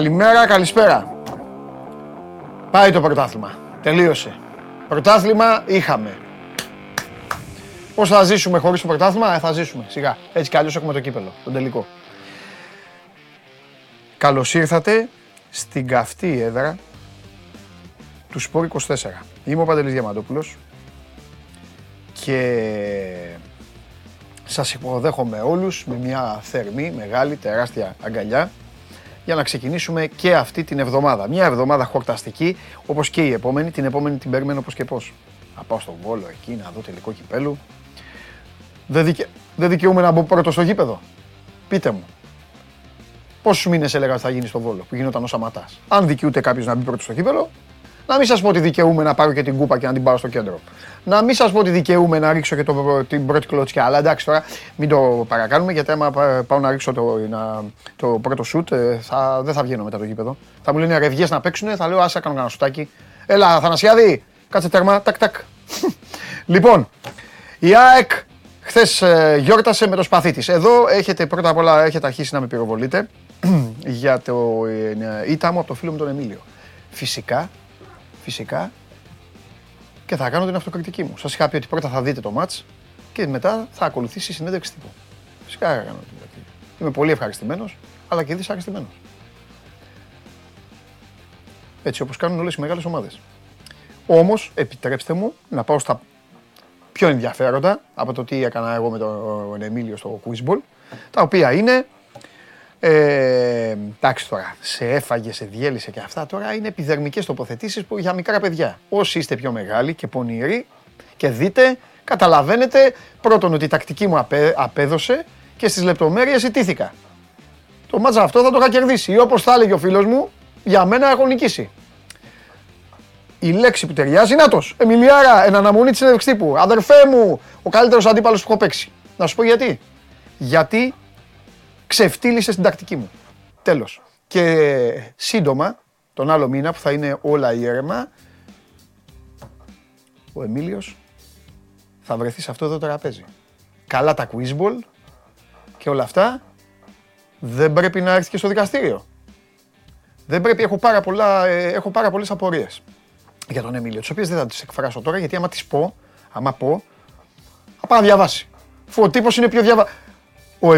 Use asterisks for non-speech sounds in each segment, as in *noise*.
Λοιπόν, καλημέρα, καλησπέρα. Πάει το πρωτάθλημα. Τελείωσε. Πρωτάθλημα είχαμε. Πώς θα ζήσουμε χωρίς το πρωτάθλημα, ε, θα ζήσουμε σιγά. Έτσι κι αλλιώς έχουμε το κύπελο, τον τελικό. Καλώς ήρθατε στην καυτή έδρα του Σπόρ 24. Είμαι ο Παντελής Διαμαντόπουλος και σας υποδέχομαι όλους με μια θερμή, μεγάλη, τεράστια αγκαλιά για να ξεκινήσουμε και αυτή την εβδομάδα. Μια εβδομάδα χορταστική, όπως και η επόμενη. Την επόμενη την περιμένω όπως και πώς. Θα πάω στον Βόλο εκεί να δω τελικό κυπέλου. Δεν, δικαι... Δεν δικαιούμαι να μπω πρώτο στο γήπεδο. Πείτε μου. Πόσους μήνες έλεγα ότι θα γίνει στο Βόλο που γινόταν ο Σαματάς. Αν δικαιούται κάποιος να μπει πρώτος στο γήπεδο, να μην σας πω ότι δικαιούμαι να πάρω και την κούπα και να την πάρω στο κέντρο. Να μην σας πω ότι δικαιούμαι να ρίξω και το, την πρώτη κλωτσιά. Αλλά εντάξει τώρα, μην το παρακάνουμε γιατί άμα πάω να ρίξω το, να, το πρώτο σουτ, ε, θα, δεν θα βγαίνω μετά το γήπεδο. Θα μου λένε ρευγέ να παίξουν, θα λέω άσα κάνω κανένα σουτάκι. Έλα, Θανασιάδη, κάτσε τέρμα, τάκ τάκ. *laughs* λοιπόν, η ΑΕΚ χθες ε, γιόρτασε με το σπαθί της. Εδώ έχετε πρώτα απ' όλα έχετε αρχίσει να με πυροβολείτε *clears throat* για το ε, ήττα μου από το φίλο μου τον Εμίλιο. Φυσικά, φυσικά και θα κάνω την αυτοκριτική μου. Σας είχα πει ότι πρώτα θα δείτε το match και μετά θα ακολουθήσει η συνέντευξη τύπου. Φυσικά θα κάνω την Είμαι πολύ ευχαριστημένος, αλλά και δυσαρεστημένος. Έτσι όπως κάνουν όλες οι μεγάλες ομάδες. Όμως, επιτρέψτε μου να πάω στα πιο ενδιαφέροντα από το τι έκανα εγώ με τον Εμίλιο στο Quizball, τα οποία είναι ε, εντάξει τώρα, σε έφαγε, σε διέλυσε και αυτά τώρα είναι επιδερμικές τοποθετήσεις που για μικρά παιδιά. Όσοι είστε πιο μεγάλοι και πονηροί και δείτε, καταλαβαίνετε πρώτον ότι η τακτική μου απέδωσε και στις λεπτομέρειες ιτήθηκα. Το μάτσα αυτό θα το είχα κερδίσει ή όπως θα έλεγε ο φίλος μου, για μένα έχω νικήσει. Η λέξη που ταιριάζει, νάτος, Εμιλιάρα, εν αναμονή της συνέντευξης τύπου. Αδερφέ μου, ο καλύτερος αντίπαλος που έχω παίξει. Να σου πω γιατί. Γιατί ξεφτύλισε την τακτική μου. Τέλος. Και σύντομα, τον άλλο μήνα που θα είναι όλα ήρεμα, ο Εμίλιος θα βρεθεί σε αυτό εδώ το τραπέζι. Καλά τα quizball και όλα αυτά δεν πρέπει να έρθει και στο δικαστήριο. Δεν πρέπει, έχω πάρα, πολλά, ε, έχω πάρα πολλές απορίες για τον Εμίλιο, τις οποίες δεν θα τις εκφράσω τώρα, γιατί άμα τις πω, άμα πω, θα πάω να διαβάσει. Φου ο τύπος είναι πιο διαβα... Ο,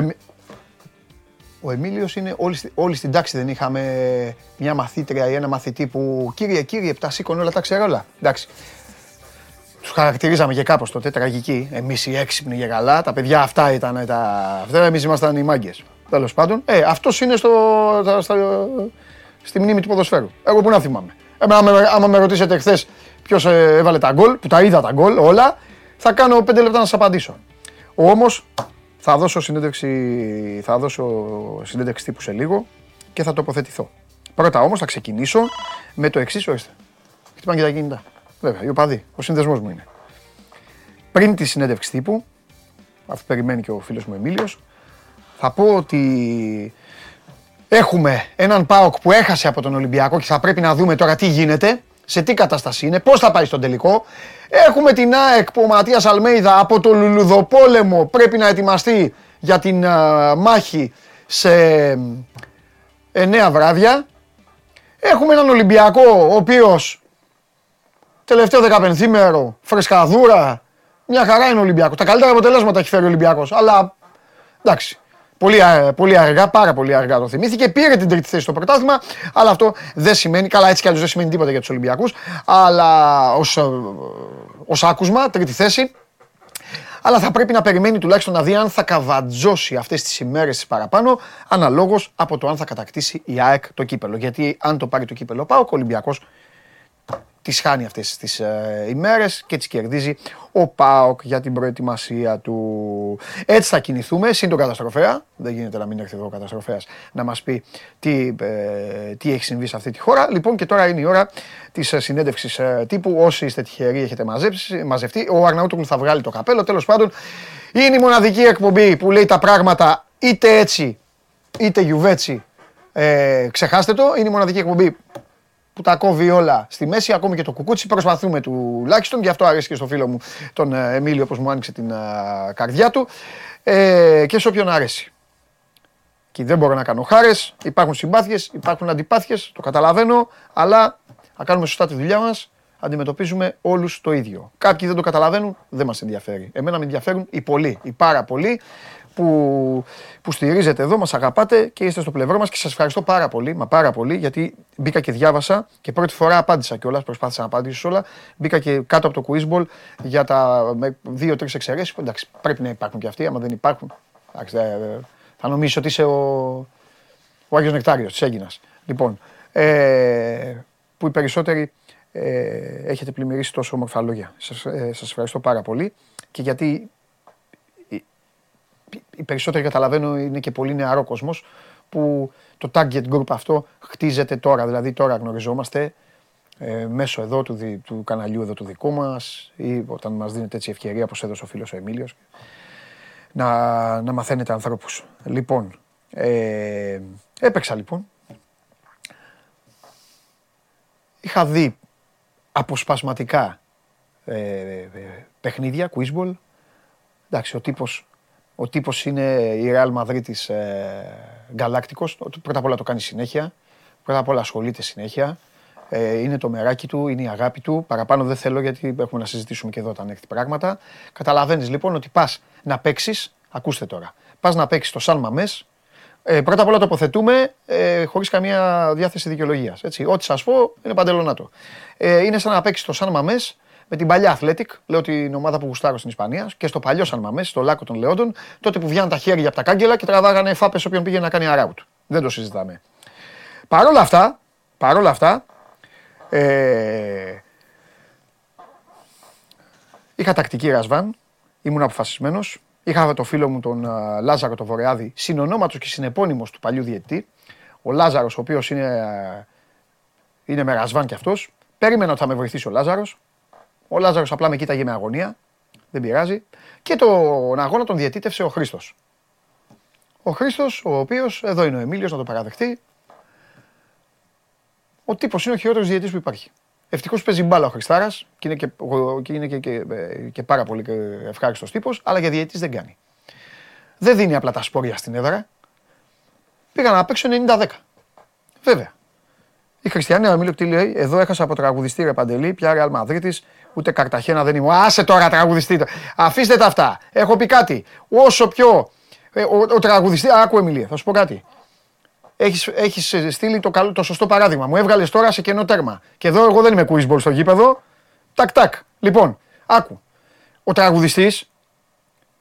ο Εμίλιος είναι όλοι, όλοι στην τάξη. Δεν είχαμε μια μαθήτρια ή ένα μαθητή που κύριε, κύριε, τα σήκωνε όλα, τα ξέρω όλα. Εντάξει. Τους χαρακτηρίζαμε και κάπως τότε, τραγικοί. Εμείς οι έξυπνοι για καλά. Τα παιδιά αυτά ήταν τα. Αυτά εμείς ήμασταν οι μάγκες. Τέλος πάντων. Ε, αυτός είναι στο, στο, στη μνήμη του ποδοσφαίρου. Εγώ που να θυμάμαι. Ε, άμα, άμα με ρωτήσετε χθες ποιος ε, έβαλε τα γκολ, που τα είδα τα γκολ όλα, θα κάνω πέντε λεπτά να σας απαντήσω. Όμως θα δώσω συνέντευξη, θα δώσω συνέντευξη τύπου σε λίγο και θα τοποθετηθώ. Πρώτα όμως θα ξεκινήσω με το εξής, ορίστε. Χτυπάνε και τα κινητά. Βέβαια, η οπαδή, ο συνδεσμός μου είναι. Πριν τη συνέντευξη τύπου, αφού περιμένει και ο φίλος μου Εμίλιος, θα πω ότι έχουμε έναν ΠΑΟΚ που έχασε από τον Ολυμπιακό και θα πρέπει να δούμε τώρα τι γίνεται, σε τι κατάσταση είναι, πώς θα πάει στον τελικό. Έχουμε την ΑΕΚ που ο Ματίας Αλμέιδα από το Λουλουδοπόλεμο πρέπει να ετοιμαστεί για την μάχη σε εννέα βράδια. Έχουμε έναν Ολυμπιακό ο οποίος τελευταίο 15 μέρο, φρεσκαδούρα, μια χαρά είναι ο Ολυμπιακός. Τα καλύτερα αποτελέσματα έχει φέρει ο Ολυμπιακός, αλλά εντάξει, Πολύ, πολύ αργά, πάρα πολύ αργά το θυμήθηκε. Πήρε την τρίτη θέση στο πρωτάθλημα, αλλά αυτό δεν σημαίνει, καλά έτσι κι αλλιώς δεν σημαίνει τίποτα για τους Ολυμπιακούς. Αλλά ως άκουσμα, τρίτη θέση. Αλλά θα πρέπει να περιμένει τουλάχιστον να δει αν θα καβατζώσει αυτές τις ημέρες της παραπάνω, αναλόγως από το αν θα κατακτήσει η ΑΕΚ το κύπελο. Γιατί αν το πάρει το κύπελο, πάω ο Ολυμπιακός τις χάνει αυτές τις ε, ημέρες και τις κερδίζει ο ΠΑΟΚ για την προετοιμασία του. Έτσι θα κινηθούμε, συν τον καταστροφέα. Δεν γίνεται να μην έρθει εδώ ο καταστροφέας να μας πει τι, ε, τι έχει συμβεί σε αυτή τη χώρα. Λοιπόν και τώρα είναι η ώρα της ε, συνέντευξης ε, τύπου. Όσοι είστε τυχεροί έχετε μαζέψει, μαζευτεί. Ο Αρναούτογλου θα βγάλει το καπέλο. Τέλος πάντων είναι η μοναδική εκπομπή που λέει τα πράγματα είτε έτσι είτε γιουβέτσι. Ε, ξεχάστε το, είναι η μοναδική εκπομπή που τα κόβει όλα στη μέση, ακόμη και το κουκούτσι. Προσπαθούμε τουλάχιστον, γι' αυτό αρέσει και στο φίλο μου τον ε, Εμίλιο, όπως μου άνοιξε την ε, καρδιά του ε, και σε όποιον αρέσει. Και δεν μπορώ να κάνω χάρες. Υπάρχουν συμπάθειες, υπάρχουν αντιπάθειες, το καταλαβαίνω. Αλλά να κάνουμε σωστά τη δουλειά μας. Αντιμετωπίζουμε όλους το ίδιο. Κάποιοι δεν το καταλαβαίνουν, δεν μας ενδιαφέρει. Εμένα με ενδιαφέρουν οι πολλοί, οι πάρα πολλοί που, που στηρίζετε εδώ, μας αγαπάτε και είστε στο πλευρό μας και σας ευχαριστώ πάρα πολύ, μα πάρα πολύ, γιατί μπήκα και διάβασα και πρώτη φορά απάντησα κιόλας, προσπάθησα να απαντήσω σε όλα. Μπήκα και κάτω από το quizball για τα δύο-τρεις εξαιρέσεις. Εντάξει, πρέπει να υπάρχουν και αυτοί, άμα δεν υπάρχουν. Εντάξει, θα νομίζεις ότι είσαι ο, ο Άγιος Νεκτάριος της Έγκυνας. Λοιπόν, ε, που οι περισσότεροι ε, έχετε πλημμυρίσει τόσο όμορφα λόγια. Σας, ε, σας ευχαριστώ πάρα πολύ και γιατί οι περισσότεροι καταλαβαίνω είναι και πολύ νεαρό κόσμος που το target group αυτό χτίζεται τώρα, δηλαδή τώρα γνωριζόμαστε ε, μέσω εδώ του, του καναλιού εδώ του δικού μας ή όταν μας δίνεται έτσι ευκαιρία όπως έδωσε ο φίλος ο Εμίλιος να, να μαθαίνετε ανθρώπους. Λοιπόν, ε, έπαιξα λοιπόν. Είχα δει αποσπασματικά ε, ε, παιχνίδια, quizball. Εντάξει, ο τύπος ο τύπος είναι η Real Madrid της ε, Γκαλάκτικος. Πρώτα απ' όλα το κάνει συνέχεια. Πρώτα απ' όλα ασχολείται συνέχεια. Ε, είναι το μεράκι του, είναι η αγάπη του. Παραπάνω δεν θέλω γιατί έχουμε να συζητήσουμε και εδώ όταν έρθει πράγματα. Καταλαβαίνεις λοιπόν ότι πας να παίξεις, ακούστε τώρα, πας να παίξεις το Σαν Μαμές, ε, πρώτα απ' όλα τοποθετούμε ε, χωρίς καμία διάθεση δικαιολογίας. Ό,τι σας πω είναι παντελονάτο. Ε, είναι σαν να παίξεις το Σαν Μαμές με την παλιά Athletic, λέω την ομάδα που γουστάρω στην Ισπανία, και στο παλιό Σαν Μαμέ, στο Λάκο των Λεόντων, τότε που βγαίναν τα χέρια από τα κάγκελα και τραβάγανε φάπε όποιον πήγε να κάνει αράουτ. Δεν το συζητάμε. Παρ' όλα αυτά, παρόλα αυτά, ε, είχα τακτική Ρασβάν, ήμουν αποφασισμένος. Είχα το φίλο μου τον Λάζαρο το Βορειάδη, συνονόματος και συνεπώνυμος του παλιού διαιτητή. Ο Λάζαρος, ο οποίος είναι, είναι με Ρασβάν κι αυτός. Περίμενα ότι θα με βοηθήσει ο Λάζαρος. Ο Λάζαρος απλά με κοίταγε με αγωνία. Δεν πειράζει. Και τον αγώνα τον διαιτήτευσε ο Χρήστος. Ο Χρήστος, ο οποίος, εδώ είναι ο Εμίλιος να το παραδεχτεί. Ο τύπος είναι ο χειρότερος διαιτητής που υπάρχει. Ευτυχώς παίζει μπάλα ο Χριστάρας και είναι και, και, είναι και, και, και πάρα πολύ ευχάριστος τύπος, αλλά για διαιτητής δεν κάνει. Δεν δίνει απλά τα σπόρια στην έδρα. Πήγα να παίξω 90-10. Βέβαια. Η Χριστιανή Αμήλου τι λέει, εδώ έχασα από τραγουδιστή ρε Παντελή, πια Ρεάλ Μαδρίτης, ούτε Καρταχένα δεν είμαι. Άσε τώρα τραγουδιστή. Αφήστε τα αυτά. Έχω πει κάτι. Όσο πιο. Ε, ο, ο τραγουδιστή. Άκου Εμιλία, θα σου πω κάτι. Έχεις, έχεις στείλει το, καλό, το σωστό παράδειγμα. Μου έβγαλες τώρα σε κενό τέρμα. Και εδώ εγώ δεν είμαι κουίσμπολ στο γήπεδο. Τακ τακ. Λοιπόν, άκου. Ο τραγουδιστής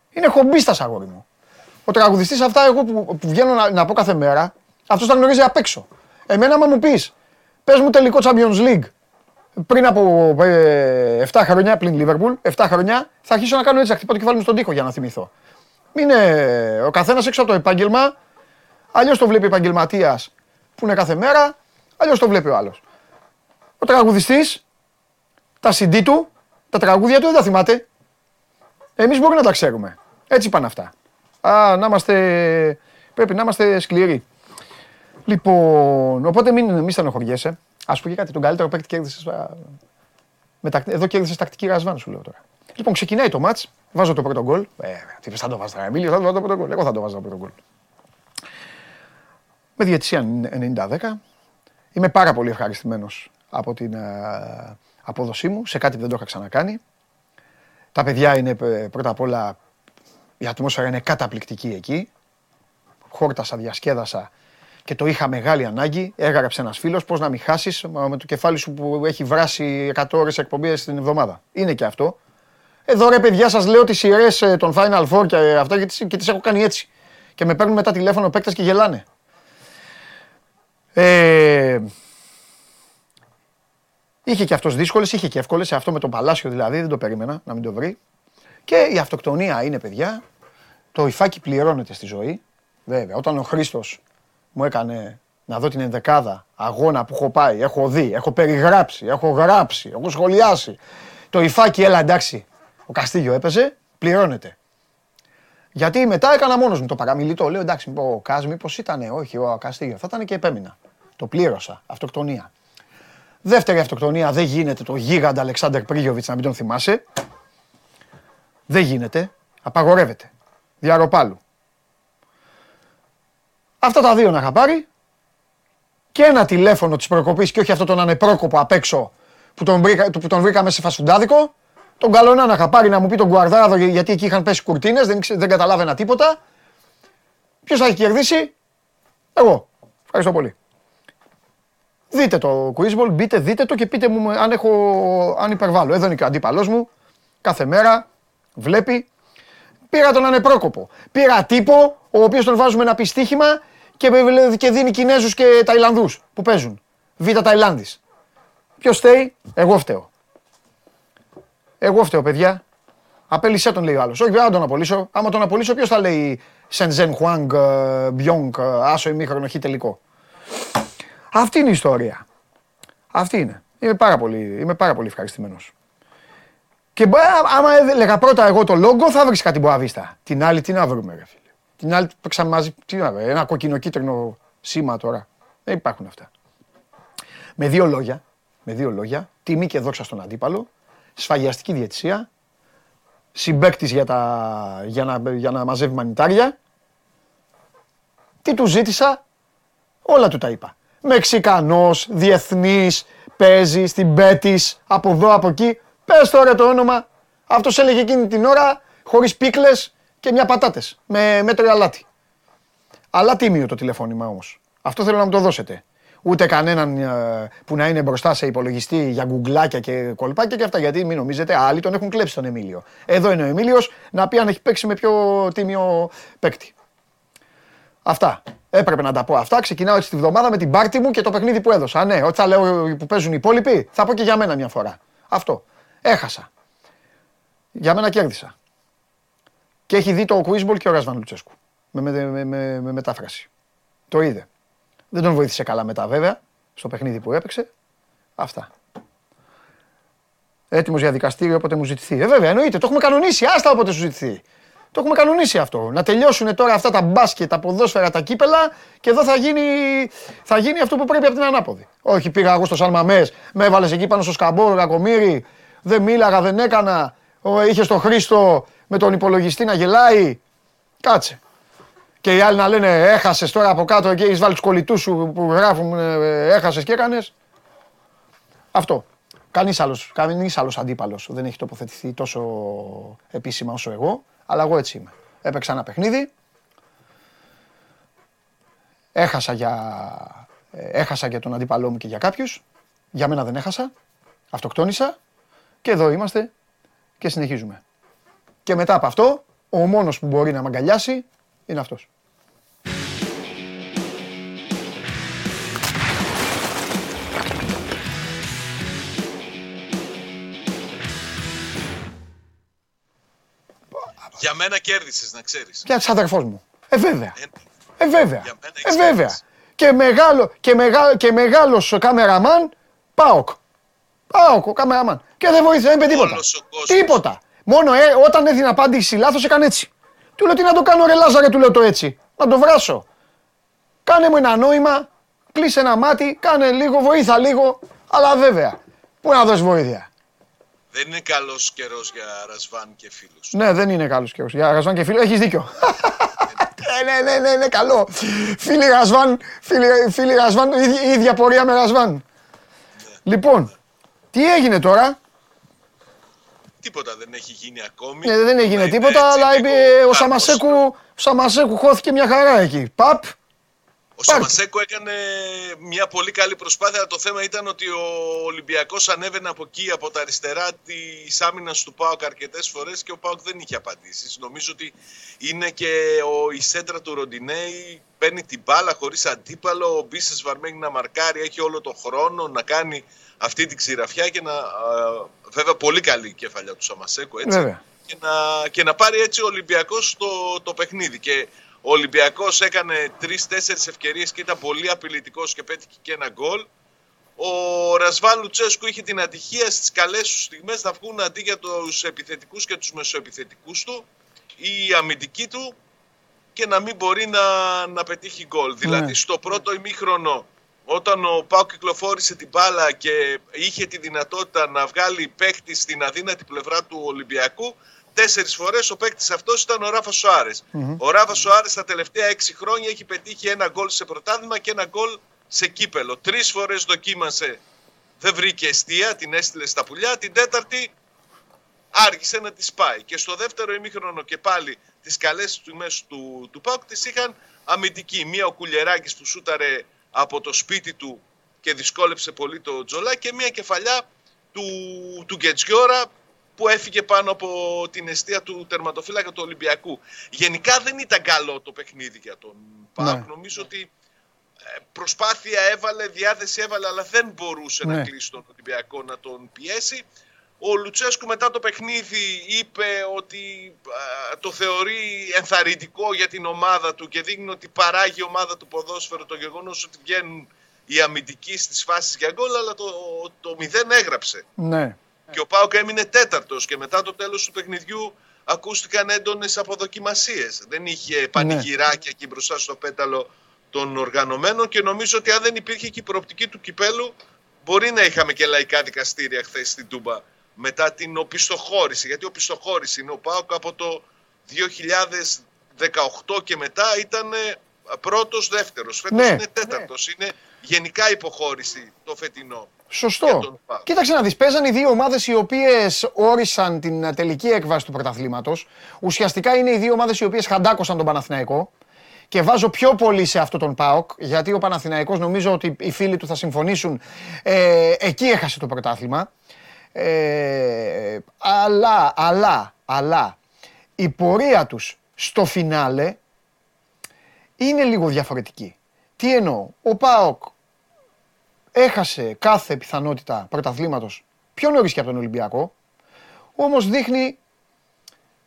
είναι χομπίστας αγόρι μου. Ο τραγουδιστής αυτά εγώ που, που βγαίνω να, να πω κάθε μέρα, αυτός τα γνωρίζει απ' έξω. Εμένα, άμα μου πεις, πες μου τελικό Champions League πριν από 7 ε, χρόνια, πλην Λίβερπουλ, 7 χρόνια, θα αρχίσω να κάνω έτσι, να χτυπάω το κεφάλι μου στον τοίχο για να θυμηθώ. Είναι ο καθένας έξω από το επάγγελμα, αλλιώς το βλέπει επαγγελματίας που είναι κάθε μέρα, αλλιώς το βλέπει ο άλλος. Ο τραγουδιστής, τα CD του, τα τραγούδια του δεν τα θυμάται. Εμείς μπορεί να τα ξέρουμε. Έτσι πάνε αυτά. Α, να είμαστε, πρέπει να είμαστε σκληροί. Λοιπόν, οπότε μην, μην στενοχωριέσαι. Α πούμε κάτι, τον καλύτερο παίκτη κέρδισε. Εδώ κέρδισε τακτική ρασβάν, σου λέω τώρα. Λοιπόν, ξεκινάει το μάτ, βάζω το πρώτο γκολ. Ε, τι θα το βάζω τώρα, Εμίλιο, θα το βάζω το πρώτο γκολ. Εγώ θα το βάζω το πρώτο γκολ. Με διαιτησία 90-10. Είμαι πάρα πολύ ευχαριστημένος από την uh, απόδοσή μου σε κάτι που δεν το είχα ξανακάνει. Τα παιδιά είναι πρώτα απ' όλα, η ατμόσφαιρα είναι καταπληκτική εκεί. Χόρτασα, διασκέδασα και το είχα μεγάλη ανάγκη. Έγραψε ένας φίλος πώς να μην χάσεις με το κεφάλι σου που έχει βράσει 100 ώρες εκπομπή την εβδομάδα. Είναι και αυτό. Εδώ ρε παιδιά, σας λέω τις σειρές ε, των Final Four και αυτά και τις έχω κάνει έτσι. Και με παίρνουν μετά τηλέφωνο παίκτες και γελάνε. Ε, είχε και αυτός δύσκολες, είχε και εύκολες. Αυτό με τον Παλάσιο δηλαδή δεν το περίμενα να μην το βρει. Και η αυτοκτονία είναι παιδιά. Το υφάκι πληρώνεται στη ζωή. Βέβαια, όταν ο Χρήστος μου έκανε να δω την ενδεκάδα αγώνα που έχω πάει, έχω δει, έχω περιγράψει, έχω γράψει, έχω σχολιάσει. Το υφάκι, έλα εντάξει, ο Καστίγιο έπαιζε, πληρώνεται. Γιατί μετά έκανα μόνος μου το παραμιλητό. Λέω εντάξει, ο Κάζ μήπως ήταν, όχι, ο Καστίγιο. Θα ήταν και επέμεινα. Το πλήρωσα. Αυτοκτονία. Δεύτερη αυτοκτονία δεν γίνεται το γίγαντα Αλεξάνδρ Πρίγιοβιτς να μην τον θυμάσαι. Δεν γίνεται. Απαγορεύεται. Διαροπάλου. Αυτά τα δύο να είχα πάρει και ένα τηλέφωνο της προκοπής και όχι αυτό τον ανεπρόκοπο απ' έξω που τον, βρήκα, που τον βρήκαμε σε φασουντάδικο. Τον καλονά να είχα πάρει να μου πει τον Γκουαρδάδο γιατί εκεί είχαν πέσει κουρτίνες, δεν, δεν καταλάβαινα τίποτα. Ποιος θα έχει κερδίσει, εγώ. Ευχαριστώ πολύ. Δείτε το Quizball, μπείτε, δείτε το και πείτε μου αν, έχω, αν υπερβάλλω. Εδώ είναι και ο αντίπαλός μου. Κάθε μέρα βλέπει. Πήρα τον ανεπρόκοπο. Πήρα τύπο, ο οποίος τον βάζουμε ένα πιστίχημα και, και δίνει Κινέζους και Ταϊλανδούς που παίζουν. Β' Ταϊλάνδης. Ποιος φταίει, εγώ φταίω. Εγώ φταίω, παιδιά. Απέλησέ τον λέει ο άλλος. Όχι, δεν τον απολύσω. Άμα τον απολύσω, ποιος θα λέει Σεντζεν Χουάνγκ, Μπιόγκ, άσο ημίχρονο, χ τελικό. Αυτή είναι η ιστορία. Αυτή είναι. Είμαι πάρα πολύ, είμαι πάρα πολύ ευχαριστημένος. Και άμα έλεγα πρώτα εγώ το λόγο, θα βρεις κάτι μποαβίστα. Την άλλη τι να βρούμε, ρε φίλε. Την άλλη παίξαμε μαζί. Τι να βρούμε, ένα κοκκινοκίτρινο σήμα τώρα. Δεν υπάρχουν αυτά. Με δύο λόγια, με δύο λόγια, τιμή και δόξα στον αντίπαλο, σφαγιαστική διαιτησία, συμπέκτη για, για, να, για να μαζεύει μανιτάρια. Τι του ζήτησα, όλα του τα είπα. Μεξικανός, διεθνής, παίζεις στην Πέτης, από εδώ, από εκεί. Πες τώρα το όνομα. Αυτός έλεγε εκείνη την ώρα, χωρίς πίκλες και μια πατάτες, με μέτρο αλάτι. Αλλά τίμιο το τηλεφώνημα όμως. Αυτό θέλω να μου το δώσετε. Ούτε κανέναν ε, που να είναι μπροστά σε υπολογιστή για γκουγκλάκια και κολπάκια και αυτά. Γιατί μην νομίζετε, άλλοι τον έχουν κλέψει τον Εμίλιο. Εδώ είναι ο Εμίλιος να πει αν έχει παίξει με πιο τίμιο παίκτη. Αυτά. Έπρεπε να τα πω αυτά. Ξεκινάω έτσι τη βδομάδα με την πάρτη μου και το παιχνίδι που έδωσα. Ναι, ό,τι θα λέω που παίζουν οι υπόλοιποι, θα πω και για μένα μια φορά. Αυτό. Έχασα. Για μένα κέρδισα. Και έχει δει το Quizball και ο Ρασβάν Λουτσέσκου. Με, με, με, με, μετάφραση. Το είδε. Δεν τον βοήθησε καλά μετά βέβαια, στο παιχνίδι που έπαιξε. Αυτά. Έτοιμος για δικαστήριο όποτε μου ζητηθεί. Ε, βέβαια, εννοείται, το έχουμε κανονίσει. Άστα όποτε σου ζητηθεί. Το έχουμε κανονίσει αυτό. Να τελειώσουν τώρα αυτά τα μπάσκετ, τα ποδόσφαιρα, τα κύπελα και εδώ θα γίνει, θα γίνει αυτό που πρέπει από την ανάποδη. Όχι, πήγα εγώ στο Σαλμαμέ, με έβαλες εκεί πάνω στο σκαμπόρο, κακομίρι, δεν μίλαγα, δεν έκανα. Είχες τον Χρήστο με τον υπολογιστή να γελάει. Κάτσε. Και οι άλλοι να λένε έχασες τώρα από κάτω και έχεις βάλει τους κολλητούς σου που γράφουν ε, έχασες και έκανες. Αυτό. Κανείς άλλος κανείς άλλος αντίπαλος δεν έχει τοποθετηθεί τόσο επίσημα όσο εγώ. Αλλά εγώ έτσι είμαι. Έπαιξα ένα παιχνίδι. Έχασα για, ε, έχασα για τον αντίπαλό μου και για κάποιους. Για μένα δεν έχασα. Αυτοκτόνησα. Και εδώ είμαστε και συνεχίζουμε. Και μετά από αυτό, ο μόνος που μπορεί να με αγκαλιάσει είναι αυτός. Για μένα κέρδισες, να ξέρεις. Για της αδερφός μου. Ε, βέβαια. Ε, ε βέβαια. Ε, βέβαια. Και μεγάλο, και μεγάλο, και μεγάλος κάμεραμαν, ΠΑΟΚ. ΠΑΟΚ, ο κάμεραμαν. Και δεν βοήθησε, δεν είπε τίποτα. Τίποτα. Μόνο ε, όταν έδινε απάντηση λάθος έκανε έτσι. Του λέω τι να το κάνω ρε Λάζαρε, του λέω το έτσι. Να το βράσω. Κάνε μου ένα νόημα, κλείσε ένα μάτι, κάνε λίγο, βοήθα λίγο, αλλά βέβαια. Πού να δώσει βοήθεια. Δεν είναι καλός καιρός για Ρασβάν και φίλους. Ναι, δεν είναι καλός καιρός. Για Ρασβάν και φίλους έχεις δίκιο. ναι, *laughs* ναι, ναι, ναι, ναι, καλό. Φίλοι Ρασβάν, φίλοι, φίλοι Ρασβάν, η ίδια πορεία με Ρασβάν. Ναι. Λοιπόν, τι έγινε τώρα; Τίποτα δεν έχει γίνει ακόμη. Ναι, δεν έγινε τίποτα, αλλά ο Σαμασέκου, ο Σαμασέκου χώθηκε μια χαρά εκεί. Παπ, ο Σαμασέκο έκανε μια πολύ καλή προσπάθεια. Το θέμα ήταν ότι ο Ολυμπιακός ανέβαινε από εκεί, από τα αριστερά της άμυνας του Πάοκ αρκετές φορές και ο Πάοκ δεν είχε απαντήσεις. Νομίζω ότι είναι και ο, η σέντρα του Ροντινέη παίρνει την μπάλα χωρίς αντίπαλο. Ο Μπίσες Βαρμένει να μαρκάρει, έχει όλο τον χρόνο να κάνει αυτή την ξηραφιά και να. Βέβαια, πολύ καλή η κεφαλιά του Σαμασέκου έτσι. Και να, και να πάρει έτσι ο Ολυμπιακός το, το παιχνίδι. Και ο Ολυμπιακός έκανε τρει-τέσσερι ευκαιρίες και ήταν πολύ απειλητικός και πέτυχε και ένα γκολ. Ο Ρασβάν Λουτσέσκου είχε την ατυχία στις καλές του στιγμές να βγουν αντί για τους επιθετικούς και τους μεσοεπιθετικούς του ή αμυντική του και να μην μπορεί να, να πετύχει γκολ. Ναι. Δηλαδή στο πρώτο ημίχρονο όταν ο Πάο κυκλοφόρησε την μπάλα και είχε τη δυνατότητα να βγάλει παίχτη στην αδύνατη πλευρά του Ολυμπιακού Τέσσερις φορές ο παίκτης αυτός ήταν ο Ράφα σοαρε Ο Ράφα Σοάρε τα τελευταία έξι χρόνια έχει πετύχει ένα γκολ σε πρωτάθλημα και ένα γκολ σε κύπελο. Τρεις φορές δοκίμασε, δεν βρήκε αιστεία, την έστειλε στα πουλιά. Την τέταρτη άργησε να τη πάει. Και στο δεύτερο ημίχρονο και πάλι τις καλές στιγμές του, του Πάουκ τι είχαν αμυντική. Μία ο Κουλιεράκης που σούταρε από το σπίτι του και δυσκόλεψε πολύ το Τζολά και μία κεφαλιά του, του Γκετζιόρα που έφυγε πάνω από την αιστεία του τερματοφύλακα του Ολυμπιακού. Γενικά δεν ήταν καλό το παιχνίδι για τον Πάουκ. Ναι. Νομίζω ότι ε, προσπάθεια έβαλε, διάθεση έβαλε, αλλά δεν μπορούσε να ναι. κλείσει τον Ολυμπιακό να τον πιέσει. Ο Λουτσέσκου μετά το παιχνίδι είπε ότι το θεωρεί ενθαρρυντικό για την ομάδα του και δείχνει ότι παράγει η ομάδα του ποδόσφαιρο το γεγονός ότι βγαίνουν οι αμυντικοί στις φάσεις για γκολ, αλλά το, το μηδέν έγραψε. Ναι. Και ο Πάοκ έμεινε τέταρτος και μετά το τέλος του παιχνιδιού ακούστηκαν έντονες αποδοκιμασίες. Δεν είχε ναι. πανηγυράκια εκεί μπροστά στο πέταλο των οργανωμένων και νομίζω ότι αν δεν υπήρχε και η προοπτική του κυπέλου μπορεί να είχαμε και λαϊκά δικαστήρια χθες στην Τούμπα μετά την οπισθοχώρηση. Γιατί οπισθοχώρηση είναι ο Πάοκ από το 2018 και μετά ήταν πρώτος, δεύτερος. Φέτος ναι, είναι τέταρτος. Ναι. Είναι γενικά υποχώρηση το φετινό. Σωστό. Κοίταξε να δεις, παίζαν οι δύο ομάδες οι οποίες όρισαν την τελική έκβαση του πρωταθλήματος. Ουσιαστικά είναι οι δύο ομάδες οι οποίες χαντάκωσαν τον Παναθηναϊκό. Και βάζω πιο πολύ σε αυτό τον ΠΑΟΚ, γιατί ο Παναθηναϊκός νομίζω ότι οι φίλοι του θα συμφωνήσουν, ε, εκεί έχασε το πρωτάθλημα. Ε, αλλά, αλλά, αλλά, η πορεία τους στο φινάλε είναι λίγο διαφορετική. Τι εννοώ, ο ΠΑΟΚ έχασε κάθε πιθανότητα πρωταθλήματος πιο νωρίς και από τον Ολυμπιακό, όμως δείχνει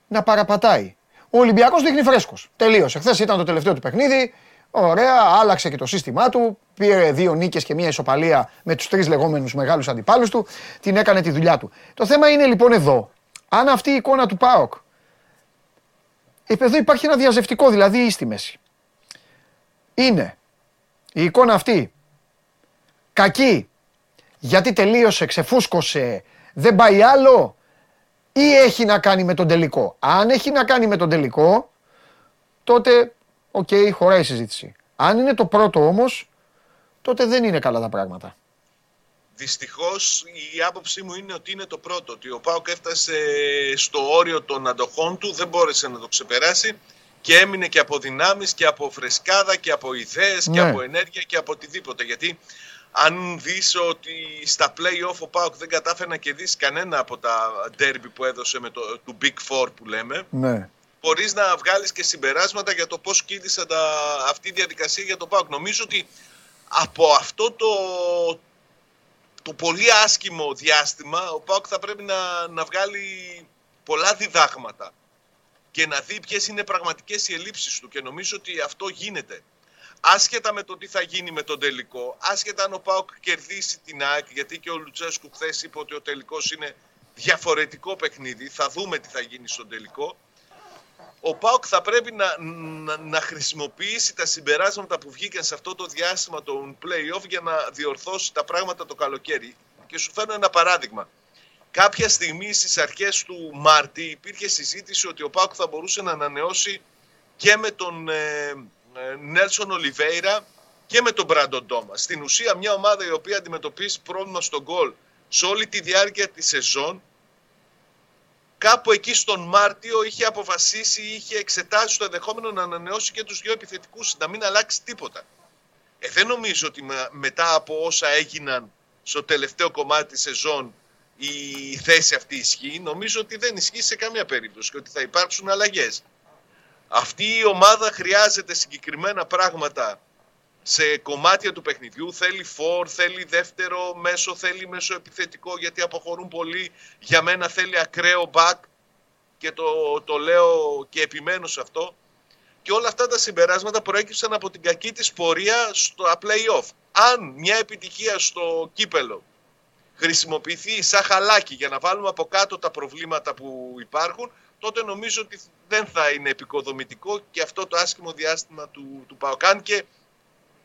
να παραπατάει. Ο Ολυμπιακός δείχνει φρέσκος. Τελείωσε. Χθες ήταν το τελευταίο του παιχνίδι. Ωραία, άλλαξε και το σύστημά του. Πήρε δύο νίκες και μία ισοπαλία με τους τρεις λεγόμενους μεγάλους αντιπάλους του. Την έκανε τη δουλειά του. Το θέμα είναι λοιπόν εδώ. Αν αυτή η εικόνα του ΠΑΟΚ. Εδώ υπάρχει ένα διαζευτικό, δηλαδή ή στη μέση. Είναι η εικόνα αυτή κακή γιατί τελείωσε, ξεφούσκωσε, δεν πάει άλλο ή έχει να κάνει με τον τελικό. Αν έχει να κάνει με τον τελικό, τότε OK, okay, χωράει η συζήτηση. Αν είναι το πρώτο όμως, τότε δεν είναι καλά τα πράγματα. Δυστυχώς η άποψή μου είναι ότι είναι το πρώτο. Ότι ο Πάοκ έφτασε στο όριο των αντοχών του, δεν μπόρεσε να το ξεπεράσει και έμεινε και από δυνάμεις και από φρεσκάδα και από ιδέες και ναι. από ενέργεια και από οτιδήποτε. Γιατί αν δεις ότι στα play-off ο Πάοκ δεν κατάφερε να κερδίσει κανένα από τα derby που έδωσε με το του Big Four που λέμε, ναι μπορείς να βγάλεις και συμπεράσματα για το πώς κύλησε τα, αυτή η διαδικασία για το ΠΑΟΚ. Νομίζω ότι από αυτό το, το πολύ άσχημο διάστημα ο ΠΑΟΚ θα πρέπει να, να βγάλει πολλά διδάγματα και να δει ποιες είναι πραγματικές οι ελλείψεις του και νομίζω ότι αυτό γίνεται. Άσχετα με το τι θα γίνει με τον τελικό, άσχετα αν ο ΠΑΟΚ κερδίσει την ΑΕΚ, γιατί και ο Λουτσέσκου χθες είπε ότι ο τελικός είναι διαφορετικό παιχνίδι, θα δούμε τι θα γίνει στον τελικό ο Πάοκ θα πρέπει να, να, να, χρησιμοποιήσει τα συμπεράσματα που βγήκαν σε αυτό το διάστημα των play-off για να διορθώσει τα πράγματα το καλοκαίρι. Και σου φέρνω ένα παράδειγμα. Κάποια στιγμή στις αρχές του Μάρτη υπήρχε συζήτηση ότι ο Πάοκ θα μπορούσε να ανανεώσει και με τον ε, ε, Νέλσον Ολιβέηρα και με τον Μπράντον Τόμας. Στην ουσία μια ομάδα η οποία αντιμετωπίζει πρόβλημα στον γκολ σε όλη τη διάρκεια της σεζόν κάπου εκεί στον Μάρτιο είχε αποφασίσει, είχε εξετάσει το ενδεχόμενο να ανανεώσει και τους δύο επιθετικούς, να μην αλλάξει τίποτα. Ε, δεν νομίζω ότι μετά από όσα έγιναν στο τελευταίο κομμάτι της σεζόν η θέση αυτή ισχύει. Νομίζω ότι δεν ισχύει σε καμία περίπτωση και ότι θα υπάρξουν αλλαγές. Αυτή η ομάδα χρειάζεται συγκεκριμένα πράγματα σε κομμάτια του παιχνιδιού. Θέλει φορ, θέλει δεύτερο μέσο, θέλει μέσο επιθετικό γιατί αποχωρούν πολύ. Για μένα θέλει ακραίο back και το, το λέω και επιμένω σε αυτό. Και όλα αυτά τα συμπεράσματα προέκυψαν από την κακή της πορεία στο play-off. Αν μια επιτυχία στο κύπελο χρησιμοποιηθεί σαν χαλάκι για να βάλουμε από κάτω τα προβλήματα που υπάρχουν, τότε νομίζω ότι δεν θα είναι επικοδομητικό και αυτό το άσχημο διάστημα του, του Παοκάν και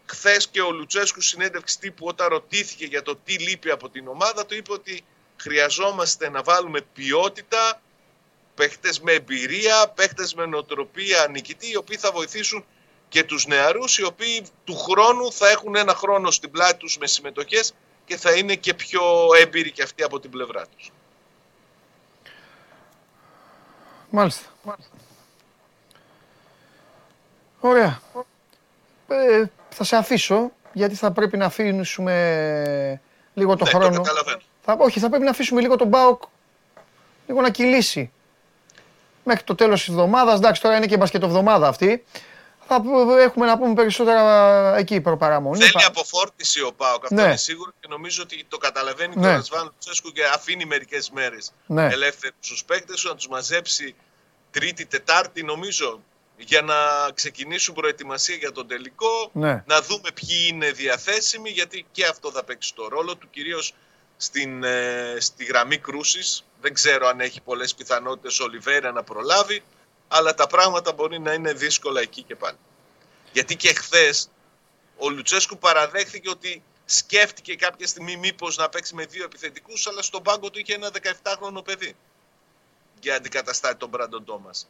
Χθες και ο Λουτσέσκου συνέντευξη τύπου όταν ρωτήθηκε για το τι λείπει από την ομάδα του είπε ότι χρειαζόμαστε να βάλουμε ποιότητα παίχτες με εμπειρία, παίχτες με νοοτροπία νικητή, οι οποίοι θα βοηθήσουν και τους νεαρούς, οι οποίοι του χρόνου θα έχουν ένα χρόνο στην πλάτη τους με συμμετοχές και θα είναι και πιο έμπειροι και αυτοί από την πλευρά τους. Μάλιστα. Ωραία. Ε, θα σε αφήσω, γιατί θα πρέπει να αφήσουμε λίγο το ναι, χρόνο. Το θα, όχι, θα πρέπει να αφήσουμε λίγο τον Μπάουκ λίγο να κυλήσει. Μέχρι το τέλος της εβδομάδας, εντάξει τώρα είναι και μπασκετοβδομάδα αυτή, θα έχουμε να πούμε περισσότερα εκεί προπαραμονή. Θέλει αποφόρτιση ο Πάοκ, αυτό ναι. είναι σίγουρο και νομίζω ότι το καταλαβαίνει ναι. και ο Ρασβάν Τσέσκου και αφήνει μερικές μέρες ναι. ελεύθερους στους παίκτες να τους μαζέψει Τρίτη, Τετάρτη νομίζω για να ξεκινήσουν προετοιμασία για τον τελικό, ναι. να δούμε ποιοι είναι διαθέσιμοι, γιατί και αυτό θα παίξει το ρόλο του, κυρίως στην, ε, στη γραμμή κρούσης. Δεν ξέρω αν έχει πολλές πιθανότητες ο Ολιβέρα να προλάβει, αλλά τα πράγματα μπορεί να είναι δύσκολα εκεί και πάλι. Γιατί και χθες ο Λουτσέσκου παραδέχθηκε ότι σκέφτηκε κάποια στιγμή μήπως να παίξει με δύο επιθετικούς, αλλά στον πάγκο του είχε ένα 17χρονο παιδί για αντικαταστάτη τον Μπράντον Τόμας.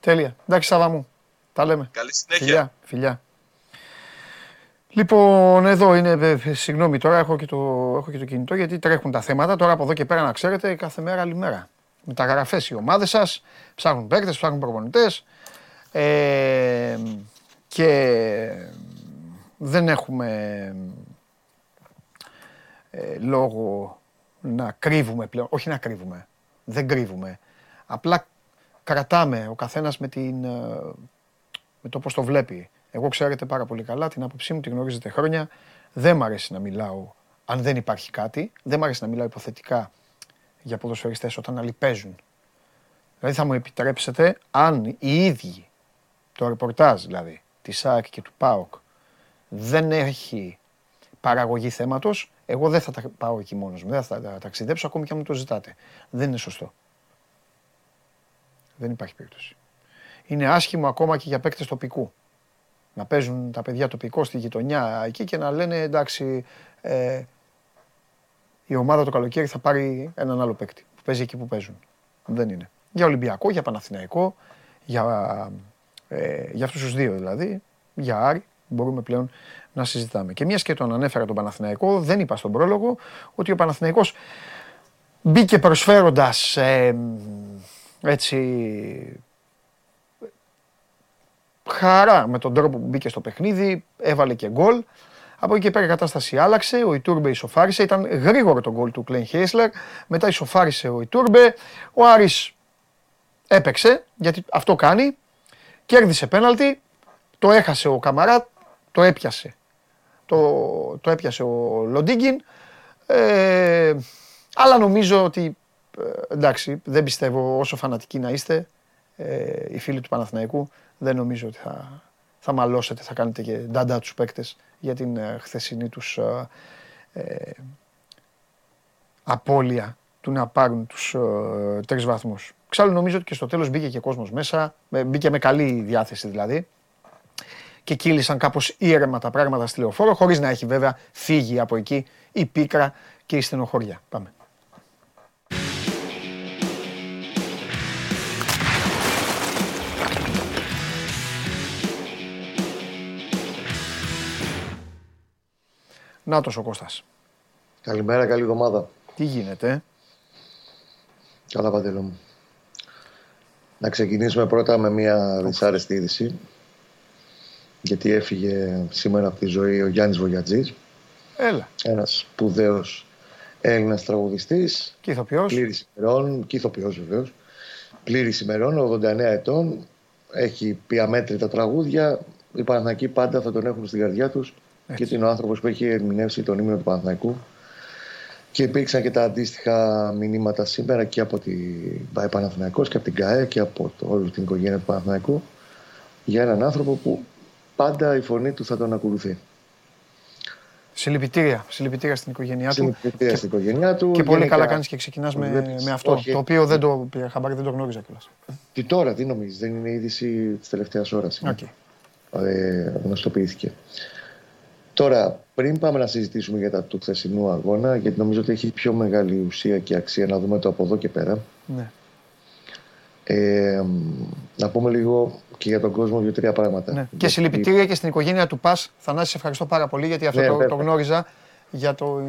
Τέλεια. Εντάξει, Σάβα μου. Τα λέμε. Καλή συνέχεια. Φιλιά. Φιλιά. Λοιπόν, εδώ είναι, ε, ε, συγγνώμη τώρα, έχω και, το, έχω και το κινητό γιατί τρέχουν τα θέματα. Τώρα από εδώ και πέρα να ξέρετε, κάθε μέρα άλλη μέρα. Μεταγραφές οι ομάδες σας, ψάχνουν παίκτες, ψάχνουν προπονητές. Ε, και δεν έχουμε ε, λόγο να κρύβουμε πλέον. Όχι να κρύβουμε. Δεν κρύβουμε. Απλά κρατάμε ο καθένας με, την, ε, με το πώς το βλέπει. Εγώ ξέρετε πάρα πολύ καλά, την άποψή μου τη γνωρίζετε χρόνια. Δεν μ' αρέσει να μιλάω αν δεν υπάρχει κάτι. Δεν μ' αρέσει να μιλάω υποθετικά για ποδοσφαιριστές όταν άλλοι παίζουν. Δηλαδή θα μου επιτρέψετε αν οι ίδιοι, το ρεπορτάζ δηλαδή, της ΣΑΚ και του ΠΑΟΚ δεν έχει παραγωγή θέματος, εγώ δεν θα τα πάω εκεί μόνος μου, δεν θα τα ταξιδέψω ακόμη και αν μου το ζητάτε. Δεν είναι σωστό. Δεν υπάρχει περίπτωση. Είναι άσχημο ακόμα και για παίκτες τοπικού. Να παίζουν τα παιδιά τοπικό στη γειτονιά εκεί και να λένε εντάξει ε, η ομάδα το καλοκαίρι θα πάρει έναν άλλο παίκτη που παίζει εκεί που παίζουν. Δεν είναι. Για Ολυμπιακό, για Παναθηναϊκό, για, ε, για αυτούς τους δύο δηλαδή, για Άρη, μπορούμε πλέον να συζητάμε. Και μιας και τον ανέφερα τον Παναθηναϊκό, δεν είπα στον πρόλογο ότι ο Παναθηναϊκός μπήκε προσφέροντας ε, έτσι χαρά με τον τρόπο που μπήκε στο παιχνίδι, έβαλε και γκολ. Από εκεί και πέρα η κατάσταση άλλαξε, ο Ιτούρμπε ισοφάρισε, ήταν γρήγορο το γκολ του Κλέιν Χέισλερ, μετά ισοφάρισε ο Ιτούρμπε, ο Άρης έπαιξε, γιατί αυτό κάνει, κέρδισε πέναλτι, το έχασε ο Καμαρά, το έπιασε. Το, το έπιασε ο Λοντίγκιν, ε, αλλά νομίζω ότι ε, εντάξει, δεν πιστεύω όσο φανατικοί να είστε, ε, οι φίλοι του Παναθηναϊκού, δεν νομίζω ότι θα, θα μαλώσετε, θα κάνετε και νταντά τους παίκτες για την ε, χθεσινή τους ε, ε, απώλεια του να πάρουν τους ε, τρεις βαθμούς. Ξάλλου νομίζω ότι και στο τέλος μπήκε και κόσμος μέσα, μπήκε με καλή διάθεση δηλαδή και κύλησαν κάπως ήρεμα τα πράγματα στη λεωφόρο, χωρίς να έχει βέβαια φύγει από εκεί η πίκρα και η στενοχώρια. Πάμε. Νάτος ο Κώστας. Καλημέρα, καλή εβδομάδα. Τι γίνεται. Καλά Παντελό μου. Να ξεκινήσουμε πρώτα με μια δυσάρεστη είδηση. Γιατί έφυγε σήμερα από τη ζωή ο Γιάννης Βογιατζής. Έλα. Ένας σπουδαίος Έλληνας τραγουδιστής. Και ηθοποιός. Πλήρης ημερών, και ηθοποιός βεβαίως. Πλήρης ημερών, 89 ετών. Έχει πει αμέτρητα τραγούδια. Οι Παναθηνακοί πάντα θα τον έχουν στην καρδιά τους. Έτσι. Και είναι ο άνθρωπος που έχει ερμηνεύσει τον ύμνο του Παναθηναϊκού. Και υπήρξαν και τα αντίστοιχα μηνύματα σήμερα και από την ΠΑΕ Παναθηναϊκός και από την ΚΑΕ και από το, όλη την οικογένεια του Παναθηναϊκού για έναν άνθρωπο που πάντα η φωνή του θα τον ακολουθεί. Συλληπιτήρια, συλληπιτήρια στην οικογένειά του. Συλληπιτήρια στην οικογένειά του. Και πολύ καλά κάνεις και ξεκινάς με, με αυτό. Όχι. Το οποίο δεν το πήρα χαμπάρι, δεν το γνώριζα κιόλας. Τι τώρα, τι νομίζεις, δεν είναι είδηση της τελευταίας ώρας. Okay. Ε, γνωστοποιήθηκε. Τώρα, πριν πάμε να συζητήσουμε για τα του χθεσινού αγώνα, γιατί νομίζω ότι έχει πιο μεγάλη ουσία και αξία να δούμε το από εδώ και πέρα. Ναι. Ε, να πούμε λίγο και για τον κόσμο δύο-τρία πράγματα. Ναι. Και συλληπιτήρια και στην οικογένεια του Πας. Θανάση, σε ευχαριστώ πάρα πολύ γιατί αυτό ναι, το, το, γνώριζα. Για, το...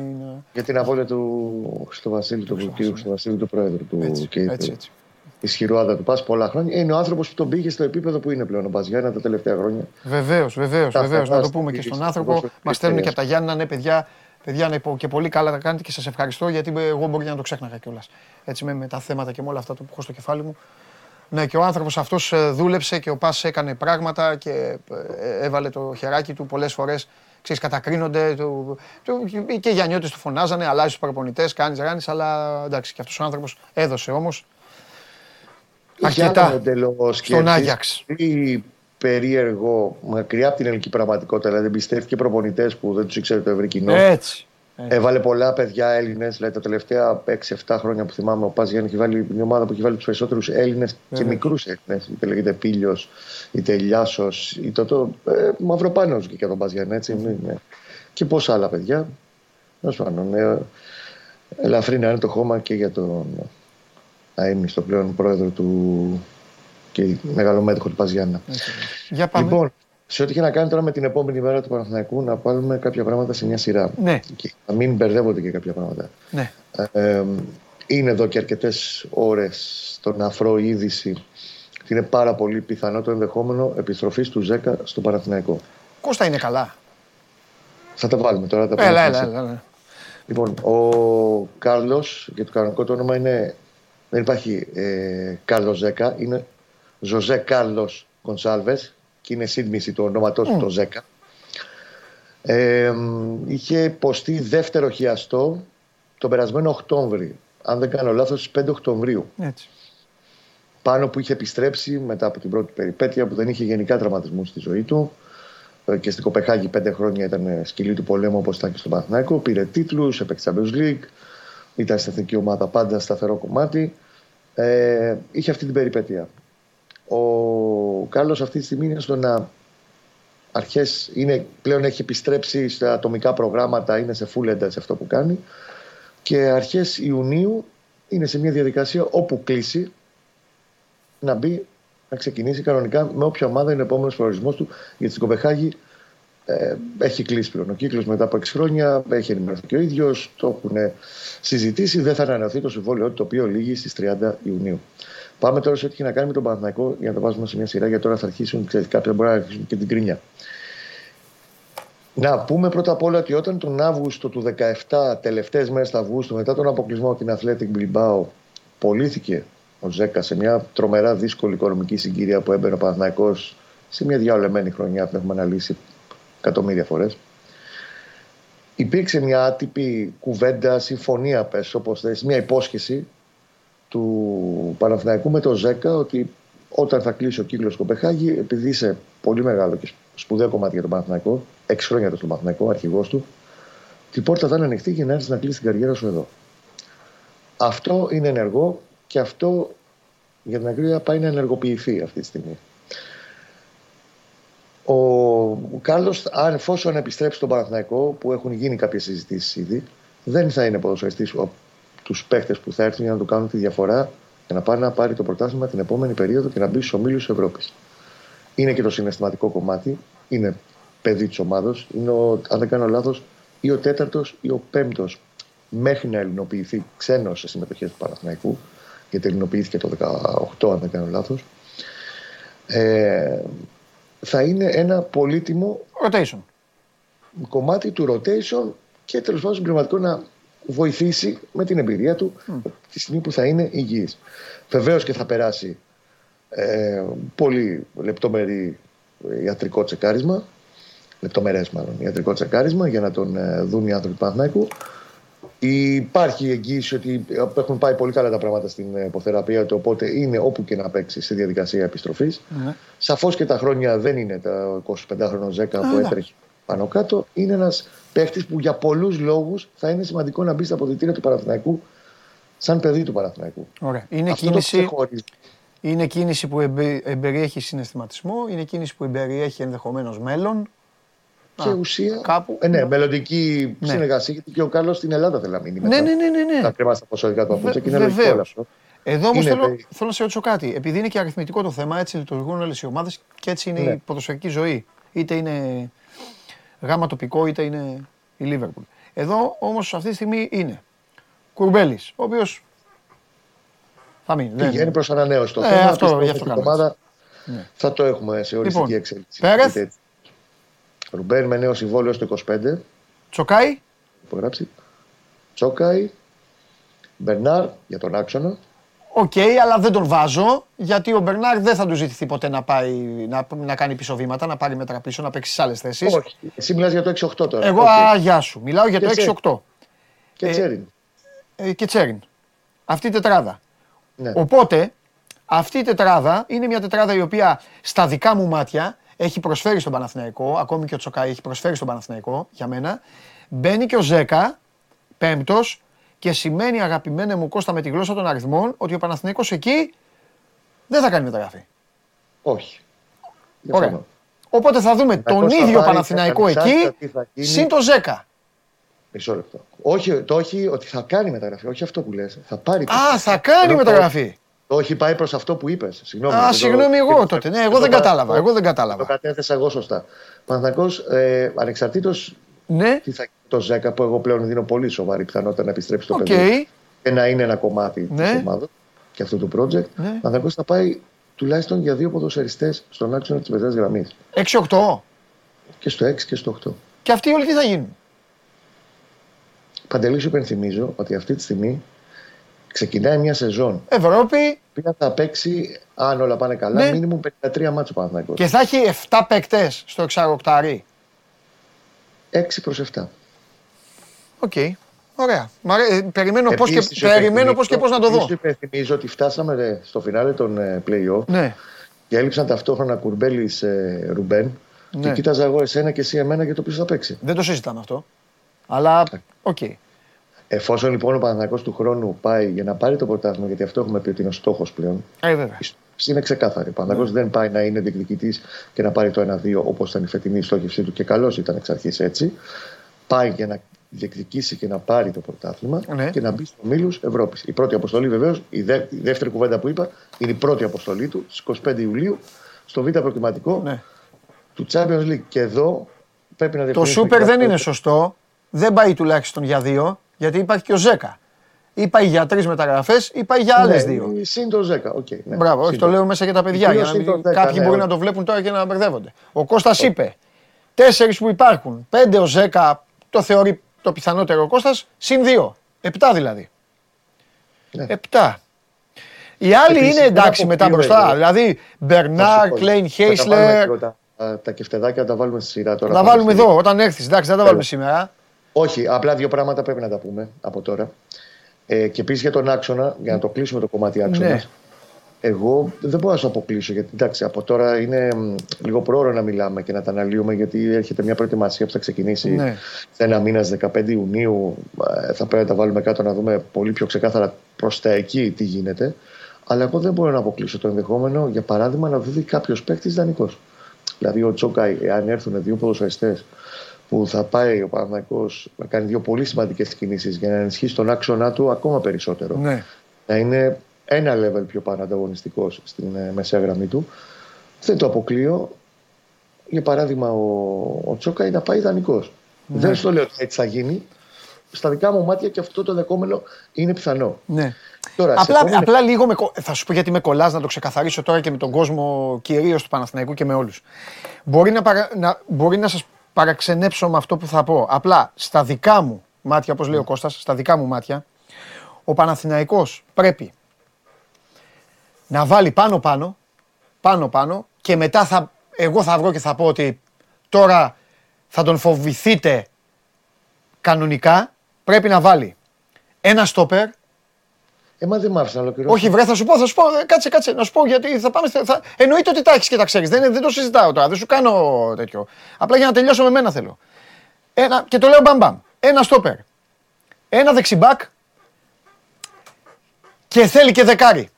για την απώλεια του στο Βασίλη, του κύριου στο Βασίλη, του Πρόεδρου του έτσι, και έτσι, έτσι. Ισχυρού άδρα του Πας πολλά χρόνια. Είναι ο άνθρωπος που τον πήγε στο επίπεδο που είναι πλέον ο Πας Γιάννα τα τελευταία χρόνια. Βεβαίως, βεβαίως. Να το πούμε και στον άνθρωπο. Μας στέλνουν και από τα Γιάννα, ναι, παιδιά. Παιδιά, ναι, και πολύ καλά τα κάνετε και σας ευχαριστώ γιατί εγώ μπορεί να το ξέχναγα κιόλας. Έτσι με, με τα θέματα και με όλα αυτά που έχω στο κεφάλι μου. Ναι, και ο άνθρωπος αυτός ε, δούλεψε και ο Πας έκανε πράγματα και ε, έβαλε το χεράκι του πολλές φορές. Ξέρεις, κατακρίνονται το, το, και οι Γιαννιώτες του φωνάζανε, αλλάζεις τους παραπονητέ, κάνεις, κάνεις, αλλά εντάξει, και αυτός ο άνθρωπος έδωσε όμως. Αρκετά στον Άγιαξ. Ή περίεργο, μακριά από την ελληνική πραγματικότητα, δηλαδή εμπιστεύτηκε προπονητές που δεν τους ήξερε το ευρύ κοινό. Έτσι. Έβαλε πολλά παιδιά Έλληνες. Δηλαδή τα τελευταία 6-7 χρόνια που θυμάμαι, ο Πας Γιάννη έχει βάλει μια ομάδα που έχει βάλει τους περισσότερους Έλληνες και μικρούς Έλληνες. Είτε λέγεται Πίλιο, είτε Λιάσος, είτε το. Ε, Μαυροπάνο και για τον Πας Γιάννη, έτσι. Ναι. Και πόσα άλλα παιδιά. Τέλος πάντων. Ε, ελαφρύ να είναι το χώμα και για τον αίμιστο πλέον πρόεδρο του και μεγάλο μέτοχο του Παζιάννα. Για πάμε. Λοιπόν, σε ό,τι είχε να κάνει τώρα με την επόμενη μέρα του Παναθηναϊκού, να πάρουμε κάποια πράγματα σε μια σειρά. Ναι. Και να μην μπερδεύονται και κάποια πράγματα. Ναι. Ε, είναι εδώ και αρκετές ώρες στον αφρό είδηση ότι είναι πάρα πολύ πιθανό το ενδεχόμενο επιστροφής του Ζέκα στο Παναθηναϊκό. Κώστα είναι καλά. Θα τα βάλουμε τώρα. Τα έλα, έλα, έλα, έλα. Λοιπόν, ο Κάρλος, για το κανονικό το όνομα είναι. Δεν υπάρχει ε, Κάρλος Ζέκα, είναι Ζωζέ Κάρλος Κονσάλβες και είναι σύντμηση του ονόματό του το Ζέκα. Ε, είχε υποστεί δεύτερο χιαστό τον περασμένο Οκτώβρη. Αν δεν κάνω λάθος, στις 5 Οκτωβρίου. Έτσι. Πάνω που είχε επιστρέψει μετά από την πρώτη περιπέτεια που δεν είχε γενικά τραυματισμούς στη ζωή του ε, και στην Κοπεχάγη πέντε χρόνια ήταν σκυλή του πολέμου όπως ήταν και στο Παναθηναϊκό. Πήρε τίτλους, έπαιξε Champions League, ήταν στην εθνική ομάδα πάντα σταθερό κομμάτι. Ε, είχε αυτή την περιπέτεια. Ο Κάρλος αυτή τη στιγμή είναι στο να αρχές, είναι, πλέον έχει επιστρέψει στα ατομικά προγράμματα, είναι σε full ένταση αυτό που κάνει και αρχές Ιουνίου είναι σε μια διαδικασία όπου κλείσει να μπει, να ξεκινήσει κανονικά με όποια ομάδα είναι ο επόμενος προορισμός του. Γιατί στην Κοπεχάγη ε, έχει κλείσει πλέον ο κύκλο μετά από 6 χρόνια. Έχει ενημερωθεί και ο ίδιος. Το έχουν συζητήσει. Δεν θα ανανεωθεί το συμβόλαιο το οποίο λύγει στις 30 Ιουνίου. Πάμε τώρα σε ό,τι έχει να κάνει με τον Παναθηναϊκό για να το βάζουμε σε μια σειρά. Γιατί τώρα θα αρχίσουν, ξέρετε, κάποιοι μπορεί να αρχίσουν και την κρίνια. Να πούμε πρώτα απ' όλα ότι όταν τον Αύγουστο του 17, τελευταίες μέρες του Αυγούστου, μετά τον αποκλεισμό από την Athletic Bilbao, πωλήθηκε ο Ζέκα σε μια τρομερά δύσκολη οικονομική συγκυρία που έμπαινε ο Παναθναϊκός σε μια διαολεμένη χρονιά που έχουμε αναλύσει εκατομμύρια φορές. Υπήρξε μια άτυπη κουβέντα, συμφωνία, πε όπως θες, μια υπόσχεση του Παναθηναϊκού με τον Ζέκα ότι όταν θα κλείσει ο κύκλος Κοπεχάγη, επειδή είσαι πολύ μεγάλο και σπουδαίο κομμάτι για τον Παναθηναϊκό, έξι χρόνια το στον Παναθηναϊκό, αρχηγός του, την πόρτα θα είναι ανοιχτή για να έρθεις να κλείσεις την καριέρα σου εδώ. Αυτό είναι ενεργό και αυτό για την ακρίβεια πάει να ενεργοποιηθεί αυτή τη στιγμή. Ο, ο Κάρλος, αν εφόσον επιστρέψει στον Παναθηναϊκό, που έχουν γίνει κάποιες συζητήσεις ήδη, δεν θα είναι ποδοσφαιριστής τους παίχτες που θα έρθουν για να του κάνουν τη διαφορά για να πάει να πάρει το πρωτάθλημα την επόμενη περίοδο και να μπει στους ομίλους Ευρώπης. Είναι και το συναισθηματικό κομμάτι. Είναι παιδί της ομάδα. Είναι, ο, αν δεν κάνω λάθος, ή ο τέταρτος ή ο πέμπτος μέχρι να ελληνοποιηθεί ξένος σε συμμετοχές του Παναθηναϊκού. Γιατί ελληνοποιήθηκε το 2018, αν δεν κάνω λάθος. Ε, θα είναι ένα πολύτιμο rotation. κομμάτι του rotation και τέλος πάντων συμπληρωματικό να βοηθήσει με την εμπειρία του mm. τη στιγμή που θα είναι υγιής. Βεβαίως και θα περάσει ε, πολύ λεπτομερή ιατρικό τσεκάρισμα, λεπτομερές μάλλον ιατρικό τσεκάρισμα για να τον ε, δουν οι άνθρωποι του Παναθηναϊκού. Υπάρχει εγγύηση ότι έχουν πάει πολύ καλά τα πράγματα στην υποθεραπεία του, οπότε είναι όπου και να παίξει στη διαδικασία επιστροφής. Mm. Σαφώς και τα χρόνια δεν είναι τα 25 χρόνια 10 που έτρεχε πάνω κάτω. Είναι ένας παίχτης που για πολλούς λόγους θα είναι σημαντικό να μπει στα αποδητήρια του Παναθηναϊκού σαν παιδί του Παναθηναϊκού. Ωραία. Είναι, κίνηση, είναι κίνηση που εμπεριέχει συναισθηματισμό, είναι κίνηση που εμπεριέχει ενδεχομένως μέλλον. Και Α, ουσία. Κάπου. Ε, ναι, μελλοντική ναι. συνεργασία. Γιατί και ο Κάρλος στην Ελλάδα θέλει να μείνει. Ναι, ναι, ναι. ναι, ναι. Θα κρεμάσει τα ποσοτικά του αφού και είναι λογικό αυτό. Εδώ όμως Είναι, θέλω, παιδί. θέλω να σε ρωτήσω κάτι. Επειδή είναι και αριθμητικό το θέμα, έτσι λειτουργούν όλες οι ομάδες και έτσι είναι Ναι. η ποδοσφαιρική ζωή. Είτε είναι γάμα τοπικό, είτε είναι η Λίβερπουλ. Εδώ όμως αυτή τη στιγμή είναι Κουρμπέλης, ο οποίος θα μείνει. δεν- Πηγαίνει προς ανανέωση το Ναι, θέμα. αυτό, πιστεύω γι' ότι αυτό η κάνω ομάδα Ναι. θα το έχουμε σε οριστική Λοιπόν, εξέλιξη. Πέρεθ. Είτε έτσι. Ρουμπέν με νέο συμβόλαιο στο 25. Τσοκάι, Υπογράψει. Τσόκαη. Μπερνάρ για τον άξονα. οκ, αλλά δεν τον βάζω γιατί ο Μπερνάρ δεν θα του ζητηθεί ποτέ να, πάει, να, να κάνει πίσω βήματα, να πάρει μέτρα πίσω, να παίξει σε άλλες θέσεις. Όχι. Εσύ μιλάς για το 6-8 τώρα. Εγώ, Οκ. α, γεια σου. Μιλάω για το Και σε- 6-8 Και ε, Τσέριν. ε, και Τσέριν. Αυτή η τετράδα. Ναι. Οπότε, αυτή η τετράδα είναι μια τετράδα η οποία στα δικά μου μάτια έχει προσφέρει στον Παναθηναϊκό, ακόμη και ο Τσοκάη έχει προσφέρει στον Παναθηναϊκό για μένα. Μπαίνει και ο Ζέκα, πέμπτος, και σημαίνει αγαπημένε μου Κώστα με τη γλώσσα των αριθμών ότι ο Παναθηναϊκός εκεί δεν θα κάνει μεταγραφή. Όχι. Ωραία. Διαφωνώ. Οπότε θα δούμε τον Παναθηναϊκός θα ίδιο πάρει Παναθηναϊκό ανεξάρτητα εκεί, τι θα γίνει. συν το Ζέκα. Μισό λεπτό. Όχι, το όχι ότι θα κάνει μεταγραφή. Όχι αυτό που λες. Θα πάρει. Α, θα κάνει Ενώ το- μεταγραφή. Το όχι πάει προς αυτό που είπες. Συγγνώμη. Α, δεν το- συγγνώμη εγώ τότε. Ναι, εγώ δεν το- κατάλαβα. Εγώ δεν Το κατάλαβα. κατέθεσα εγώ σωστά. Παναθηναϊκός ε, ανεξαρτήτως Ναι, τι θα γίνει το 10 που εγώ πλέον δίνω πολύ σοβαρή πιθανότητα να επιστρέψει το οκ. παιδί και να είναι ένα κομμάτι Ναι. της ομάδας και αυτού του project. Ναι. Ο Παναθηναϊκός θα πάει τουλάχιστον για δύο ποδοσφαιριστές στον άξονα της μεσαίας γραμμής. 6-8. Και στο 6 και στο 8. Και αυτοί όλοι τι θα γίνουν; Παντελής σου υπενθυμίζω ότι αυτή τη στιγμή ξεκινάει μια σεζόν Ευρώπη που θα παίξει, αν όλα πάνε καλά, Ναι. μίνιμουμ 53 ματς ο ο Παναθηναϊκός. και θα έχει 7 παίκτες στο εξαροχτάρι. 6 προς 7. Οκ. Ωραία. Μ' αρέ- ε, Περιμένω πώς και, Επίσης, σου περιμένω υπενθυμίζω- πώς και πώς να το επίσης δω. σου υπενθυμίζω ότι φτάσαμε ε, στο φινάλε των ε, play-off Ναι. και έλειψαν ταυτόχρονα Κουρμπέλης ε, Ρουμπέν. Ναι. Και κοίταζα εγώ εσένα και εσύ εμένα για το ποιο θα παίξει. Δεν το συζητάμε αυτό. Αλλά οκ. Εφόσον λοιπόν ο Παναθηναϊκός του χρόνου πάει για να πάρει το πρωτάθλημα, γιατί αυτό έχουμε πει ότι είναι ο στόχος πλέον, Ε, βέβαια. η στόχη είναι ξεκάθαρη. Ο Παναθηναϊκός δεν πάει να είναι διεκδικητής και να πάρει το 1-2 όπως ήταν η φετινή στόχευσή του και καλώς ήταν εξ αρχής έτσι. Πάει για να διεκδικήσει και να πάρει το πρωτάθλημα Ναι. και να μπει στου ομίλου Ευρώπης. Η πρώτη αποστολή βεβαίως, η, δε, η δεύτερη κουβέντα που είπα, είναι η πρώτη αποστολή του στις 25 Ιουλίου στο Β' προκριματικό Ναι. του Champions League. Και εδώ πρέπει να Το διευθυνήσουμε σούπερ και δεν αυτό. είναι σωστό. Δεν πάει τουλάχιστον για δύο, γιατί υπάρχει και ο Ζέκα. Ή πάει για τρει μεταγραφές, ή πάει για άλλες Ναι, δύο. Συν το 10. οκ, ναι. Μπράβο, όχι, Συν το λέω μέσα για τα παιδιά. Δύο Για να συν μην... το δέκα, Κάποιοι ναι, μπορεί όχι. να το βλέπουν τώρα και να μπερδεύονται. Ο Κώστας είπε τέσσερις που υπάρχουν. Πέντε ο Ζέκα το θεωρεί το πιθανότερο ο Κώστας, συν δύο. Επτά δηλαδή. Ναι. Επτά. Οι άλλοι Επίσης, είναι δεν εντάξει μετά αποκλείω μπροστά. εγώ. Δηλαδή Θα Μπερνάρ, σου πω, Κλέιν, θα τα βάλουμε Χέισλερ. λίγο Τα, τα, τα κεφτεδάκια θα τα βάλουμε στη σειρά τώρα. Να πάνω βάλουμε στη- εδώ όταν έρθεις. Εντάξει, δεν τα βάλουμε Τέλος. σήμερα. Όχι, απλά δύο πράγματα πρέπει να τα πούμε από τώρα. Ε, και επίσης για τον άξονα, για να το κλείσουμε το κομμάτι άξονας. Ναι. Εγώ δεν μπορώ να σου αποκλείσω γιατί εντάξει, από τώρα είναι μ, λίγο πρόωρο να μιλάμε και να τα αναλύουμε γιατί έρχεται μια προετοιμασία που θα ξεκινήσει Ναι. σε ένα μήνα στις 15 Ιουνίου. Ε, Θα πρέπει να τα βάλουμε κάτω να δούμε πολύ πιο ξεκάθαρα προς τα εκεί τι γίνεται. Αλλά εγώ δεν μπορώ να αποκλείσω το ενδεχόμενο, για παράδειγμα, να δει κάποιος παίκτης δανεικός. Δηλαδή, ο Τσόκαη, εάν έρθουν δύο ποδοσφαιριστές που θα πάει ο Παναθηναϊκός να κάνει δύο πολύ σημαντικές κινήσεις για να ενισχύσει τον άξονά του ακόμα περισσότερο. Ναι. Να είναι ένα level πιο πάνω ανταγωνιστικό στην ε, μεσαία γραμμή του. Δεν το αποκλείω. Για παράδειγμα, ο, ο Τσόκαη να πάει ιδανικό. Ναι. Δεν στο λέω ότι έτσι θα γίνει. Στα δικά μου μάτια και αυτό το δεκόμενο είναι πιθανό. ναι. Τώρα, σε Απλά, επόμενη- απλά λίγο με, κο- θα σου πω γιατί με κολλάς να το ξεκαθαρίσω τώρα και με τον κόσμο κυρίως του Παναθηναϊκού και με όλους. Μπορεί να, παρα, να, μπορεί να σας παραξενέψω με αυτό που θα πω. Απλά στα δικά μου μάτια, όπως λέει ο Κώστας, στα δικά μου μάτια, ο Παναθηναϊκός πρέπει να βάλει πάνω πάνω, πάνω πάνω και μετά θα, εγώ θα βγω και θα πω ότι τώρα θα τον φοβηθείτε κανονικά, πρέπει να βάλει ένα στόπερ, Ε, μα δεν μ' άφησε να ολοκληρώσω. όχι, βρε, θα σου πω, θα σου πω. ε, Κάτσε, κάτσε, να σου πω γιατί θα πάμε. Θα... Εννοείται ότι τα έχεις και τα ξέρεις. Δεν, δεν το συζητάω τώρα, δεν σου κάνω τέτοιο. Απλά για να τελειώσω με μένα θέλω. Ένα, και το λέω μπαμ μπαμ. Ένα στόπερ. Ένα δεξιμπάκ. Και θέλει και δεκάρι.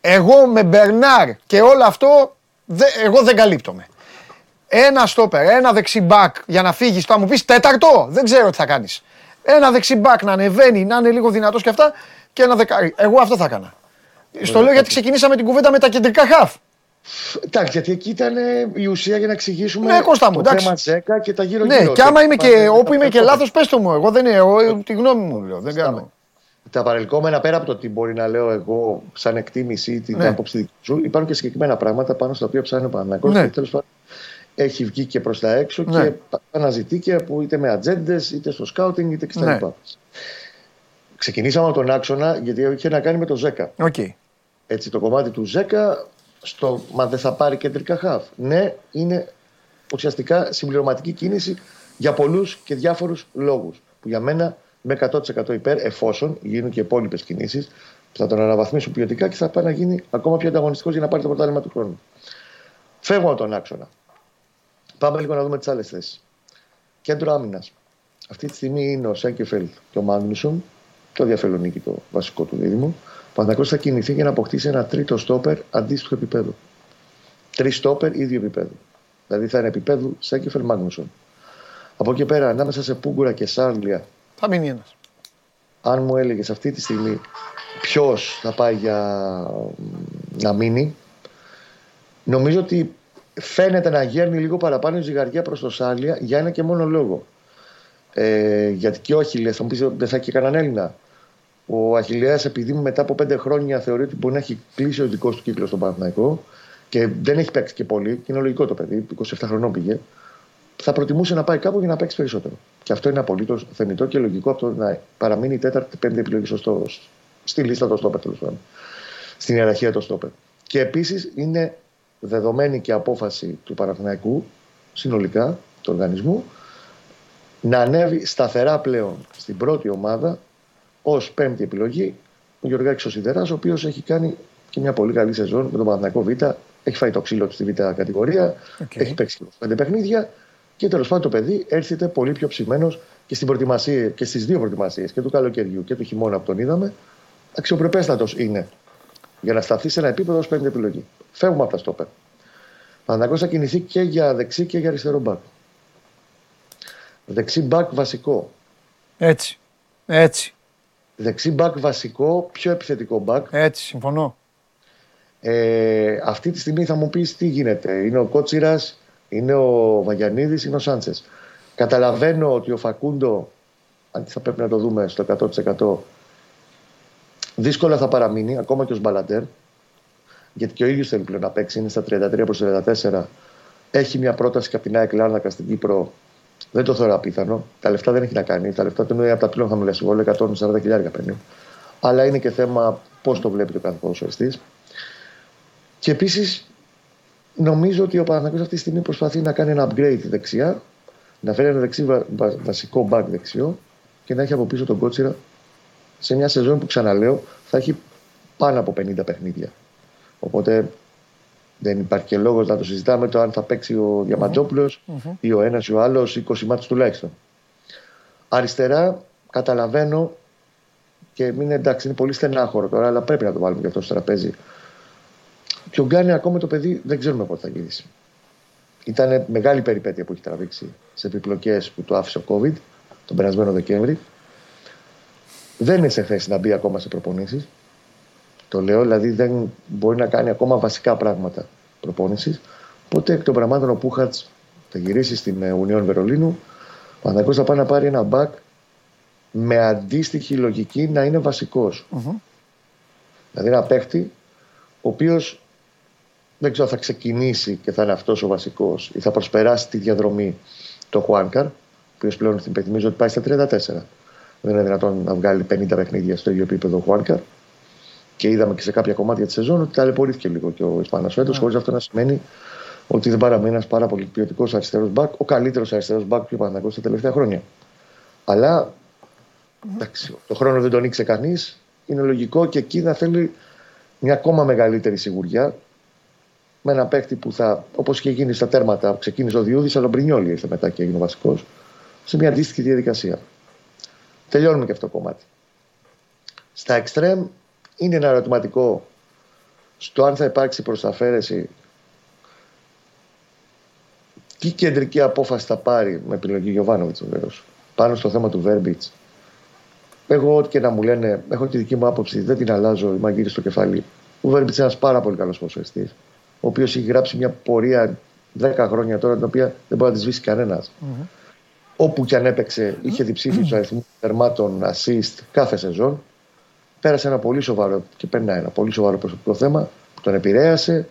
Εγώ με Μπερνάρ και όλο αυτό, δε, εγώ δεν καλύπτομαι. Ένα στόπερ, ένα δεξιμπάκ για να φύγεις. Θα μου πεις τέταρτο, δεν ξέρω τι θα κάνεις. Ένα δεξιμπάκ να ανεβαίνει, να είναι λίγο δυνατός και αυτά και ένα δεκάρι. Εγώ αυτό θα έκανα. Στο λέω γιατί ξεκινήσαμε την κουβέντα με τα κεντρικά χαφ. Εντάξει, γιατί εκεί ήταν η ουσία για να εξηγήσουμε ναι, Κώστα μου, το θέμα Τζέκα και τα γύρω Ναι, και άμα είμαι και, όπου είμαι και λάθος, πες το μου. Εγώ δεν είναι, εγώ, τη γνώμη μου λέω. Δεν κάνω. Τα παρελκόμενα πέρα από το τι μπορεί να λέω εγώ σαν εκτίμηση ή την ναι. άποψη δική σου, υπάρχουν και συγκεκριμένα πράγματα πάνω στα οποία ψάχνει ο Παναγιώ. Ναι. Και τέλος πάντων έχει βγει και προς τα έξω ναι. και αναζητεί και που είτε με ατζέντες, είτε στο σκάουτινγκ, είτε και Ναι. Ξεκινήσαμε από τον άξονα γιατί είχε να κάνει με το ΖΕΚΑ. Okay. Έτσι, το κομμάτι του ΖΕΚΑ στο μα δεν θα πάρει κεντρικά χαφ. Ναι, είναι ουσιαστικά συμπληρωματική κίνηση για πολλούς και διάφορους λόγους. Που για μένα με 100% υπέρ, εφόσον γίνουν και υπόλοιπες κινήσεις που θα τον αναβαθμίσουν ποιοτικά και θα πάει να γίνει ακόμα πιο ανταγωνιστικός για να πάρει το πρωτάθλημα του χρόνου. Φεύγω από τον άξονα. Πάμε λίγο να δούμε τις άλλες θέσεις. Κέντρο άμυνας. Αυτή τη στιγμή είναι ο Σέγκεφελτ και ο Μάγνουσον, το διαφελονίκη το βασικό του δίδυμο. Ο Παναγιώ θα κινηθεί για να αποκτήσει ένα τρίτο στόπερ αντίστοιχο επίπεδο. Τρεις στόπερ ίδιο επίπεδο. Δηλαδή θα είναι επίπεδο Σέγκεφελτ Μάγνουσον. Από εκεί πέρα, ανάμεσα σε Πούγκουρα και Σάρλια. Θα μείνει ένας. Αν μου έλεγες αυτή τη στιγμή ποιος θα πάει για να μείνει, νομίζω ότι φαίνεται να γέρνει λίγο παραπάνω η ζυγαριά προς το Σάλια για ένα και μόνο λόγο. Ε, γιατί και ο Αχιλέα, θα μου πεις δεν θα έχει κανέναν Έλληνα. Ο Αχιλέα, επειδή μετά από πέντε χρόνια θεωρεί ότι μπορεί να έχει κλείσει ο δικός του κύκλος στον Παναθηναϊκό και δεν έχει παίξει και πολύ, και είναι λογικό το παιδί, 27 χρονών πήγε, θα προτιμούσε να πάει κάπου για να παίξει περισσότερο. Και αυτό είναι απολύτως θεμητό και λογικό από το να παραμείνει η τέταρτη, πέμπτη επιλογή στο, στη λίστα των στόπερ, τέλος πάντων. Στην ιεραρχία των στόπερ. Και επίσης είναι δεδομένη και απόφαση του Παναθηναϊκού συνολικά του οργανισμού να ανέβει σταθερά πλέον στην πρώτη ομάδα ως πέμπτη επιλογή ο Γιωργάκης ο Σιδεράς, ο οποίος έχει κάνει και μια πολύ καλή σεζόν με τον Παναθηναϊκό Β. Έχει φάει το ξύλο του στη Β κατηγορία, okay. έχει παίξει πέντε παιχνίδια και τέλος πάντων το παιδί έρχεται πολύ πιο ψημένος και στην προετοιμασία και στις δύο προετοιμασίες και του καλοκαιριού και του χειμώνα που τον είδαμε. Αξιοπρεπέστατος είναι για να σταθεί σε ένα επίπεδο ως πέμπτη επιλογή. Φεύγουμε από τα στόπερ. Παναγό θα κινηθεί και για δεξί και για αριστερό μπακ. Δεξί μπακ βασικό. Έτσι. Έτσι. Δεξί μπακ βασικό, πιο επιθετικό μπακ. Έτσι, συμφωνώ. Ε, αυτή τη στιγμή θα μου πεις τι γίνεται. Είναι ο Κότσιρας, είναι ο Βαγιανίδης, είναι ο Σάντσες. Καταλαβαίνω ότι ο Φακούντο, αν θα πρέπει να το δούμε στο 100%, δύσκολα θα παραμείνει, ακόμα και ο Μπαλαντέρ γιατί και ο ίδιος θέλει πλέον να παίξει, είναι στα 33 προς 34. Έχει μια πρόταση και από την ΑΕΚ Λάρνακα στην Κύπρο. Δεν το θεωρώ απίθανο. Τα λεφτά δεν έχει να κάνει. Τα λεφτά του είναι από τα πλέον χαμηλά συμβόλαια, 140 χιλιάρια παίρνει. Αλλά είναι και θέμα πώς το βλέπει το κάθε ποδοσφαιριστής. Και επίσης νομίζω ότι ο Παναγιώτο αυτή τη στιγμή προσπαθεί να κάνει ένα upgrade δεξιά, να φέρει ένα δεξί βα, βα, βασικό back δεξιό και να έχει από πίσω τον Κότσιρα σε μια σεζόν που ξαναλέω θα έχει πάνω από 50 παιχνίδια. Οπότε δεν υπάρχει και λόγος να το συζητάμε το αν θα παίξει ο διαμαντζοπουλο ή ο ένας ή ο άλλος 20 μάτς τουλάχιστον. Αριστερά καταλαβαίνω και μην εντάξει, είναι πολύ στενάχωρο τώρα, αλλά πρέπει να το βάλουμε και αυτό στο τραπέζι. Και ο Γκάνι ακόμα το παιδί δεν ξέρουμε πότε θα γυρίσει. Ήταν μεγάλη περιπέτεια που έχει τραβήξει σε επιπλοκές που το άφησε ο COVID τον περασμένο Δεκέμβρη. Δεν είναι σε θέση να μπει ακόμα σε προπονήσεις. Το λέω, δηλαδή δεν μπορεί να κάνει ακόμα βασικά πράγματα προπόνησης. Οπότε εκ των πραγμάτων ο Πούχατς θα γυρίσει στην Ουνιόν Βερολίνου. Ο Παναγιώ θα πάει να πάρει ένα μπακ με αντίστοιχη λογική να είναι βασικός. Δηλαδή ένα παίχτη ο οποίος δεν ξέρω θα ξεκινήσει και θα είναι αυτός ο βασικός ή θα προσπεράσει τη διαδρομή το Χουάνκαρ, ο οποίος πλέον θυμίζω ότι πάει στα 34. Δεν είναι δυνατόν να βγάλει 50 παιχνίδια στο ίδιο επίπεδο ο Χουάνκαρ και είδαμε και σε κάποια κομμάτια της σεζόν ότι ταλαιπωρήθηκε λίγο και ο Ισπανός φέτος, mm. χωρίς αυτό να σημαίνει ότι δεν παραμείνει ένας πάρα πολύ ποιοτικός αριστερός μπακ, ο καλύτερος αριστερός μπακ που ο τα τελευταία χρόνια. Αλλά εντάξει, το χρόνο δεν τον ήξερε κανείς. Είναι λογικό και εκεί θα θέλει μια ακόμα μεγαλύτερη σιγουριά με ένα παίκτη που θα, όπως είχε γίνει στα τέρματα, ξεκίνησε ο Διούδης, αλλά ο Μπρινιόλη ήρθε μετά και έγινε ο βασικός, σε μια αντίστοιχη διαδικασία. Τελειώνουμε και αυτό το κομμάτι. Στα εξτρέμ είναι ένα ερωτηματικό στο αν θα υπάρξει προσταφαίρεση τι κεντρική απόφαση θα πάρει με επιλογή Γιωβάνοβιτς βεβαίως πάνω στο θέμα του Βέρμπιτς. Εγώ, ό,τι και να μου λένε, έχω τη δική μου άποψη, δεν την αλλάζω, η μαγείρη στο κεφάλι. Ο Βέρμπιτς είναι ένας πάρα πολύ καλός ποσοστή, ο οποίος έχει γράψει μια πορεία 10 χρόνια τώρα, την οποία δεν μπορεί να τη σβήσει κανένας. Mm-hmm. Όπου και αν έπαιξε, είχε διψήφιου *clears throat* mm-hmm. αριθμού τερμάτων, assist κάθε σεζόν. Πέρασε ένα πολύ σοβαρό και περνάει ένα πολύ σοβαρό προσωπικό θέμα που τον επηρέασε.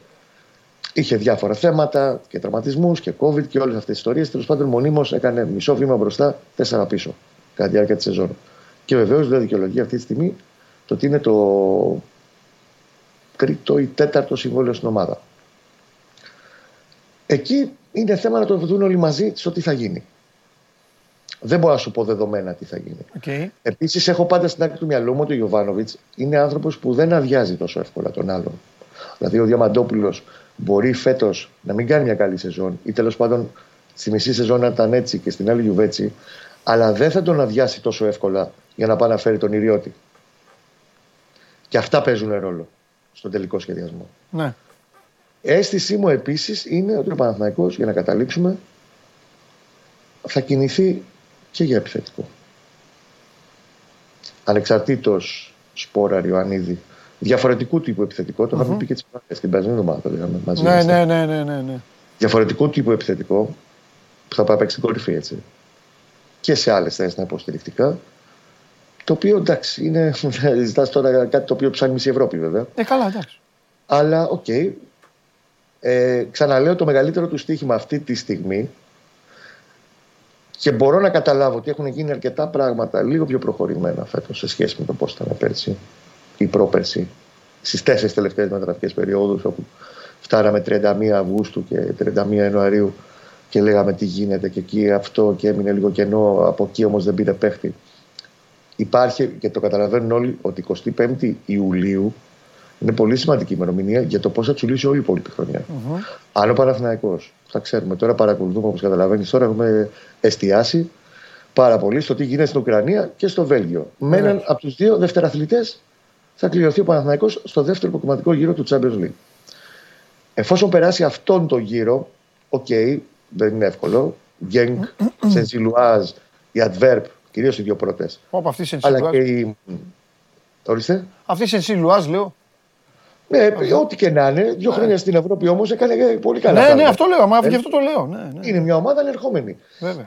Είχε διάφορα θέματα και τραυματισμούς και COVID και όλες αυτές τις ιστορίες. Τέλος πάντων, μονίμως έκανε μισό βήμα μπροστά, τέσσερα πίσω κατά τη διάρκεια της σεζόν. Και βεβαίως δεν δικαιολογεί αυτή τη στιγμή το ότι είναι το τρίτο ή τέταρτο συμβόλαιο στην ομάδα. Εκεί είναι θέμα να το δουν όλοι μαζί στο τι θα γίνει. Δεν μπορώ να σου πω δεδομένα τι θα γίνει. Okay. Επίσης, έχω πάντα στην άκρη του μυαλού μου ότι ο Ιωβάνοβιτ είναι άνθρωπος που δεν αδειάζει τόσο εύκολα τον άλλον. Δηλαδή, ο Διαμαντόπουλος μπορεί φέτος να μην κάνει μια καλή σεζόν ή τέλος πάντων στη μισή σεζόν να ήταν έτσι και στην άλλη Γιουβέτσι, αλλά δεν θα τον αδειάσει τόσο εύκολα για να πάει να φέρει τον Ιριώτη. Και αυτά παίζουν ρόλο στον τελικό σχεδιασμό. Ναι. Αίσθησή μου επίσης είναι ότι ο Παναθηναϊκός για να καταλήξουμε θα κινηθεί και για επιθετικό. Ανεξαρτήτως Σπόραρ Ιωαννίδη, διαφορετικού τύπου επιθετικό, το είχαμε πει και την περασμένη εβδομάδα. Μαζί ναι, ναι, ναι, ναι, ναι, ναι. Διαφορετικού τύπου επιθετικό που θα πάει παίξει την κορυφή έτσι. Και σε άλλες θέσεις να υποστηρικτικά. Το οποίο εντάξει, είναι. *laughs* Ζητάς τώρα κάτι το οποίο ψάχνει μισή Ευρώπη βέβαια. Ε, καλά, εντάξει. Αλλά OK. Okay. Ε, ξαναλέω το μεγαλύτερο του στοίχημα αυτή τη στιγμή και μπορώ να καταλάβω ότι έχουν γίνει αρκετά πράγματα λίγο πιο προχωρημένα φέτος σε σχέση με το πώς ήταν πέρσι ή πρόπερσι. Στις τέσσερις τελευταίες μεταγραφικές περιόδους, όπου φτάναμε 31 Αυγούστου και 31 Ιανουαρίου και λέγαμε τι γίνεται και εκεί αυτό και έμεινε λίγο κενό. Από εκεί όμως δεν πήρε παίχτη. Υπάρχει και το καταλαβαίνουν όλοι ότι 25η Ιουλίου είναι πολύ σημαντική ημερομηνία για το πώς θα τσουλήσει όλη η υπόλοιπη χρονιά. Mm-hmm. Αν ο Παναθηναϊκός, θα ξέρουμε τώρα, παρακολουθούμε όπως καταλαβαίνεις τώρα, έχουμε εστιάσει πάρα πολύ στο τι γίνεται στην Ουκρανία και στο Βέλγιο. Mm-hmm. Με έναν από τους δύο δευτεραθλητές θα κληρωθεί ο Παναθηναϊκός στο δεύτερο προκριματικό γύρο του Champions League. Εφόσον περάσει αυτόν τον γύρο, OK, okay, δεν είναι εύκολο. Γκένγκ, Σεν Ζιλουάζ, η Adverb, κυρίως οι δύο πρώτες. Όπω αυτή η Σενσιλουάζ. Αλλά και η. Ορίστε. Αυτή η Σενσιλουάζ, λέω. Ναι, ό,τι και να είναι. Δύο χρόνια στην Ευρώπη όμως έκανε πολύ καλά. Ναι, ναι, αυτό λέω. Μα γι' αυτό το λέω. Ναι, ναι. Είναι μια ομάδα ανερχόμενη.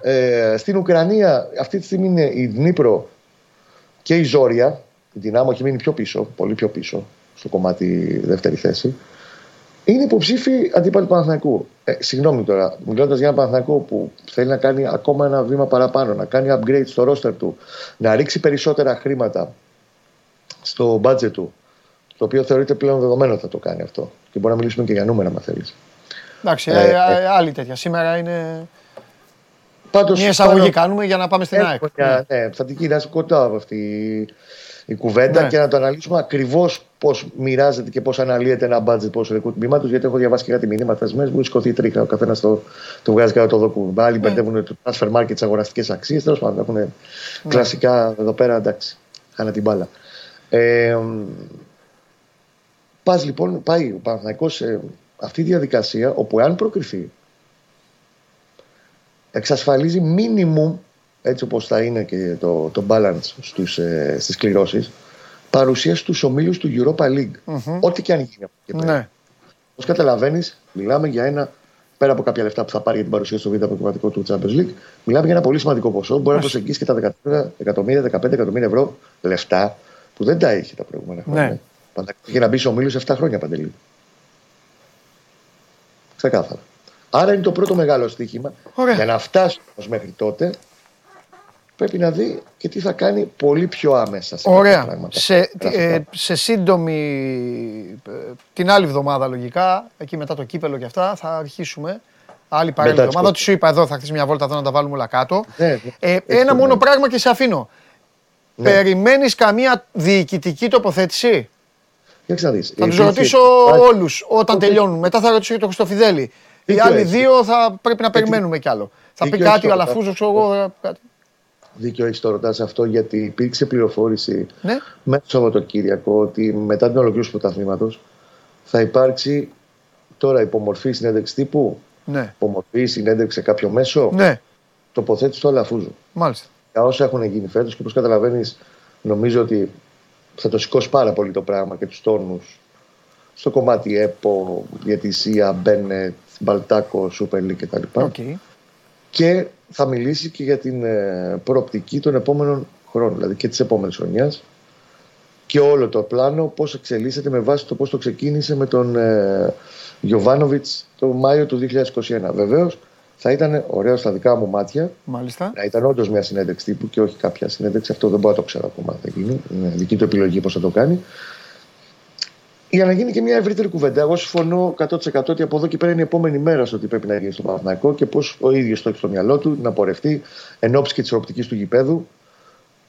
Ε, στην Ουκρανία αυτή τη στιγμή είναι η Δνήπρο και η Ζόρια. Η Δυνάμω έχει μείνει πιο πίσω, πολύ πιο πίσω, στο κομμάτι δεύτερη θέση. Είναι υποψήφοι αντίπαλοι του Παναθηναϊκού. Ε, συγγνώμη τώρα, μιλώντας για ένα Παναθηναϊκό που θέλει να κάνει ακόμα ένα βήμα παραπάνω, να κάνει upgrade στο roster του, να ρίξει περισσότερα χρήματα στο budget του το οποίο θεωρείται πλέον δεδομένο θα το κάνει αυτό. Και μπορεί να μιλήσουμε και για νούμερα, αν θέλεις. Εντάξει, ε, ε, ε, άλλη τέτοια. Σήμερα είναι. Πάντως, Μια εισαγωγή πάνω... κάνουμε για να πάμε στην ΑΕΚ. Ναι. ναι, θα την κοιτάξω κοντά από αυτή η κουβέντα ναι. και να το αναλύσουμε ακριβώς πώς μοιράζεται και πώς αναλύεται ένα μπάτζετ ποδοσφαιρικού τμήματος. Γιατί έχω διαβάσει και κάτι μηνύματα στι μέρε μου, σηκωθεί τρίχα. Ο καθένας το, το βγάζει κατά το δοκού. Άλλοι ναι. μπερδεύουν το transfer market, τις αγοραστικές αξίες. Τέλος πάντων, έχουν ναι. κλασικά εδώ πέρα εντάξει. Χάνα την μπάλα. Ε, Πας λοιπόν, πάει ο Παναθηναϊκός σε αυτή τη διαδικασία όπου αν προκριθεί εξασφαλίζει μίνιμουμ έτσι όπως θα είναι και το, το balance στους, ε, στις κληρώσεις παρουσία στους ομίλους του Europa League. Mm-hmm. Ό,τι και αν γίνει από εκεί πέρα. Ναι. Όπως καταλαβαίνεις, μιλάμε για ένα πέρα από κάποια λεφτά που θα πάρει για την παρουσία στο β' προκριματικό του Champions League, μιλάμε για ένα πολύ σημαντικό ποσό. Μπορεί να προσεγγίσει και τα 14 εκατομμύρια, 15 εκατομμύρια ευρώ λεφτά που δεν τα είχε τα προηγούμενα χρόνια. Ναι. Για να μπει σε ομίλους 7 χρόνια παντελή. Ξεκάθαρα. Άρα είναι το πρώτο μεγάλο στοίχημα. Για να φτάσει όμως μέχρι τότε, πρέπει να δει και τι θα κάνει πολύ πιο άμεσα. Σε Ωραία. Σε, ε, σε σύντομη. Ε, την άλλη εβδομάδα λογικά, εκεί μετά το κύπελο και αυτά, θα αρχίσουμε. Άλλη παρέμβαση εβδομάδα. Ό,τι σου είπα εδώ, θα χτίσει μια βόλτα εδώ να τα βάλουμε όλα κάτω. Ναι, ναι. Ε, ένα μόνο πράγμα και σε αφήνω. Ναι. Περιμένεις καμία διοικητική τοποθέτηση; Θα τους ρωτήσω όλους όταν τελειώνουν. Μετά θα ρωτήσω και τον Χρυστοφιδέλη. Οι άλλοι δύο θα πρέπει να περιμένουμε κι άλλο. Θα πει κάτι ο Αλαφούζο, ξέρω εγώ. Δίκιο έχεις το ρωτά αυτό γιατί υπήρξε πληροφόρηση ναι. μέσα στο Σαββατοκύριακο ότι μετά την ολοκλήρωση του πρωταθλήματος θα υπάρξει τώρα υπομορφή συνέντευξη τύπου. Ναι. Υπομορφή συνέντευξη σε κάποιο μέσο. Ναι. Τοποθέτηση του Αλαφούζου. Μάλιστα. Για όσα έχουν γίνει φέτος και όπως καταλαβαίνεις, νομίζω ότι θα το σηκώσει πάρα πολύ το πράγμα και τους τόνους στο κομμάτι ΕΠΟ, διατησία, Μπένετ, Μπαλτάκο, Super League κτλ. Okay. Και θα μιλήσει και για την ε, προοπτική των επόμενων χρόνων, δηλαδή και της επόμενης χρονιάς και όλο το πλάνο πώς εξελίσσεται με βάση το πώς το ξεκίνησε με τον ε, Γιωβάνοβιτς το Μάιο του 2021. Βεβαίως θα ήταν ωραίο στα δικά μου μάτια Μάλιστα. να ήταν όντως μια συνέντευξη τύπου και όχι κάποια συνέντευξη. Αυτό δεν μπορώ να το ξέρω ακόμα θα γίνει. Είναι δική του επιλογή πώς θα το κάνει. Για να γίνει και μια ευρύτερη κουβέντα. Εγώ συμφωνώ 100% ότι από εδώ και πέρα είναι η επόμενη μέρα στο τι πρέπει να γίνει στο Παναθηναϊκό και πώς ο ίδιος το έχει στο μυαλό του να πορευτεί εν ώψη και της οπτικής του γηπέδου.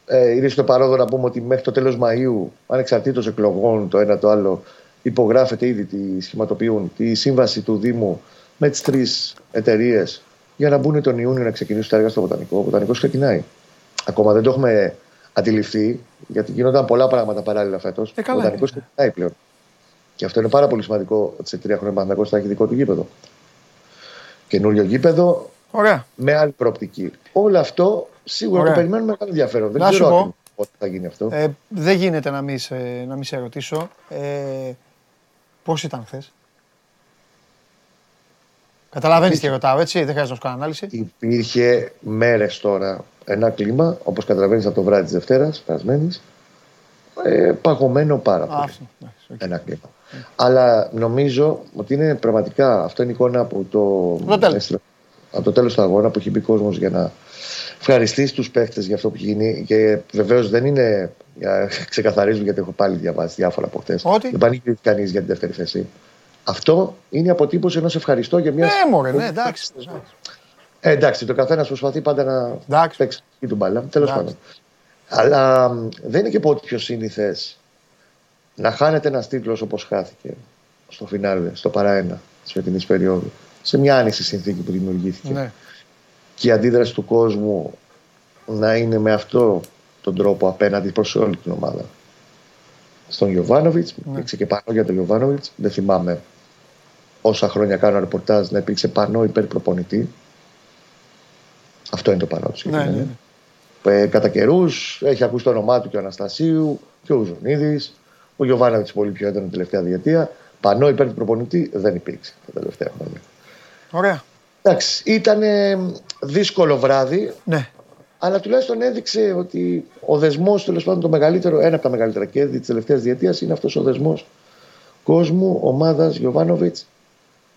Ε, είναι στο παρόδο να πούμε ότι μέχρι το τέλος Μαΐου, ανεξαρτήτως εκλογών, το ένα το άλλο, υπογράφεται ήδη, τη σχηματοποιούν τη σύμβαση του Δήμου με τις τρεις εταιρείες για να μπουν τον Ιούνιο να ξεκινήσουν τα έργα στο Βοτανικό. Ο Βοτανικός ξεκινάει. Ακόμα δεν το έχουμε αντιληφθεί, γιατί γίνονταν πολλά πράγματα παράλληλα φέτος. Ε, ο Βοτανικός ξεκινάει πλέον. Και αυτό είναι πάρα πολύ σημαντικό ότι σε τρία χρόνια Παναγιώ θα έχει δικό του γήπεδο. Καινούριο γήπεδο Ωραία. με άλλη προοπτική. Όλο αυτό σίγουρα Ωραία. το περιμένουμε μεγάλο ενδιαφέρον. Να Δεν σου ξέρω πω. ακριβώς πότε θα γίνει αυτό. Ε, δεν γίνεται να μην σε, να μην σε ρωτήσω. Ε, πώς ήταν χθες; Καταλαβαίνεις τι ρωτάω, έτσι, δεν χρειάζεται να σου κάνω ανάλυση. Υπήρχε μέρες τώρα ένα κλίμα, όπως καταλαβαίνεις από το βράδυ της Δευτέρας, περασμένης, ε, παγωμένο πάρα Α, πολύ. αυτό, εντάξει, οκ. Ένα κλίμα. Αλλά νομίζω ότι είναι πραγματικά αυτό είναι η εικόνα από το, Το τέλος. έστειλα- από το τέλος του αγώνα που έχει μπει κόσμος για να ευχαριστήσει τους παίχτες για αυτό που έχει γίνει και βεβαίως δεν είναι *laughs* για, ξεκαθαρίζουν γιατί έχω πάλι διαβάσει διάφορα από χτες Ότι; δεν πανηγυρίζει κανείς για την δεύτερη θέση αυτό είναι η αποτύπωση ενός ευχαριστώ για μια Ναι, μωρέ, ναι, εντάξει. εντάξει. ε, εντάξει, το καθένας προσπαθεί πάντα να Εντάξει. παίξει τη του μπάλα. Τέλος Εντάξει. πάντων. Αλλά μ, δεν είναι και πολύ πιο σύνηθες να χάνεται ένας τίτλος όπως χάθηκε στο φινάλε, στο παραένα της φετινής περίοδου, σε μια άνοιξη συνθήκη που δημιουργήθηκε. Ναι. Και η αντίδραση του κόσμου να είναι με αυτό τον τρόπο απέναντι προς όλη την ομάδα. Στον Γιωβάνοβιτς, Ναι. υπήρξε και πανό για τον Γιωβάνοβιτς. Δεν θυμάμαι όσα χρόνια κάνω ρεπορτάζ να υπήρξε πανό υπέρ προπονητή. Αυτό είναι το πανό του. Ναι, ναι, συγκεκριμένα. ναι. Ε, κατά καιρούς έχει ακούσει το όνομά του και ο Αναστασίου και ο Ζωνίδη. Ο Γιωβάνοβιτς πολύ πιο έντονο την τελευταία διετία. Πανό υπέρ του προπονητή δεν υπήρξε τα τελευταία χρόνια. Ωραία. Εντάξει, ήταν δύσκολο βράδυ, Ναι. αλλά τουλάχιστον έδειξε ότι ο δεσμός, τέλος πάντων, το μεγαλύτερο, ένα από τα μεγαλύτερα κέρδη της τελευταίας διετίας είναι αυτός ο δεσμός κόσμου, ομάδας Γιωβάνοβιτς,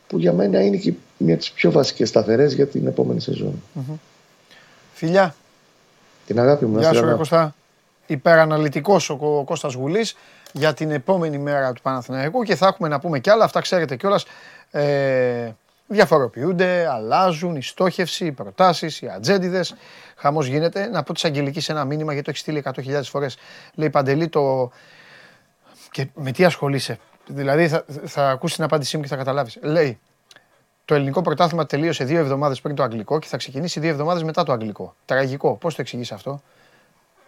που για μένα είναι και μια από τις πιο βασικές σταθερές για την επόμενη σεζόν. Φιλιά. Την αγάπη μου, να Γεια είστε σου, ρε καλά. Κωστά. Υπεραναλυτικός ο Κω- Κώστας Γουλής για την επόμενη μέρα του Παναθηναϊκού και θα έχουμε να πούμε κι άλλα. Αυτά ξέρετε κιόλας. Ε, διαφοροποιούνται, αλλάζουν η στόχευση, οι προτάσεις, οι ατζέντιδες. Χαμός γίνεται. Να πω της Αγγελικής ένα μήνυμα γιατί το έχει στείλει 100.000 φορές. Λέει Παντελή το... Και με τι ασχολείσαι; Δηλαδή θα, θα ακούσεις την απάντησή μου και θα καταλάβεις. Λέει το ελληνικό πρωτάθλημα τελείωσε δύο εβδομάδες πριν το αγγλικό και θα ξεκινήσει δύο εβδομάδες μετά το αγγλικό. Τραγικό. Πώς το εξηγείς αυτό;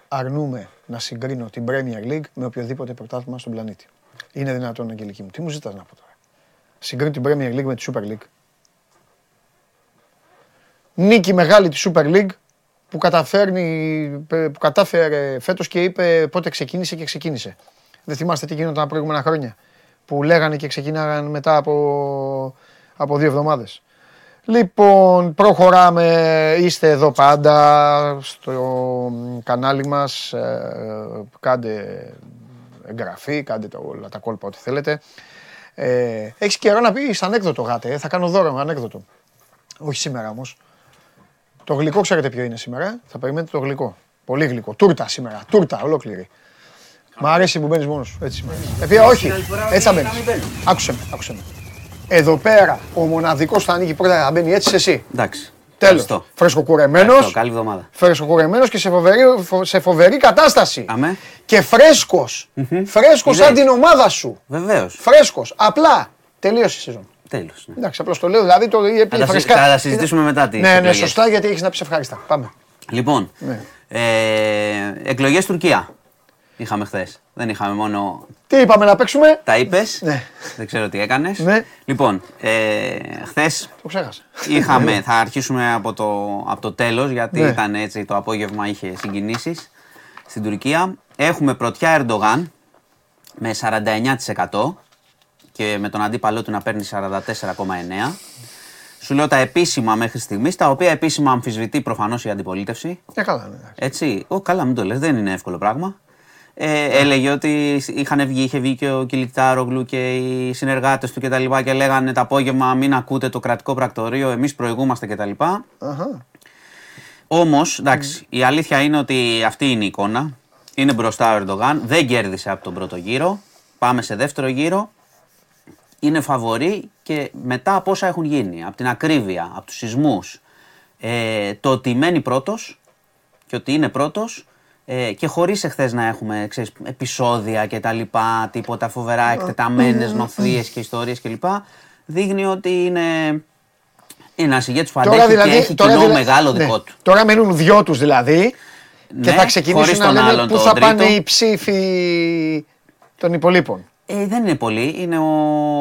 Αρνούμε να συγκρίνω την Premier League με οποιοδήποτε πρωτάθλημα στον πλανήτη. Είναι δυνατόν, Αγγελική μου. Τι μου ζητάς να πω τώρα; Συγκρίνω την Premier League με τη Super League. Νίκη μεγάλη τη Super League που, καταφέρνει, που κατάφερε φέτος και είπε πότε ξεκίνησε και ξεκίνησε. Δεν θυμάστε τι γίνονταν τα προηγούμενα χρόνια; Που λέγανε και ξεκίναγαν μετά από, από δύο εβδομάδες. Λοιπόν, προχωράμε. Είστε εδώ πάντα στο κανάλι μας. Ε, κάντε εγγραφή, κάντε το, όλα τα κόλπα ό,τι θέλετε. Ε, έχεις καιρό να πεις ανέκδοτο γάτε. ε. Θα κάνω δώρο ανέκδοτο. Όχι σήμερα όμως. Το γλυκό ξέρετε ποιο είναι σήμερα. ε; Θα περιμένετε το γλυκό. Πολύ γλυκό. Τούρτα σήμερα. Τούρτα ολόκληρη. Μ' αρέσει που μπαίνεις μόνος σου. Έτσι σήμερα. Επειδή όχι, έτσι θα μπαίνεις. Άκουσε με, άκουσε με. Εδώ πέρα ο μοναδικός θα ανοίγει πρώτα θα μπαίνει έτσι εσύ. Εντάξει. Τέλος. Ευχαριστώ. Φρεσκοκουρεμένο. Ευχαριστώ. Καλή εβδομάδα. Φρεσκοκουρεμένο και σε φοβερή, φο- σε φοβερή κατάσταση. Αμέ. Και φρέσκος. Φρέσκος σαν Είδες. την ομάδα σου. Βεβαίως. Φρέσκος. Απλά. Τελείωσε η σεζόν. Τέλος. Ναι. Εντάξει, απλώς το λέω. Δηλαδή το Θα τα, συ- θα τα συζητήσουμε μετά τις. Ναι, ναι, σωστά γιατί έχεις να πεις ευχάριστα. Πάμε. Λοιπόν, Ναι. ε, εκλογές Τουρκία. Είχαμε χθες. Δεν είχαμε μόνο. Τι είπαμε να παίξουμε; Τα είπες. Ναι. Δεν ξέρω τι έκανες. Ναι. Λοιπόν, ε, χθες Το ξέχασα. είχαμε. θα αρχίσουμε από το, από το τέλος, γιατί Ναι. ήταν έτσι το απόγευμα είχε συγκινήσεις στην Τουρκία. Έχουμε πρωτιά Ερντογάν με 49% και με τον αντίπαλό του να παίρνει 44,9. Σου λέω τα επίσημα μέχρι στιγμής, τα οποία επίσημα αμφισβητεί προφανώς η αντιπολίτευση. Ε, καλά, ναι. εντάξει. Έτσι. Ο, καλά, μην το λες, δεν είναι εύκολο πράγμα. Ε, έλεγε ότι είχαν βγει, είχε βγει και ο Κιλικτάρογλου και οι συνεργάτες του κτλ. Και, και λέγανε το απόγευμα μην ακούτε το κρατικό πρακτορείο, εμείς προηγούμαστε κτλ. Αχα. Όμως, εντάξει, η αλήθεια είναι ότι αυτή είναι η εικόνα. Είναι μπροστά ο Ερντογάν. Δεν κέρδισε από τον πρώτο γύρο. Πάμε σε δεύτερο γύρο. Είναι φαβορή και μετά από όσα έχουν γίνει, από την ακρίβεια, από τους σεισμούς, ε, το ότι μένει πρώτος και ότι είναι πρώτος ε, και χωρίς εχθές να έχουμε ξέρεις, επεισόδια και τα λοιπά, τίποτα φοβερά εκτεταμένες νοθείες και ιστορίες κλπ. Δείχνει ότι είναι, είναι ένας ηγέτης που αντέχει και έχει κοινό δηλα- μεγάλο ναι. δικό του. Τώρα μένουν δυο τους δηλαδή. και Ναι, θα ξεκινήσουν χωρίς να τον λένε άλλον πού τον θα τρίτο. πάνε οι ψήφοι των υπολείπων. Ε, δεν είναι πολύ. Είναι ο,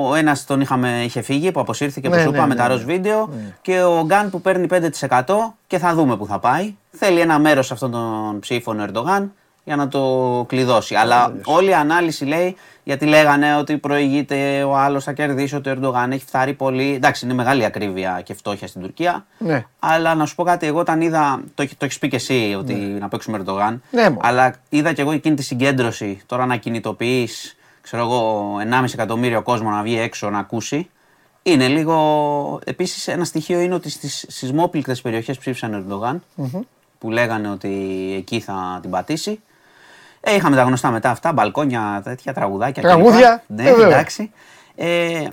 ο ένας τον είχαμε, είχε φύγει που αποσύρθηκε Ναι, που σου ναι, είπα ναι, με τα ναι. ροζ βίντεο και ο Γκάν που παίρνει 5% και θα δούμε που θα πάει. Θέλει ένα μέρος αυτών των ψήφων ο Ερντογάν για να το κλειδώσει. Αλλά όλη η ανάλυση λέει γιατί λέγανε ότι προηγείται ο άλλος θα κερδίσει, ότι ο Ερντογάν έχει φθάρει πολύ. Εντάξει, είναι μεγάλη ακρίβεια και φτώχεια στην Τουρκία. Ναι. Αλλά να σου πω κάτι, εγώ όταν είδα. Το, έχ- το έχεις πει και εσύ ότι να παίξουμε Ερντογάν. Ναι, μωρέ. αλλά είδα και εγώ εκείνη τη συγκέντρωση τώρα να κινητοποιείς, ξέρω εγώ, 1,5 εκατομμύριο κόσμο να βγει έξω να ακούσει. Είναι λίγο. Επίσης, ένα στοιχείο είναι ότι στις σεισμόπληκτε περιοχές ψήφισαν Ερντογάν, που λέγανε ότι εκεί θα την πατήσει. Ε, είχαμε τα γνωστά μετά αυτά, μπαλκόνια, τέτοια τραγουδάκια. κλπ. Τραγούδια, Ναι, ε, βέβαια. εντάξει. Ε,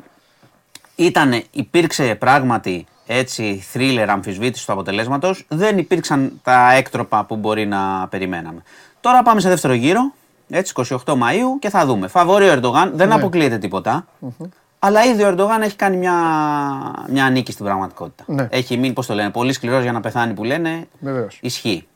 ήτανε, υπήρξε πράγματι έτσι θρίλερ αμφισβήτηση του αποτελέσματος. Δεν υπήρξαν τα έκτροπα που μπορεί να περιμέναμε. Τώρα πάμε σε δεύτερο γύρο, έτσι 28 Μαου και θα δούμε. Φαβορεί ο Ερντογάν, δεν Ναι. αποκλείεται τίποτα. Αλλά ήδη ο Ερντογάν έχει κάνει μια, μια νίκη στην πραγματικότητα. Ναι. Έχει μείνει, πώς το λένε, πολύ σκληρός για να πεθάνει που λένε. Βεβαίως. Ισχύει.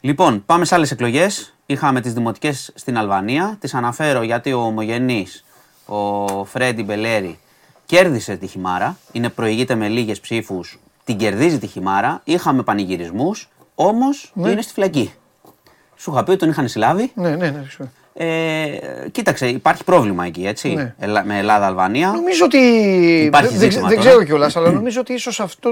Λοιπόν, πάμε σε άλλες εκλογές. Είχαμε τις δημοτικές στην Αλβανία. Τις αναφέρω γιατί ο ομογενής, ο Φρέντι Μπελέρη, κέρδισε τη χυμάρα. Είναι προηγείται με λίγες ψήφους. Την κερδίζει τη χυμάρα. Είχαμε πανηγυρισμούς. Όμως είναι στη φυλακή. Σου είχα πει ότι τον είχαν συλλάβει. Ναι, ναι, ναι. σωστά. Ε, κοίταξε, υπάρχει πρόβλημα εκεί, έτσι. Ναι. Ελα- με Ελλάδα-Αλβανία. Νομίζω ότι. Υπάρχει δεν, δεν, ζήτημα δεν τώρα. ξέρω κιόλας, αλλά νομίζω ότι ίσως αυτό,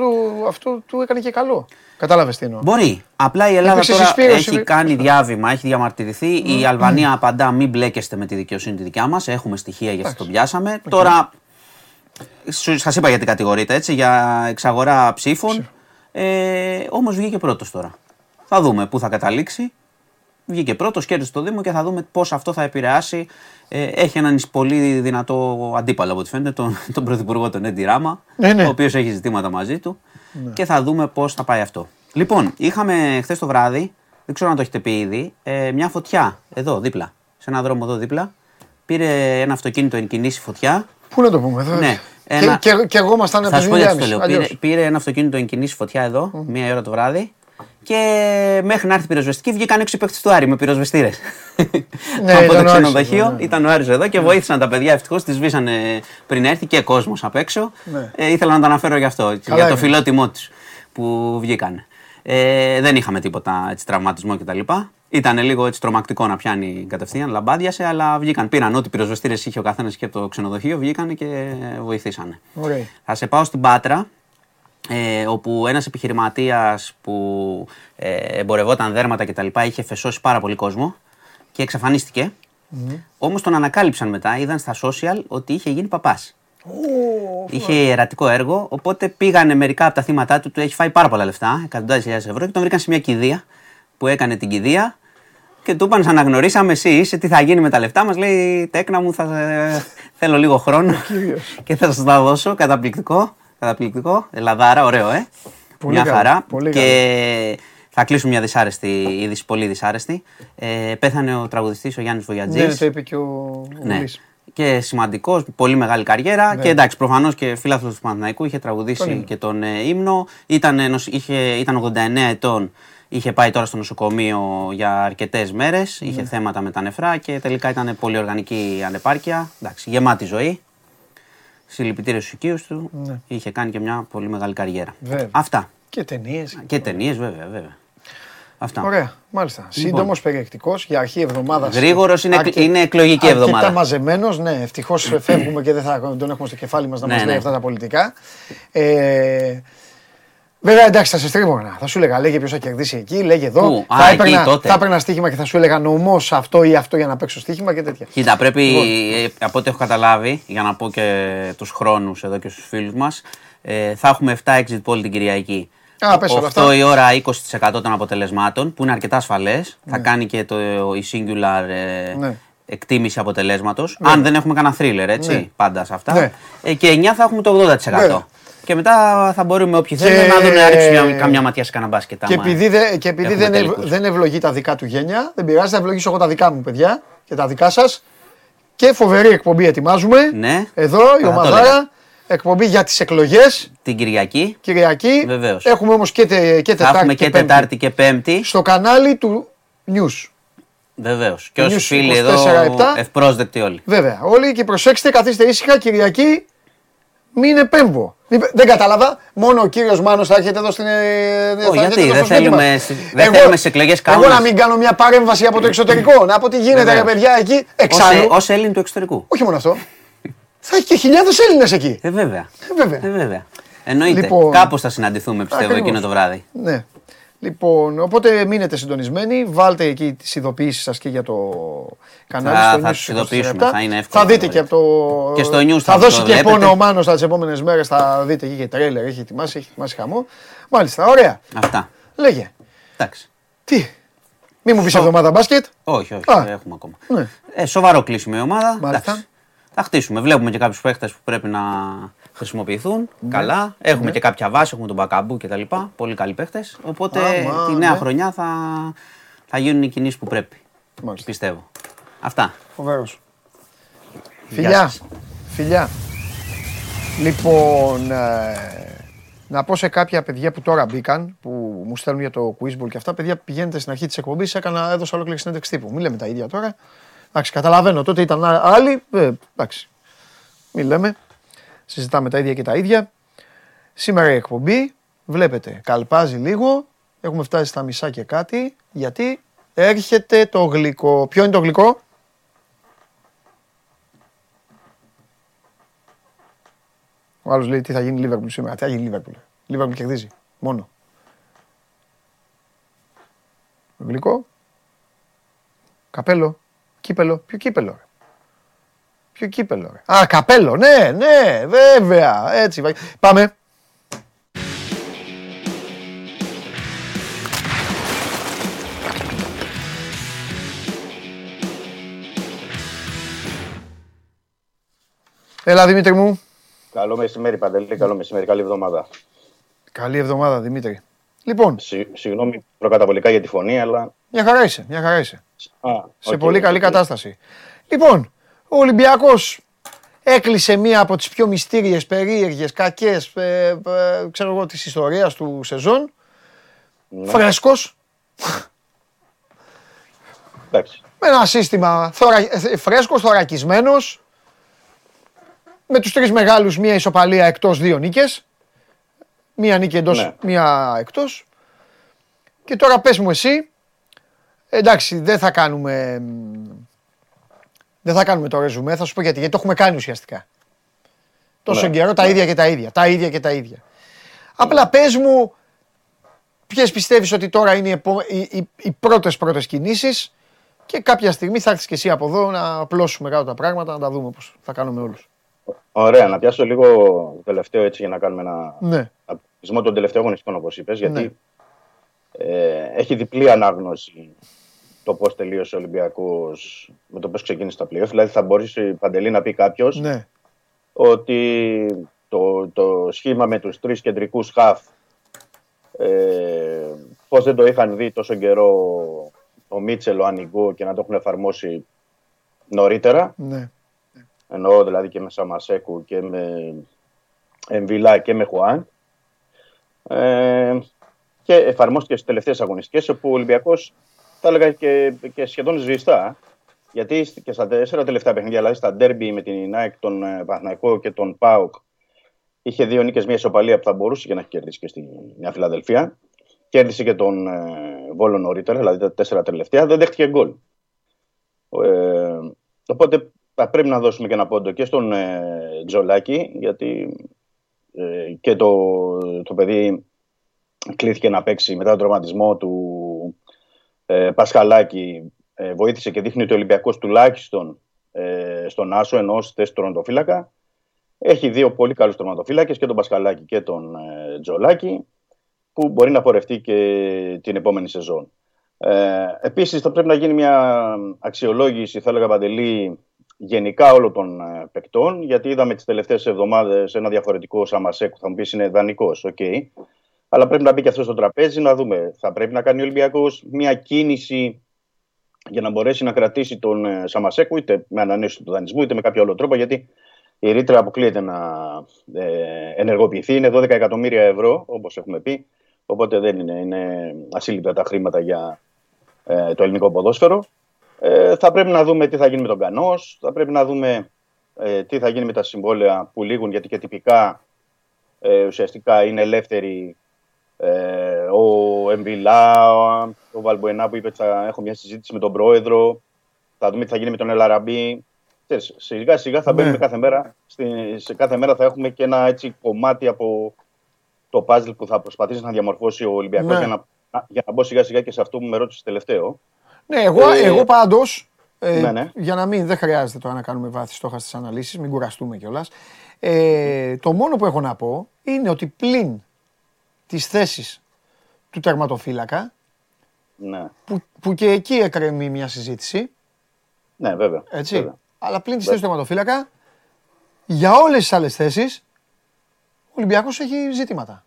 αυτό του έκανε και καλό. Κατάλαβες τι εννοώ. Μπορεί. Απλά η Ελλάδα Έπαιξε τώρα συσπήρωση. έχει κάνει διάβημα, έχει διαμαρτυρηθεί. Η Αλβανία απαντά: μην μπλέκεστε με τη δικαιοσύνη τη δικιά μας. Έχουμε στοιχεία για αυτό το πιάσαμε. Τώρα, σας είπα γιατί κατηγορείται έτσι, για εξαγορά ψήφων. Ε, Όμως βγήκε πρώτος τώρα. Θα δούμε πού θα καταλήξει. Βγήκε πρώτος, κέρδισε το Δήμο και θα δούμε πώς αυτό θα επηρεάσει. Ε, έχει έναν πολύ δυνατό αντίπαλο από ό,τι φαίνεται, τον, τον Πρωθυπουργό τον Έντι Ράμα, Ναι, ναι. ο οποίος έχει ζητήματα μαζί του. Και θα δούμε πώς θα πάει αυτό. Λοιπόν, είχαμε χθες το βράδυ, δεν ξέρω αν το έχετε πει ήδη, ε, μια φωτιά εδώ δίπλα. Σε ένα δρόμο εδώ δίπλα. Πήρε ένα αυτοκίνητο εν κινήσει φωτιά. Πού να το πούμε εδώ. Ναι, Και, ένα- και, και εγώ ήμασταν από Θα τις σου πω γιατί το 9.30. λέω. αλλιώς. Πήρε, πήρε ένα αυτοκίνητο εν κινήσει φωτιά εδώ, μία ώρα το βράδυ. Και μέχρι να έρθει η πυροσβεστική βγήκαν έξω οι παίκτες του Άρη με πυροσβεστήρες. Ναι, από ήταν το ο Άρης ξενοδοχείο. εδώ, ναι. Ήταν ο Άρης εδώ και βοήθησαν τα παιδιά. Ευτυχώς τη σβήσανε πριν έρθει και κόσμος απ' έξω. Ναι. Ε, ήθελα να τα αναφέρω γι' αυτό. για το είναι. φιλότιμό τους που βγήκαν. Ε, δεν είχαμε τίποτα έτσι, τραυματισμό κτλ. Ήταν λίγο έτσι τρομακτικό να πιάνει κατευθείαν, λαμπάδιασε, αλλά βγήκαν. Πήραν ό,τι πυροσβεστήρες είχε ο καθένας και από το ξενοδοχείο, βγήκαν και βοηθήσανε. Ωραία. Θα σε πάω στην Πάτρα, ε, όπου ένας επιχειρηματίας που ε, εμπορευόταν δέρματα κτλ. είχε φεσώσει πάρα πολύ κόσμο και εξαφανίστηκε. Όμως τον ανακάλυψαν μετά, είδαν στα social ότι είχε γίνει παπάς. Είχε ιερατικό έργο, οπότε πήγανε μερικά από τα θύματα του, του έχει φάει πάρα πολλά λεφτά, εκατοντάδες χιλιάδες ευρώ και τον βρήκαν σε μια κηδεία που έκανε την κηδεία και του είπαν, «Σ' αναγνωρίσαμε εσύ, είσαι, τι θα γίνει με τα λεφτά μας, λέει, τέκνα μου, θα, ε, θέλω λίγο χρόνο και θα σας τα δώσω, καταπληκτικό, καταπληκτικό, ελαδάρα, ωραίο, ε. Πολύ μια καλό, χαρά. πολύ και θα κλείσουμε μια δυσάρεστη είδηση, πολύ δυσάρεστη. Ε, πέθανε ο τραγουδιστής ο Γιάννης Βογιατζής. Ναι, το είπε και ο Ναι. Βουλής. Και σημαντικός, πολύ μεγάλη καριέρα. Και εντάξει, προφανώς και φίλαθλο του Παναθηναϊκού είχε τραγουδήσει Ναι. Τον ύμνο. και τον ε, ύμνο. Ήταν, ενος- είχε, ήταν 89 ετών. Είχε πάει τώρα στο νοσοκομείο για αρκετές μέρες. Ναι. Είχε θέματα με τα νεφρά και τελικά ήταν πολύ οργανική ανεπάρκεια. Εντάξει, γεμάτη ζωή. Συλληπιτήρια στου οικείου του. Είχε κάνει και μια πολύ μεγάλη καριέρα. Ναι. Βέβαια. Αυτά. Και ταινίες. Και ταινίες, βέβαια, βέβαια. Αυτά. Ωραία, μάλιστα. Σύντομος, περιεκτικός για αρχή εβδομάδας. Γρήγορος είναι, Αρκε- είναι εκλογική Αρκετά εβδομάδα. μαζεμένος, ναι. Ευτυχώς *coughs* φεύγουμε και δεν θα τον έχουμε στο κεφάλι μας να Ναι, μα λέει ναι. αυτά τα πολιτικά. Ε, βέβαια, εντάξει, θα σε στρίβωνα. Θα σου έλεγα, λέγε ποιος θα κερδίσει εκεί, λέγε εδώ. Πού; Θα Α, εκεί έπαιρνα, τότε. θα έπαιρνα στοίχημα και θα σου έλεγα νομός αυτό ή αυτό για να παίξω στοίχημα και τέτοια. Κοίτα, πρέπει Λοιπόν. ε, από ό,τι έχω καταλάβει, για να πω και τους χρόνους εδώ και στους φίλους μας, ε, θα έχουμε 7 exit poll την Κυριακή. Α, πες όλα 8 αυτά. η ώρα 20% των αποτελεσμάτων, που είναι αρκετά ασφαλές. Θα κάνει και το, η singular ε, Ναι. εκτίμηση αποτελέσματος. Αν δεν έχουμε κανένα thriller, έτσι, Ναι. πάντα σε αυτά. Ναι. Ε, και 9 θα έχουμε το 80%. Βέβαια. Και μετά θα μπορούμε όποιοι Και- θέλουν να δουν να ρίξουν μια, καμιά ματιά σε κανένα μπάσκετ. Και άμα επειδή, δε- και επειδή έχουμε δεν, ευ- τελικούς. δεν ευλογεί τα δικά του γένια, δεν πειράζει, θα ευλογήσω εγώ τα δικά μου παιδιά και τα δικά σας. Και φοβερή εκπομπή ετοιμάζουμε. Ναι. Εδώ η το ομαδάρα. έλεγα. Εκπομπή για τις εκλογές. Την Κυριακή Κυριακή. Βεβαίως. Έχουμε όμως και, τε, και θα Τετάρτη έχουμε και, και Πέμπτη. Τετάρτη και Πέμπτη. Στο κανάλι του News. Βεβαίως. Και όσοι News φίλοι 24-7. εδώ ευπρόσδεκτοι όλοι. Βέβαια. Όλοι και προσέξτε, καθίστε ήσυχα. Κυριακή μην επέμβω. Μην πε- Δεν κατάλαβα. Μόνο ο κύριος Μάνος θα έρχεται εδώ στην. ε, θα Ω, γιατί, έρχεται εδώ δεν στο σπίτι θέλουμε μας. στη- δεν θέλουμε στις εκλογές Εγώ κανόνες. να μην κάνω μια παρέμβαση από το εξωτερικό. Να πω τι γίνεται, ρε Βεβαίως. παιδιά, εκεί. Εξάλλου. Ω Έλλην του εξωτερικού. Όχι μόνο αυτό. θα έχει και χιλιάδες Έλληνες εκεί. Ε, βέβαια. Ε, βέβαια. Ε, βέβαια. Εννοείται. Λοιπόν, Κάπως θα συναντηθούμε πιστεύω ακριβώς. εκείνο το βράδυ. Ναι. Λοιπόν, οπότε μείνετε συντονισμένοι. Βάλτε εκεί τις ειδοποιήσεις σας και για το κανάλι. Θα- στο θα News τις ειδοποιήσουμε, 24. θα είναι εύκολο Θα δείτε να και από το. Και στο News θα θα δώσει το και βλέπετε. πόνο ο Μάνος τις επόμενες μέρες. Θα δείτε εκεί και τρέλερ. Έχει ετοιμάσει, έχει ετοιμάσει χαμό. Μάλιστα, ωραία. Αυτά. Λέγε. Εντάξει. Τι. Μη μου πεις εβδομάδα μπάσκετ; Όχι, όχι, Α. έχουμε ακόμα. Ναι. Ε, σοβαρό κλείσιμο η ομάδα. Μάλιστα. Εντάξει. Θα χτίσουμε. Βλέπουμε και κάποιους παίχτε που πρέπει να χρησιμοποιηθούν. Ναι. Καλά. Έχουμε και κάποια βάση, έχουμε τον Μπακαμπού κτλ. Πολύ καλοί παίχτες. Οπότε Άμα, τη νέα ναι. χρονιά θα, θα γίνουν οι κινήσεις που πρέπει. Μάλιστα. Πιστεύω. Αυτά. Φοβερός. Γεια Φιλιά. σας. Φιλιά. Λοιπόν, ε, να πω σε κάποια παιδιά που τώρα μπήκαν, που μου στέλνουν για το quizball και αυτά, παιδιά πηγαίνετε στην αρχή της εκπομπής, έκανα, έδωσα ολόκληρη συνέντευξη τύπου. Μην λέμε τα ίδια τώρα. Εντάξει, καταλαβαίνω, τότε ήταν α- άλλοι, ε, εντάξει. Μην λέμε, συζητάμε τα ίδια και τα ίδια. Σήμερα η εκπομπή, βλέπετε, καλπάζει λίγο, έχουμε φτάσει στα μισά και κάτι, γιατί έρχεται το γλυκό. Ποιο είναι το γλυκό; Ο άλλος λέει τι θα γίνει Λίβερπουλ σήμερα. Τι θα γίνει Λίβερπουλ. Λίβερπουλ κερδίζει. Μόνο. Γλυκό. Καπέλο. Κύπελο. Ποιο κύπελο. Ρε. Ποιο κύπελο. Ρε. Α, καπέλο. Ναι, ναι, βέβαια. Έτσι. βα- Πάμε. Έλα Δημήτρη μου. Καλό μεσημέρι, Παντελή. Καλό μεσημέρι. Καλή εβδομάδα. Καλή εβδομάδα Δημήτρη. Λοιπόν, Συ, συγγνώμη προκαταβολικά για τη φωνή, αλλά. μια χαρά είσαι, μια χαρά είσαι. Α, σε οκ, πολύ καλή οκ. κατάσταση. Λοιπόν, ο Ολυμπιακός έκλεισε μία από τις πιο μυστήριες, περίεργες, κακές, ε, ε, ξέρω εγώ, της ιστορίας του σεζόν. Ναι. Φρέσκος, Εντάξει. με ένα σύστημα θωρα, ε, φρέσκος, θωρακισμένος, με τους τρεις μεγάλους, μία ισοπαλία εκτός, δύο νίκες. Μία νίκη εντός, Ναι. μία εκτός. Και τώρα πες μου εσύ, εντάξει δεν θα κάνουμε, μ, δεν θα κάνουμε το ρεζουμέ, θα σου πω γιατί, γιατί το έχουμε κάνει ουσιαστικά. Τόσο Ναι. καιρό τα ίδια και τα ίδια, τα ίδια και τα ίδια. Απλά πες μου ποιες πιστεύεις ότι τώρα είναι οι, επο... οι, οι, οι πρώτες πρώτες κινήσεις και κάποια στιγμή θα έρθεις και εσύ από εδώ να απλώσουμε κάτω τα πράγματα, να τα δούμε πώς θα κάνουμε όλους. Ωραία, να πιάσω λίγο το τελευταίο έτσι για να κάνουμε ένα Ναι, απολογισμό των τελευταίων αγωνιστικών, όπως είπες. Γιατί Ναι. ε, έχει διπλή ανάγνωση το πώς τελείωσε ο Ολυμπιακός με το πώς ξεκίνησε τα playoff. Δηλαδή, θα μπορέσει παντελή να πει κάποιος ναι, ότι το, το σχήμα με τους τρεις κεντρικούς χαφ ε, πώς δεν το είχαν δει τόσο καιρό ο Μίτσελ, ο Ανιγκό και να το έχουν εφαρμόσει νωρίτερα ναι. εννοώ δηλαδή και με Σαμασέκου και με Εμβιλά και με Χουάν ε, και εφαρμόστηκε στις τελευταίες αγωνιστικές όπου ο Ολυμπιακός θα έλεγα και, και σχεδόν σβηστά γιατί και στα τέσσερα τελευταία παιχνίδια, δηλαδή στα ντέρμπι με την ΑΕΚ, τον ε, Παναθηναϊκό και τον ΠΑΟΚ, είχε δύο νίκες, μια ισοπαλία που θα μπορούσε και να έχει κερδίσει και στη Νέα Φιλαδελφία. Κέρδισε και τον ε, Βόλο νωρίτερα, δηλαδή τα τέσσερα τελευταία, δεν δέχτηκε γκολ. Ε, οπότε θα πρέπει να δώσουμε και ένα πόντο και στον ε, Τζολάκη, γιατί ε, και το, το παιδί κλείθηκε να παίξει μετά τον τραυματισμό του ε, Πασχαλάκη. Ε, βοήθησε και δείχνει ότι ο Ολυμπιακός τουλάχιστον ε, στον Άσο, ενώ θέσης του Ροντοφύλακα. Έχει δύο πολύ καλούς τερματοφύλακες και τον Πασχαλάκη και τον ε, Τζολάκη που μπορεί να πορευτεί και την επόμενη σεζόν. Ε, επίσης θα πρέπει να γίνει μια αξιολόγηση, θα έλεγα Παντελή, γενικά όλων των ε, παικτών, γιατί είδαμε τις τελευταίες εβδομάδες ένα διαφορετικό Σαμασέκου, θα μου πεις είναι δανεικός, OK. Okay. Αλλά πρέπει να μπει και αυτός στο τραπέζι, να δούμε. Θα πρέπει να κάνει ο Ολυμπιακός μια κίνηση για να μπορέσει να κρατήσει τον ε, Σαμασέκου, είτε με ανανέωση του δανεισμού, είτε με κάποιο άλλο τρόπο, γιατί η ρήτρα αποκλείεται να ε, ενεργοποιηθεί. Είναι 12 εκατομμύρια ευρώ, όπως έχουμε πει. Οπότε δεν είναι, είναι ασύλληπτα τα χρήματα για ε, το ελληνικό ποδόσφαιρο. Ε, θα πρέπει να δούμε τι θα γίνει με τον Κανός, θα πρέπει να δούμε ε, τι θα γίνει με τα συμβόλαια που λήγουν, γιατί και τυπικά ε, ουσιαστικά είναι ελεύθεροι ε, ο Εμβιλά, ο Βαλμποενά που είπε ότι θα έχω μια συζήτηση με τον πρόεδρο, θα δούμε τι θα γίνει με τον Ελαραμπή. Σιγά σιγά θα μπαίνουμε ναι. κάθε μέρα, σε κάθε μέρα θα έχουμε και ένα έτσι κομμάτι από το παζλ που θα προσπαθήσει να διαμορφώσει ο Ολυμπιακός ναι. για, να, για να μπω σιγά σιγά και σε αυτό που με ρώτησες τελευταίο. Ναι, εγώ, ε, εγώ πάντως. Ε, ναι, ναι. Για να μην, δεν χρειάζεται τώρα να κάνουμε βάθη στόχα στις αναλύσεις, μην κουραστούμε κιόλας. Ε, το μόνο που έχω να πω είναι ότι πλην τις θέσεις του τερματοφύλακα, ναι. που, που και εκεί εκρεμεί μια συζήτηση. Ναι, βέβαια. Έτσι. Βέβαια. Αλλά πλην τη θέση του τερματοφύλακα, για όλες τις άλλες θέσεις, ο Ολυμπιακός έχει ζητήματα.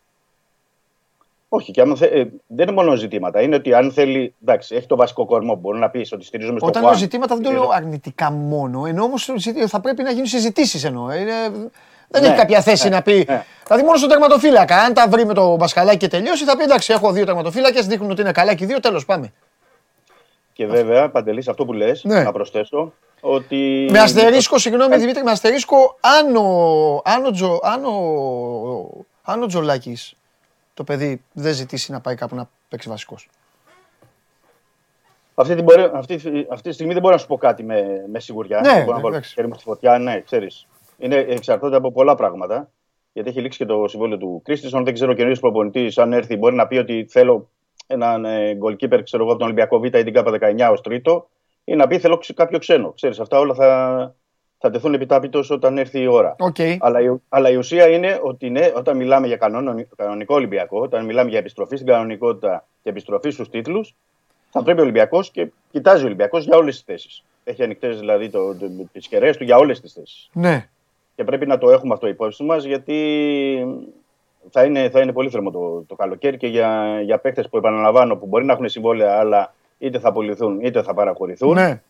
Όχι, και αν θε, ε, δεν είναι μόνο ζητήματα. Είναι ότι αν θέλει. Εντάξει, έχει το βασικό κορμό που μπορεί να πει ότι στηρίζουμε στο Όταν λέω ζητήματα δεν το λέω αρνητικά μόνο. Ενώ όμως θα πρέπει να γίνουν συζητήσεις εννοώ. Είναι, δεν ναι, έχει κάποια θέση ναι, να πει. Ναι. Δηλαδή μόνο στον τερματοφύλακα. Αν τα βρει με το μπασκαλάκι και τελειώσει, θα πει εντάξει, έχω δύο τερματοφύλακες, δείχνουν ότι είναι καλά και δύο, τέλος πάμε. Και βέβαια, Παντελής, αυτό που λες, ναι. να προσθέσω ότι. Με αστερίσκο, συγγνώμη ε. Δημήτρη, με αστερίσκο, αν ο, αν ο, Τζο, αν ο, αν ο Τζολάκης το παιδί δεν ζητήσει να πάει κάπου να παίξει βασικός. Αυτή, την μπορεί, αυτή, αυτή τη στιγμή δεν μπορώ να σου πω κάτι με, με σιγουριά. Ναι, μπορώ να βάλω χέρι μου στη φωτιά, ναι, ξέρεις. Είναι, εξαρτώνται από πολλά πράγματα. Γιατί έχει λήξει και το συμβόλαιο του Κρίστισον. Δεν ξέρω καινούριο προπονητής, αν έρθει, μπορεί να πει ότι θέλω έναν ε, goalkeeper ξέρω εγώ, από τον Ολυμπιακό Β ή την ΚΑΠΑ 19 ως τρίτο, ή να πει θέλω κάποιο ξένο. Ξέρεις, αυτά όλα θα, θα τεθούν επιτάπητος όταν έρθει η ώρα. Okay. Αλλά, η, αλλά η ουσία είναι ότι ναι, όταν μιλάμε για κανονικό Ολυμπιακό, όταν μιλάμε για επιστροφή στην κανονικότητα και επιστροφή στους τίτλους, θα πρέπει ο Ολυμπιακός και κοιτάζει ο Ολυμπιακός για όλες τις θέσεις. Έχει ανοιχτές δηλαδή τις κεραίες του για όλες τις θέσεις. Ναι. Και πρέπει να το έχουμε αυτό υπόψη μας γιατί θα είναι, θα είναι πολύ θερμό το, το καλοκαίρι και για, για παίχτε που επαναλαμβάνω που μπορεί να έχουν συμβόλαια αλλά είτε θα απολυθούν είτε θα παραχωρηθούν. Ναι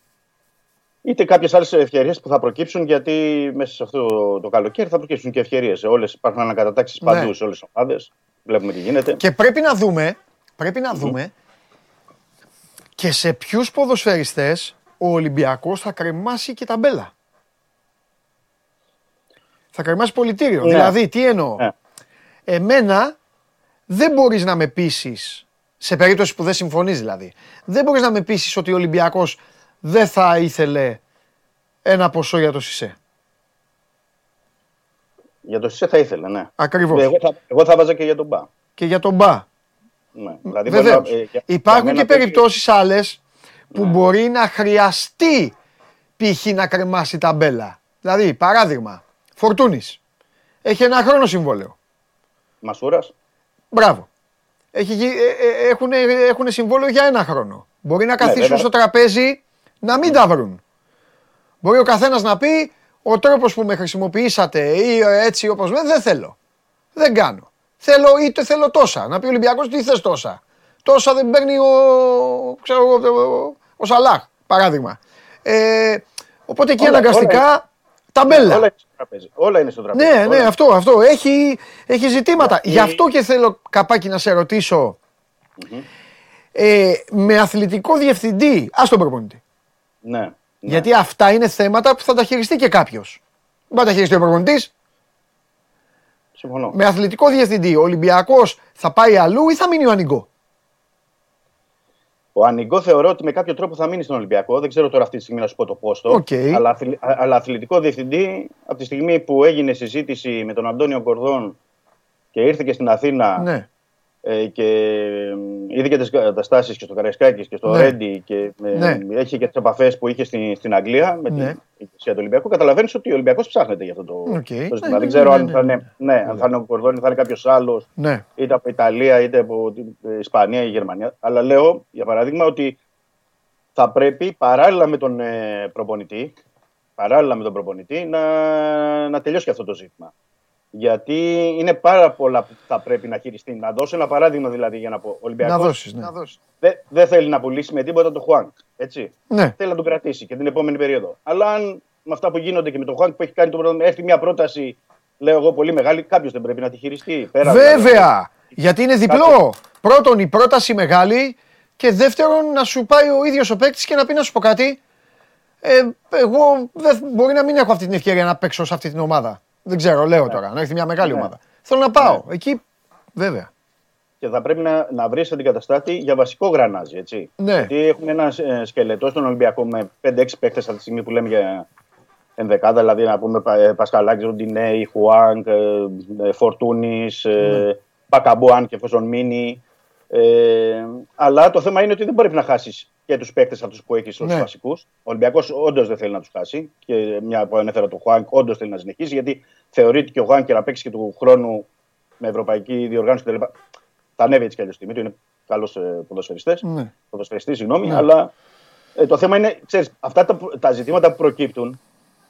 είτε κάποιες άλλες ευκαιρίες που θα προκύψουν, γιατί μέσα σε αυτό το καλοκαίρι θα προκύψουν και ευκαιρίες. Υπάρχουν ανακατατάξεις ναι. παντού σε όλες τις ομάδες. Βλέπουμε τι γίνεται. Και πρέπει να δούμε, πρέπει να δούμε και σε ποιους ποδοσφαιριστές ο Ολυμπιακός θα κρεμάσει και τα μπέλα. Θα κρεμάσει πολιτήριο. Ναι. Δηλαδή, τι εννοώ; Ναι. Εμένα δεν μπορείς να με πείσεις, σε περίπτωση που δεν συμφωνείς δηλαδή, δεν μπορείς να με πείσεις ότι ο Ολυμπιακός δεν θα ήθελε ένα ποσό για το ΣΥΣΕ. Για το ΣΥΣΕ θα ήθελε, ναι. Ακριβώς. Εγώ θα, εγώ θα βάζα και για τον Μπα. Και για τον Μπα. Ναι. Δηλαδή Βεβαίως. Ε, για, Υπάρχουν και περιπτώσεις άλλες που ναι. μπορεί να χρειαστεί π.χ. να κρεμάσει τα μπέλα. Δηλαδή, παράδειγμα, Φορτούνης. Έχει ένα χρόνο συμβόλαιο. Μασούρας. Μπράβο. Έχει, ε, ε, έχουν, έχουν συμβόλαιο για ένα χρόνο. Μπορεί να ναι, καθίσουν στο τραπέζι να μην τα βρουν. Μπορεί ο καθένας να πει ο τρόπος που με χρησιμοποιήσατε ή έτσι όπως με δεν θέλω. Δεν κάνω. Θέλω είτε θέλω τόσα. Να πει ο Ολυμπιακός τι θες τόσα. Τόσα δεν παίρνει ο, ξέρω, ο, ο Σαλάχ, παράδειγμα. Ε, οπότε εκεί αναγκαστικά ταμπέλα. Όλα είναι στο τραπέζι. Όλα είναι στο τραπέζι. Ναι, ναι, αυτό, αυτό. Έχει, έχει ζητήματα. Γι' αυτό και θέλω καπάκι να σε ρωτήσω ε, με αθλητικό διευθυντή, ας τον προπονητή. Ναι, ναι. Γιατί αυτά είναι θέματα που θα τα χειριστεί και κάποιος. Δεν θα τα χειριστεί ο προπονητής. Συμφωνώ. Με αθλητικό διευθυντή, ο Ολυμπιακός θα πάει αλλού ή θα μείνει ο Ανιγκό; Ο Ανιγκό θεωρώ ότι με κάποιο τρόπο θα μείνει στον Ολυμπιακό. Δεν ξέρω τώρα αυτή τη στιγμή να σου πω το πόστο. Okay. Αλλά, αθλη, αλλά αθλητικό διευθυντή, από τη στιγμή που έγινε συζήτηση με τον Αντώνιο Κορδόν και ήρθε και στην Αθήνα Ναι. Ε, και είδε και τις καταστάσεις και στο Καραϊσκάκη και στο Ναι. Ρέντι και ε, Ναι. έχει και τις επαφές που είχε στην, στην Αγγλία με Ναι. την ηγεσία του Ολυμπιακού. Καταλαβαίνεις ότι ο Ολυμπιακός ψάχνεται για αυτό το, Οκ. το Ναι, ζήτημα. ναι, Δεν ξέρω ναι, αν, ναι, θα ναι. είναι, ναι, αν θα είναι ο Κορδόν ή θα είναι κάποιος άλλος Ναι. είτε από Ιταλία είτε από την ε, Ισπανία ή Γερμανία. Αλλά λέω, για παράδειγμα, ότι θα πρέπει παράλληλα με τον ε, προπονητή, παράλληλα με τον προπονητή να, να τελειώσει και αυτό το ζήτημα. Γιατί είναι πάρα πολλά που θα πρέπει να χειριστεί. Να δώσω ένα παράδειγμα δηλαδή για να πω. Ο Να Ολυμπιακός δώσεις, ναι. δεν δεν θέλει να πουλήσει με τίποτα το Χουάνκ. Έτσι. Ναι. Θέλει να τον κρατήσει και την επόμενη περίοδο. Αλλά αν με αυτά που γίνονται και με τον Χουάνκ που έχει κάνει το πρώτο, έρθει μια πρόταση, λέω εγώ πολύ μεγάλη, κάποιος δεν πρέπει να τη χειριστεί. Πέρα δηλαδή. Βέβαια! Γιατί είναι διπλό. Πρώτον, η πρόταση μεγάλη και δεύτερον, να σου πάει ο ίδιος ο παίκτης και να πει να σου πω κάτι. Ε, εγώ δεν, μπορεί να μην έχω αυτή την ευκαιρία να παίξω σε αυτή την ομάδα. Δεν ξέρω, λέω τώρα. Να έρθει μια μεγάλη Ναι. ομάδα. Θέλω να πάω. Εκεί, βέβαια. και θα πρέπει να, να βρεις αντικαταστάτη για βασικό γρανάζι. Έτσι. Ναι. Γιατί έχουμε ένα ε, σκελετό στον Ολυμπιακό με 5-6 παίκτες αυτή τη στιγμή που λέμε για ενδεκάδα, δηλαδή να πούμε Πα- ε, Πασκαλάκη, Ροντινέη, Χουάνκ, ε, ε, Φορτούνης, Ναι. ε, Πακαμπό, αν και εφόσον μείνει. Ε, αλλά το θέμα είναι ότι δεν πρέπει να χάσεις και τους παίκτες αυτού που έχει ω Ναι. βασικούς. Ο Ολυμπιακός όντως δεν θέλει να τους χάσει. Και μια που ανέφερα τον Χουάνκ, όντως θέλει να συνεχίσει, γιατί θεωρείται και ο Χουάνκ και να παίξει και του χρόνου με ευρωπαϊκή διοργάνωση κτλ. Θα ανέβει έτσι κι αλλιώς τιμή του. Είναι καλός ποδοσφαιριστή. Ναι. Ποδοσφαιριστής, συγγνώμη. Ναι. Αλλά ε, το θέμα είναι, ξέρεις, αυτά τα, τα ζητήματα που προκύπτουν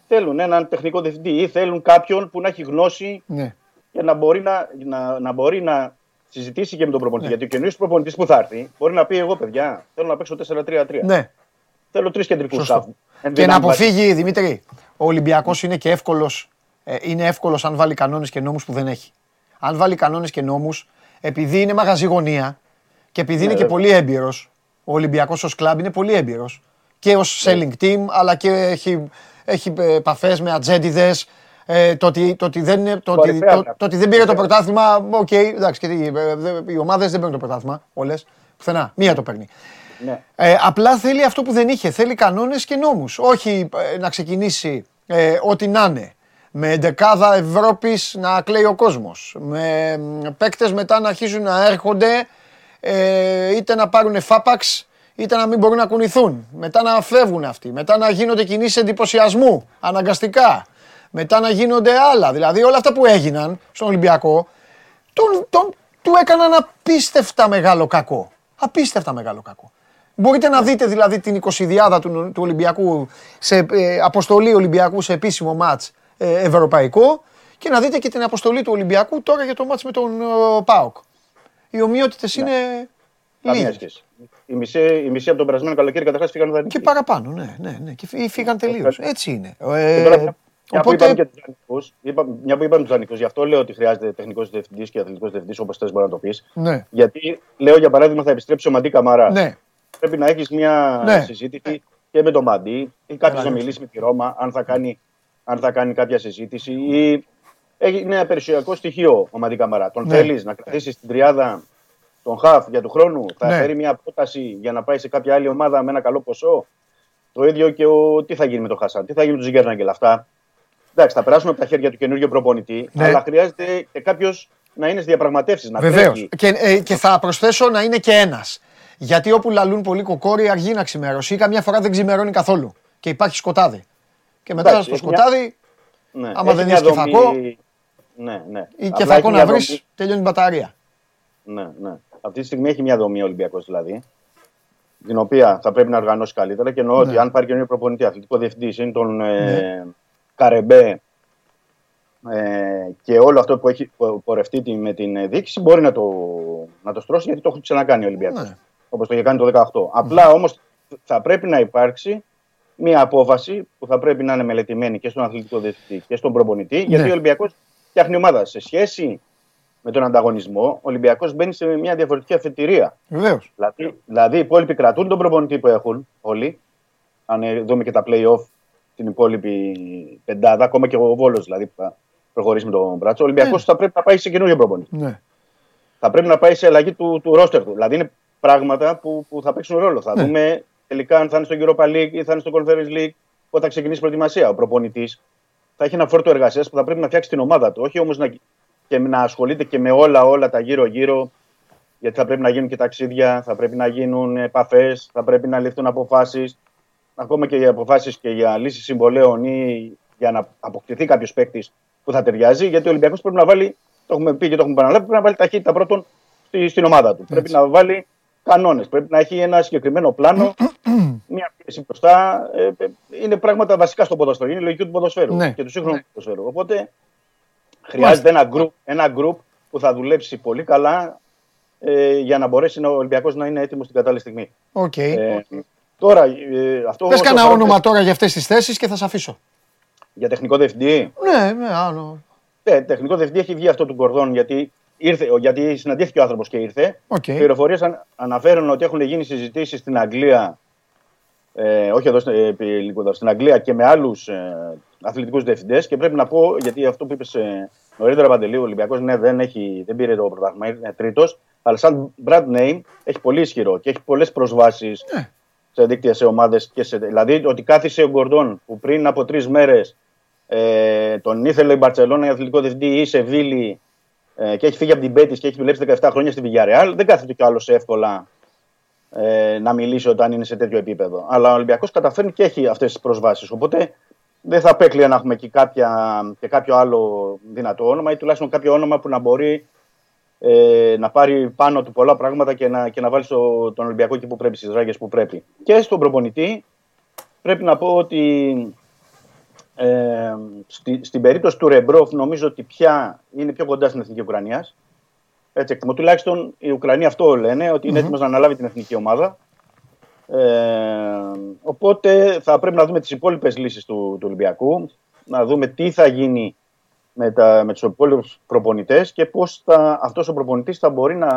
θέλουν έναν τεχνικό διευθυντή ή θέλουν κάποιον που να έχει γνώση ναι. για να μπορεί να, να, να, μπορεί να συζητήσει και με τον προπονητή. Ναι. Γιατί ο καινούριο προπονητής που θα έρθει μπορεί να πει: Εγώ, παιδιά, θέλω να παίξω 4-3-3. ναι. Θέλω τρεις κεντρικούς Σωστό. σαφ. Και να αποφύγει, Δημήτρη, ο Ολυμπιακός είναι και εύκολος. είναι εύκολος αν βάλει κανόνες και νόμους που δεν έχει. Αν βάλει κανόνες και νόμους, επειδή είναι μαγαζί γωνία και επειδή είναι και βέβαια. πολύ έμπειρος, ο Ολυμπιακός ως κλαμπ είναι πολύ έμπειρος και ως selling team, αλλά και έχει, έχει επαφές με ατζέντιδες. Ε, το, ότι, το, ότι δεν, είναι- το, ότι, Κορυφαία το, πράγματα. το ότι δεν πήρε το Κορυφαία. πρωτάθλημα, οκ, εντάξει, και τι, ε, δε- οι ομάδες δεν παίρνουν το πρωτάθλημα, όλες. Πουθενά, μία το παίρνει. Ναι. Ε, απλά θέλει αυτό που δεν είχε. Θέλει κανόνες και νόμους. Όχι ε, να ξεκινήσει ε, ό,τι να είναι. Με δεκάδα Ευρώπης να κλαίει ο κόσμος. Με μ, παίκτες μετά να αρχίζουν να έρχονται ε, είτε να πάρουν φάπαξ είτε να μην μπορούν να κουνηθούν. Μετά να φεύγουν αυτοί. Μετά να γίνονται κινήσεις εντυπωσιασμού αναγκαστικά. Μετά να γίνονται άλλα. Δηλαδή όλα αυτά που έγιναν στον Ολυμπιακό τον, τον, του έκαναν απίστευτα μεγάλο κακό. Απίστευτα μεγάλο κακό. Μπορείτε να δείτε δηλαδή την 20η του, του Ολυμπιακού σε ε, αποστολή Ολυμπιακού σε επίσημο μάτς ε, ευρωπαϊκό και να δείτε και την αποστολή του Ολυμπιακού τώρα για το μάτς με τον ε, ΠΑΟΚ. Οι ομοιότητες είναι Καμία λίγες. σχέση. Η μισή, η μισή από τον περασμένο καλοκαίρι καταρχάς φύγαν δανεικοί. Και παραπάνω, ναι, ναι, ναι. Και φύ- φύγαν τελείως. Έτσι είναι. Και τώρα, Ε, μια που είπαμε και οπότε, τους δανεικούς, είπα- μια που είπαμε τους δανεικού, γι' αυτό λέω ότι χρειάζεται τεχνικός διευθυντής και αθλητικός διευθυντής, όπως θες μπορεί να το πεις. ναι, Γιατί λέω για παράδειγμα θα επιστρέψει ο Μαντί Καμαρά. ναι, Πρέπει να έχεις μια Ναι. συζήτηση και με τον Μαντί ή κάποιος Καλά, να ναι. μιλήσει με τη Ρώμα, αν θα κάνει, αν θα κάνει κάποια συζήτηση. Ή έχει είναι ένα περιουσιακό στοιχείο ο Μαντί Καμαρά. Τον Ναι. θέλεις να κρατήσεις στην τριάδα τον Χαφ για του χρόνου. Θα Ναι. φέρει μια πρόταση για να πάει σε κάποια άλλη ομάδα με ένα καλό ποσό; Το ίδιο και ο, τι θα γίνει με τον Χασάν, τι θα γίνει με τον Ζιγκέρναγκελ. Αυτά. Εντάξει, θα περάσουμε από τα χέρια του καινούργιου προπονητή, Ναι. αλλά χρειάζεται και κάποιος να είναι στις διαπραγματεύσεις. Να Βεβαίως. τρέχει. Και, ε, και θα προσθέσω να είναι και ένας. Γιατί όπου λαλούν πολύ κοκόροι αργεί να ξημερώσει ή καμιά φορά δεν ξημερώνει καθόλου. Και υπάρχει σκοτάδι. Και μετά Εντάξει, στο έχει μια- σκοτάδι, Ναι. άμα Έχει δεν μια είσαι και δομή- φακό, Ναι, ναι. ή Απλά και φακό έχει να μια βρεις, δομή- τελειώνει η μπαταρία. Ναι, ναι. Αυτή τη στιγμή έχει μια δομή ο Ολυμπιακός δηλαδή. Την οποία θα πρέπει να οργανώσει καλύτερα και εννοώ Ναι. ότι αν πάρει καινούριο προπονητή, αθλητικό διευθυντή, είναι τον ε, Καρεμπέ ε, και όλο αυτό που έχει πο- πορευτεί τη- με την ε, διοίκηση μπορεί να το, να το στρώσει γιατί το έχει ξανακάνει ο Ολυμπιακό. Ναι. Όπως το είχε κάνει το 18. Απλά όμως θα πρέπει να υπάρξει μια απόφαση που θα πρέπει να είναι μελετημένη και στον αθλητικό διευθυντή και στον προπονητή. Γιατί Ναι. ο Ολυμπιακός φτιάχνει ομάδα. Σε σχέση με τον ανταγωνισμό, ο Ολυμπιακός μπαίνει σε μια διαφορετική αφετηρία. Βεβαίως. Δηλαδή, δηλαδή οι υπόλοιποι κρατούν τον προπονητή που έχουν όλοι. Αν ε, δούμε και τα play-off την υπόλοιπη πεντάδα, ακόμα και ο Βόλος δηλαδή που θα προχωρήσει με τον Μπράτσο. Ο Ολυμπιακός Ναι. θα πρέπει να πάει σε καινούριο προπονητή. Ναι. Θα πρέπει να πάει σε αλλαγή του, του ρόστερ του. Δηλαδή είναι πράγματα που, που θα παίξουν ρόλο. Θα Ναι. δούμε τελικά αν θα είναι στο Europa League ή θα είναι στο Conference League όταν θα ξεκινήσει η προετοιμασία. Ο προπονητής θα έχει ένα φόρτο εργασίας που θα πρέπει να φτιάξει την ομάδα του. Όχι όμως να, και να ασχολείται και με όλα, όλα τα γύρω-γύρω. Γιατί θα πρέπει να γίνουν και ταξίδια, θα πρέπει να γίνουν επαφές, θα πρέπει να ληφθούν αποφάσεις. Ακόμα και οι αποφάσεις και για λύση συμβολέων ή για να αποκτηθεί κάποιος παίκτης που θα ταιριάζει. Γιατί ο Ολυμπιακός πρέπει να βάλει, το έχουμε πει και το έχουμε επαναλάβει, πρέπει να βάλει ταχύτητα πρώτον στη, στην ομάδα του. Πρέπει να βάλει κανόνες. Πρέπει να έχει ένα συγκεκριμένο πλάνο, *clears throat* μια πίεση μπροστά. Ε, ε, είναι πράγματα βασικά στο ποδόσφαιρο. Είναι η λογική του ποδοσφαίρου Ναι. και του σύγχρονου ποδοσφαίρου. Οπότε χρειάζεται ένα group, ένα group που θα δουλέψει πολύ καλά ε, για να μπορέσει ο Ολυμπιακός να είναι έτοιμος στην κατάλληλη στιγμή. Οκ. Ε, τώρα, ε, αυτό. Πες όσο κανένα αφορά όνομα τώρα για αυτές τις θέσεις και θα σε αφήσω. Για τεχνικό διευθυντή; Ναι, ναι, άλλο. Ναι, τεχνικό διευθυντή έχει βγει αυτό του Κορδόν γιατί, ήρθε, γιατί συναντήθηκε ο άνθρωπος και ήρθε. Οκ. Οι πληροφορίες αναφέρουν ότι έχουν γίνει συζητήσεις στην Αγγλία, ε, όχι εδώ, ε, επί λίγο εδώ, στην Αγγλία και με άλλους ε, αθλητικούς διευθυντές. Και πρέπει να πω, γιατί αυτό που είπες ε, νωρίτερα, Παντελή, ο Ολυμπιακός ναι, δεν, έχει, δεν πήρε το πρωτάθλημα, είναι τρίτος. Αλλά σαν brand name έχει πολύ ισχυρό και έχει πολλές προσβάσεις Ναι. Σε δίκτυα, σε ομάδες. Σε... Δηλαδή, ότι κάθισε ο Γκορντόν που πριν από τρεις μέρες ε, τον ήθελε η Μπαρσελόνα για αθλητικό διευθυντή ή η Σεβίλη ε, και έχει φύγει από την Πέτης και έχει δουλέψει 17 χρόνια στη Villarreal, δεν κάθεται κι άλλος εύκολα ε, να μιλήσει όταν είναι σε τέτοιο επίπεδο. Αλλά ο Ολυμπιακός καταφέρνει και έχει αυτές τις προσβάσεις. Οπότε δεν θα απέκλεια να έχουμε και, κάποια, και κάποιο άλλο δυνατό όνομα ή τουλάχιστον κάποιο όνομα που να μπορεί ε, να πάρει πάνω του πολλά πράγματα και να, και να βάλει στο, τον Ολυμπιακό εκεί που πρέπει, στις ράγες που πρέπει. Και στον προπονητή πρέπει να πω ότι ε, στη, στην περίπτωση του Ρεμπρόφ νομίζω ότι πια είναι πιο κοντά στην εθνική Ουκρανίας. Έτσι εκτιμώ. Τουλάχιστον οι Ουκρανοί αυτό λένε, ότι είναι έτοιμος να αναλάβει την εθνική ομάδα. Ε, οπότε θα πρέπει να δούμε τις υπόλοιπες λύσεις του, του Ολυμπιακού, να δούμε τι θα γίνει με, τα, με τους υπόλοιπους προπονητές και πώς θα, αυτός ο προπονητής θα μπορεί να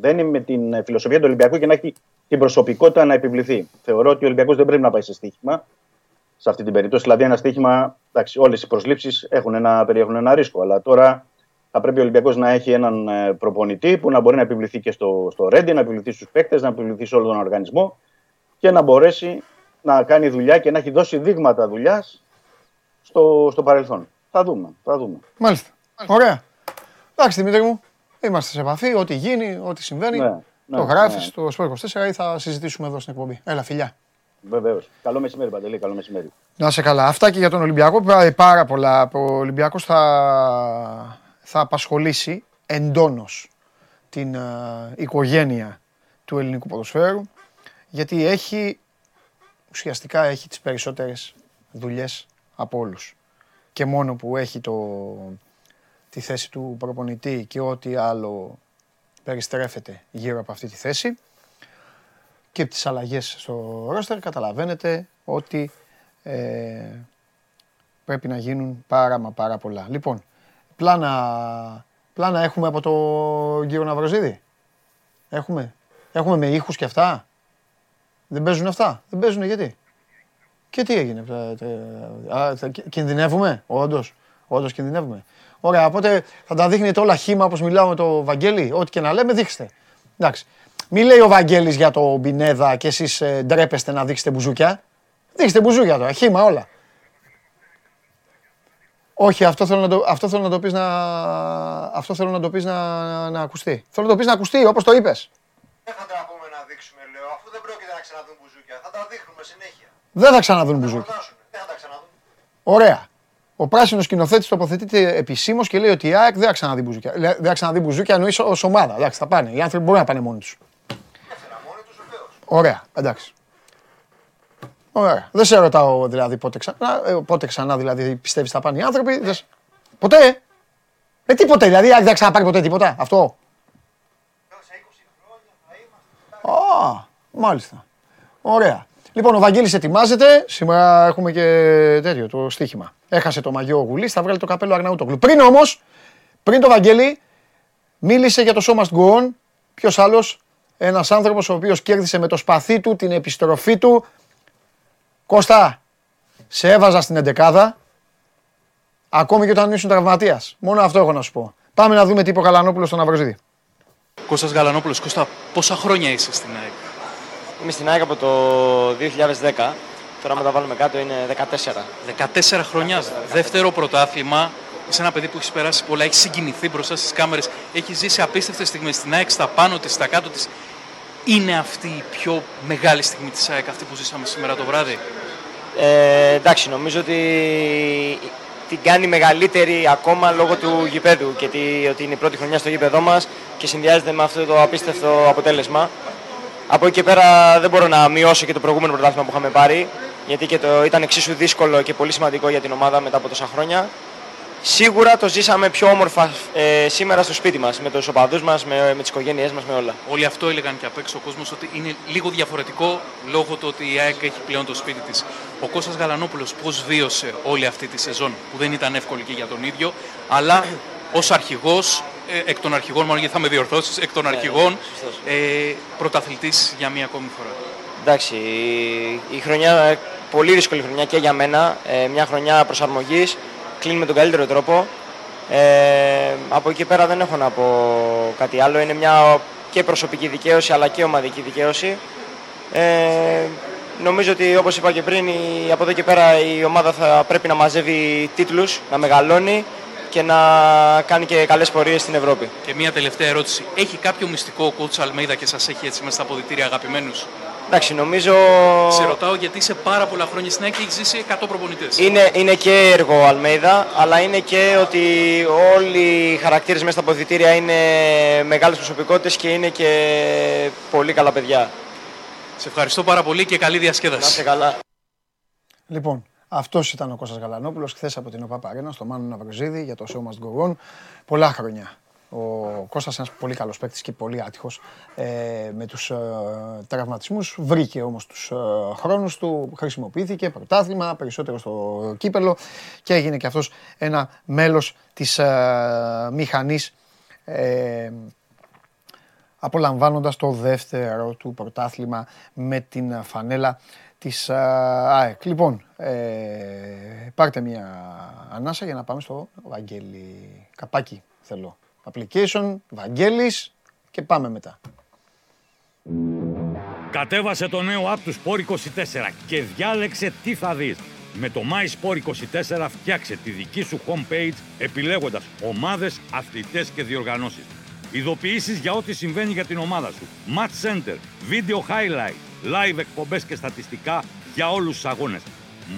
δένει με την φιλοσοφία του Ολυμπιακού και να έχει την προσωπικότητα να επιβληθεί. Θεωρώ ότι ο Ολυμπιακός δεν πρέπει να πάει σε στοίχημα σε αυτή την περίπτωση. Δηλαδή, ένα στοίχημα, εντάξει, όλες οι προσλήψεις έχουν ένα, περιέχουν ένα ρίσκο. Αλλά τώρα θα πρέπει ο Ολυμπιακός να έχει έναν ε, προπονητή που να μπορεί να επιβληθεί και στο, στο Ρέντι, να επιβληθεί στους παίκτες, να επιβληθεί σε όλο τον οργανισμό και να μπορέσει να κάνει δουλειά και να έχει δώσει δείγματα δουλειάς στο, στο παρελθόν. Θα δούμε. Θα δούμε. Μάλιστα. Ωραία. Εντάξει, Δημήτρη μου, είμαστε σε επαφή. Ό,τι γίνει, ό,τι συμβαίνει. Ναι, ναι, το γράφεις ναι. στο Sport 24 ή θα συζητήσουμε εδώ στην εκπομπή. Έλα, φιλιά. Βεβαίως. Καλό μεσημέρι, Παντελή. Καλό μεσημέρι. Να σε καλά. Αυτά και για τον Ολυμπιακό. Πά- Πάρα πολλά. Ο Ολυμπιακός θα, θα απασχολήσει εντόνως την ε, οικογένεια του ελληνικού ποδοσφαίρου γιατί έχει ουσιαστικά έχει τις περισσότερες δουλειές από όλους. Και μόνο που έχει το, τη θέση του προπονητή και ό,τι άλλο περιστρέφεται γύρω από αυτή τη θέση και τις αλλαγές στο ρόστερ καταλαβαίνετε ότι ε, πρέπει να γίνουν πάρα μα πάρα πολλά. Λοιπόν, πλάνα, πλάνα έχουμε από το κύριο Ναυροζίδη; Έχουμε; Έχουμε με ήχους και αυτά; Δεν παίζουν αυτά; Δεν παίζουν γιατί; Και τι έγινε. ε, ε, Α, θα- κι- κινδυνεύουμε; Όντως. Όντως κινδυνεύουμε. Ωραία, οπότε θα τα δείχνετε όλα χήμα όπως μιλάω με το Βαγγέλη. Ό,τι και να λέμε, δείξτε. Εντάξει. Μη λέει ο Βαγγέλης για το Μπινέδα και εσείς ε, ντρέπεστε να δείξετε μπουζούκια. Δείξτε μπουζούκια τώρα, χήμα όλα. Όχι, αυτό θέλω να το, αυτό θέλω να το πεις να, αυτό θέλω να το πεις να, να ακουστεί. Θέλω να το πεις να ακουστεί, όπως το είπες. Δεν θα τα πούμε να δείξουμε, λέω, αφού δεν πρόκειται να ξαναδούν μπουζούκια. Θα τα δείχνουμε συνέχεια. Δεν θα ξαναδούν Θα μπουζούκια. προτάσουν. Δεν θα τα ξαναδούν. Ωραία. Ο πράσινος σκηνοθέτης τοποθετείται επισήμως και λέει ότι η ΑΕΚ δεν θα ξαναδεί μπουζούκια. Λέ- Δεν θα ξαναδεί μπουζούκια εννοείς ως ομάδα. Εντάξει, θα πάνε. Οι άνθρωποι μπορούν να πάνε μόνοι τους. Έφερα μόνοι τους βεβαίως. Ωραία, εντάξει. Ωραία. Δεν σε ρωτάω δηλαδή πότε ξανά, ε, πότε ξανά δηλαδή πιστεύεις θα πάνε οι άνθρωποι. Δεν... σε- Ποτέ. Ε, τι ποτέ, δηλαδή η ΑΕΚ δεν θα ξαναπάρει ποτέ τίποτα. Αυτό. Λέω, Σε 20 χρόνια θα είμαστε. Α, μάλιστα. Ωραία. Λοιπόν, ο Βαγγέλης ετοιμάζεται. Σήμερα έχουμε και τέτοιο, το στοίχημα. Έχασε το μαγιό ο Γουλής, θα βγάλει το καπέλο Αρναούτογλου. Πριν όμως, πριν το Βαγγέλη, μίλησε για το show must go on. Ποιος άλλος, ένας άνθρωπος ο οποίος κέρδισε με το σπαθί του την επιστροφή του. Κώστα, σε έβαζα στην εντεκάδα. Ακόμη και όταν ήσουν τραυματίας. Μόνο αυτό έχω να σου πω. Πάμε να δούμε τι είπε ο Καλανόπουλος στον Αυροζίδη. Κώστας Γαλανόπουλος, Κώστα, πόσα χρόνια είσαι στην ΑΕΚ; Είμαι στην ΑΕΚ από το 2010. Τώρα με τα βάλουμε κάτω είναι 14. 14 χρόνια, δεύτερο πρωτάθλημα. Είσαι ένα παιδί που έχεις περάσει πολλά, έχεις συγκινηθεί μπροστά στις κάμερες, έχεις ζήσει απίστευτες στιγμές στην ΑΕΚ, στα πάνω της, στα κάτω της. Είναι αυτή η πιο μεγάλη στιγμή της ΑΕΚ, αυτή που ζήσαμε σήμερα το βράδυ; Ε, εντάξει, νομίζω ότι την κάνει μεγαλύτερη ακόμα λόγω του γηπέδου και τι, ότι είναι η πρώτη χρονιά στο γήπεδό μας και συνδυάζεται με αυτό το απίστευτο αποτέλεσμα. Από εκεί και πέρα δεν μπορώ να μειώσω και το προηγούμενο πρωτάθλημα που είχαμε πάρει, γιατί και το, ήταν εξίσου δύσκολο και πολύ σημαντικό για την ομάδα μετά από τόσα χρόνια. Σίγουρα το ζήσαμε πιο όμορφα ε, σήμερα στο σπίτι μας, με τους οπαδούς μας, με, με τις οικογένειές μας, με όλα. Όλοι αυτό έλεγαν και απ' έξω ο κόσμος ότι είναι λίγο διαφορετικό λόγω του ότι η ΑΕΚ έχει πλέον το σπίτι της. Ο Κώστας Γαλανόπουλος πώς βίωσε όλη αυτή τη σεζόν, που δεν ήταν εύκολη και για τον ίδιο, αλλά ως αρχηγός, ε, εκ των αρχηγών, μάλλον γιατί θα με διορθώσεις, εκ των Ναι, αρχηγών, ε, πρωταθλητής για μία ακόμη φορά. Εντάξει, η, η χρονιά, ε, πολύ δύσκολη χρονιά και για μένα. Ε, μια χρονιά προσαρμογής. Κλείνει με τον καλύτερο τρόπο. Ε, από εκεί πέρα δεν έχω να πω κάτι άλλο. Είναι μια και προσωπική δικαίωση αλλά και ομαδική δικαίωση. Ε, νομίζω ότι όπως είπα και πριν, η, από εδώ και πέρα η ομάδα θα πρέπει να μαζεύει τίτλους, να μεγαλώνει και να κάνει και καλές πορείες στην Ευρώπη. Και μία τελευταία ερώτηση. Έχει κάποιο μυστικό ο coach Αλμέιδα και σας έχει έτσι μέσα στα αποδητήρια αγαπημένους; Εντάξει, νομίζω... Σε ρωτάω γιατί είσαι πάρα πολλά χρόνια στην ΑΕΚ και έχεις ζήσει 100 προπονητές. Είναι, είναι και έργο Αλμέιδα, αλλά είναι και ότι όλοι οι χαρακτήρες μέσα στα αποδητήρια είναι μεγάλες προσωπικότητες και είναι και πολύ καλά παιδιά. Σε ευχαριστώ πάρα πολύ και καλή Να διασκέδαση. είστε καλά. Λοιπόν, αυτός ήταν ο Κώστας Γαλανόπουλος χθες από την ΟΠΑΠ Αρένα στο Μάνο Ναυροζίδη για το Show Must Go On. Πολλά χρόνια. Ο Κώστας ένας πολύ καλός παίκτης και πολύ άτυχος ε, με τους ε, τραυματισμούς. Βρήκε όμως τους ε, χρόνους του, χρησιμοποιήθηκε πρωτάθλημα, περισσότερο στο κύπελο και έγινε και αυτός ένα μέλος της ε, μηχανής ε, απολαμβάνοντας το δεύτερο του πρωτάθλημα με την φανέλα της α, ΑΕΚ. Λοιπόν, ε, πάρτε μια ανάσα για να πάμε στο Βαγγέλη. Καπάκι θέλω. Application, Βαγγέλης και πάμε μετά. Κατέβασε το νέο app του Sport 24 και διάλεξε τι θα δεις. Με το My Sport 24 φτιάξε τη δική σου homepage επιλέγοντας ομάδες, αθλητές και διοργανώσεις. Ειδοποιήσεις για ό,τι συμβαίνει για την ομάδα σου. Match Center, Video Highlight, Live εκπομπές και στατιστικά για όλους τους αγώνες.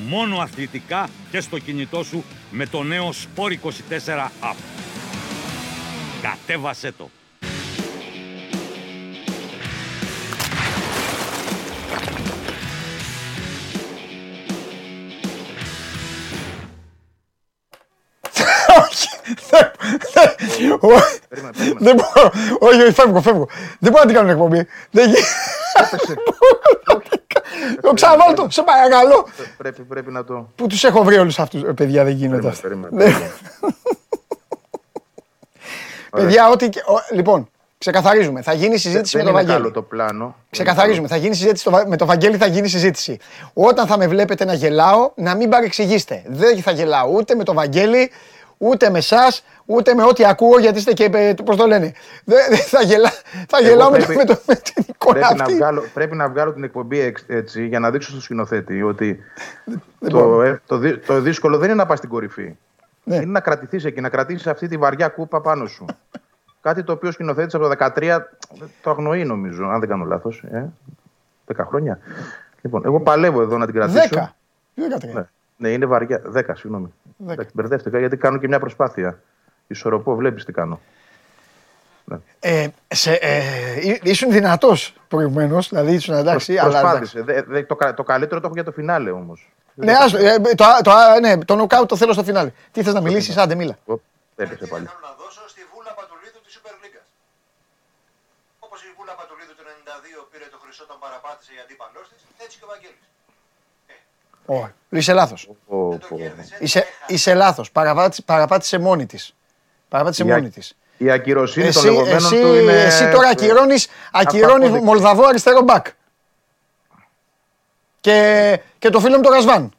Μόνο αθλητικά και στο κινητό σου με το νέο Sport 24 app. Κατέβασέ το. Δεν- δεν- ο- δεν μπορώ. Όχι, όχι, φεύγω, φεύγω. Δεν μπορώ να την κάνω εκπομπή. Δεν γι- Το ξαναβάλω το, σε παρακαλώ. Πρέπει, πρέπει να το. Που τους έχω βρει όλους αυτούς. Ε, Παιδιά, δεν γίνεται αυτό. Περίμενε, Ναι. περίμενε. *laughs* Παιδιά, ό,τι. και- ο- Λοιπόν, ξεκαθαρίζουμε. Θα γίνει συζήτηση με Δεν τον είναι καλό Βαγγέλη. το πλάνο. Ξεκαθαρίζουμε. Θα γίνει συζήτηση στο Βα- με τον Βαγγέλη, θα γίνει συζήτηση. Όταν θα με βλέπετε να γελάω, να μην παρεξηγήσετε. Δεν θα γελάω ούτε με τον Βαγγέλη, ούτε με εσάς, ούτε με ό,τι ακούω, γιατί είστε και. Πώς το λένε. Δεν δεν θα, γελά, θα Εγώ γελάω με, πρέπει- με, το, με την εικόνα Πρέπει να, αυτή. βγάλω, πρέπει να βγάλω την εκπομπή εξ- έτσι για να δείξω στο σκηνοθέτη ότι Δεν το, μπορώ. ε, το, δύ- το δύσκολο δεν είναι να πας στην κορυφή. Ναι. Είναι να κρατηθείς εκεί, να κρατήσεις αυτή τη βαριά κούπα πάνω σου. Κάτι το οποίο ο σκηνοθέτης από το 13 το αγνοεί, νομίζω, αν δεν κάνω λάθος. Ε; 10 χρόνια. Λοιπόν, εγώ παλεύω εδώ να την κρατήσω. Δέκα. Δέκα Ναι, ναι, είναι βαριά. 10, συγγνώμη. Δέκα. Εντάξει, μπερδεύτηκα γιατί κάνω και μια προσπάθεια. Ισορροπώ, βλέπεις τι κάνω. Ε, σε, ε, εί- ήσουν δυνατός προηγουμένως, δηλαδή ήσουν εντάξει, αλλά. Προσπάθησε. Δε- δε- το, κα- το καλύτερο το έχω για το φινάλε όμως. Ναι, άστο, ε, το, το, ναι, το νοκάουτ το θέλω στο φινάλε. Τι θες να μιλήσεις, άντε μίλα. Έπεσε πάλι. Θέλω να δώσω στη Βούλα Πατουλίδου της Super League. Όπως η Βούλα Πατουλίδου το 92 πήρε το χρυσό όταν παραπάτησε η αντίπαλό της, έτσι και ο Βαγγέλης. Όχι, είσαι λάθος. Πω, Το πω. κέρδισε. Είσαι, έχασε. είσαι λάθος. Παραπάτησε, παραπάτησε μόνη της. Παραπάτησε Η α- μόνη της. Η ακυροσύνη των Εσύ, λεγόμενων εσύ, του είναι. εσύ τώρα ακυρώνεις, ακυρώνεις αυταπόδεικτη. Μολδαβό αριστερό μπακ. Και, και το φίλο μου το Γασβάν.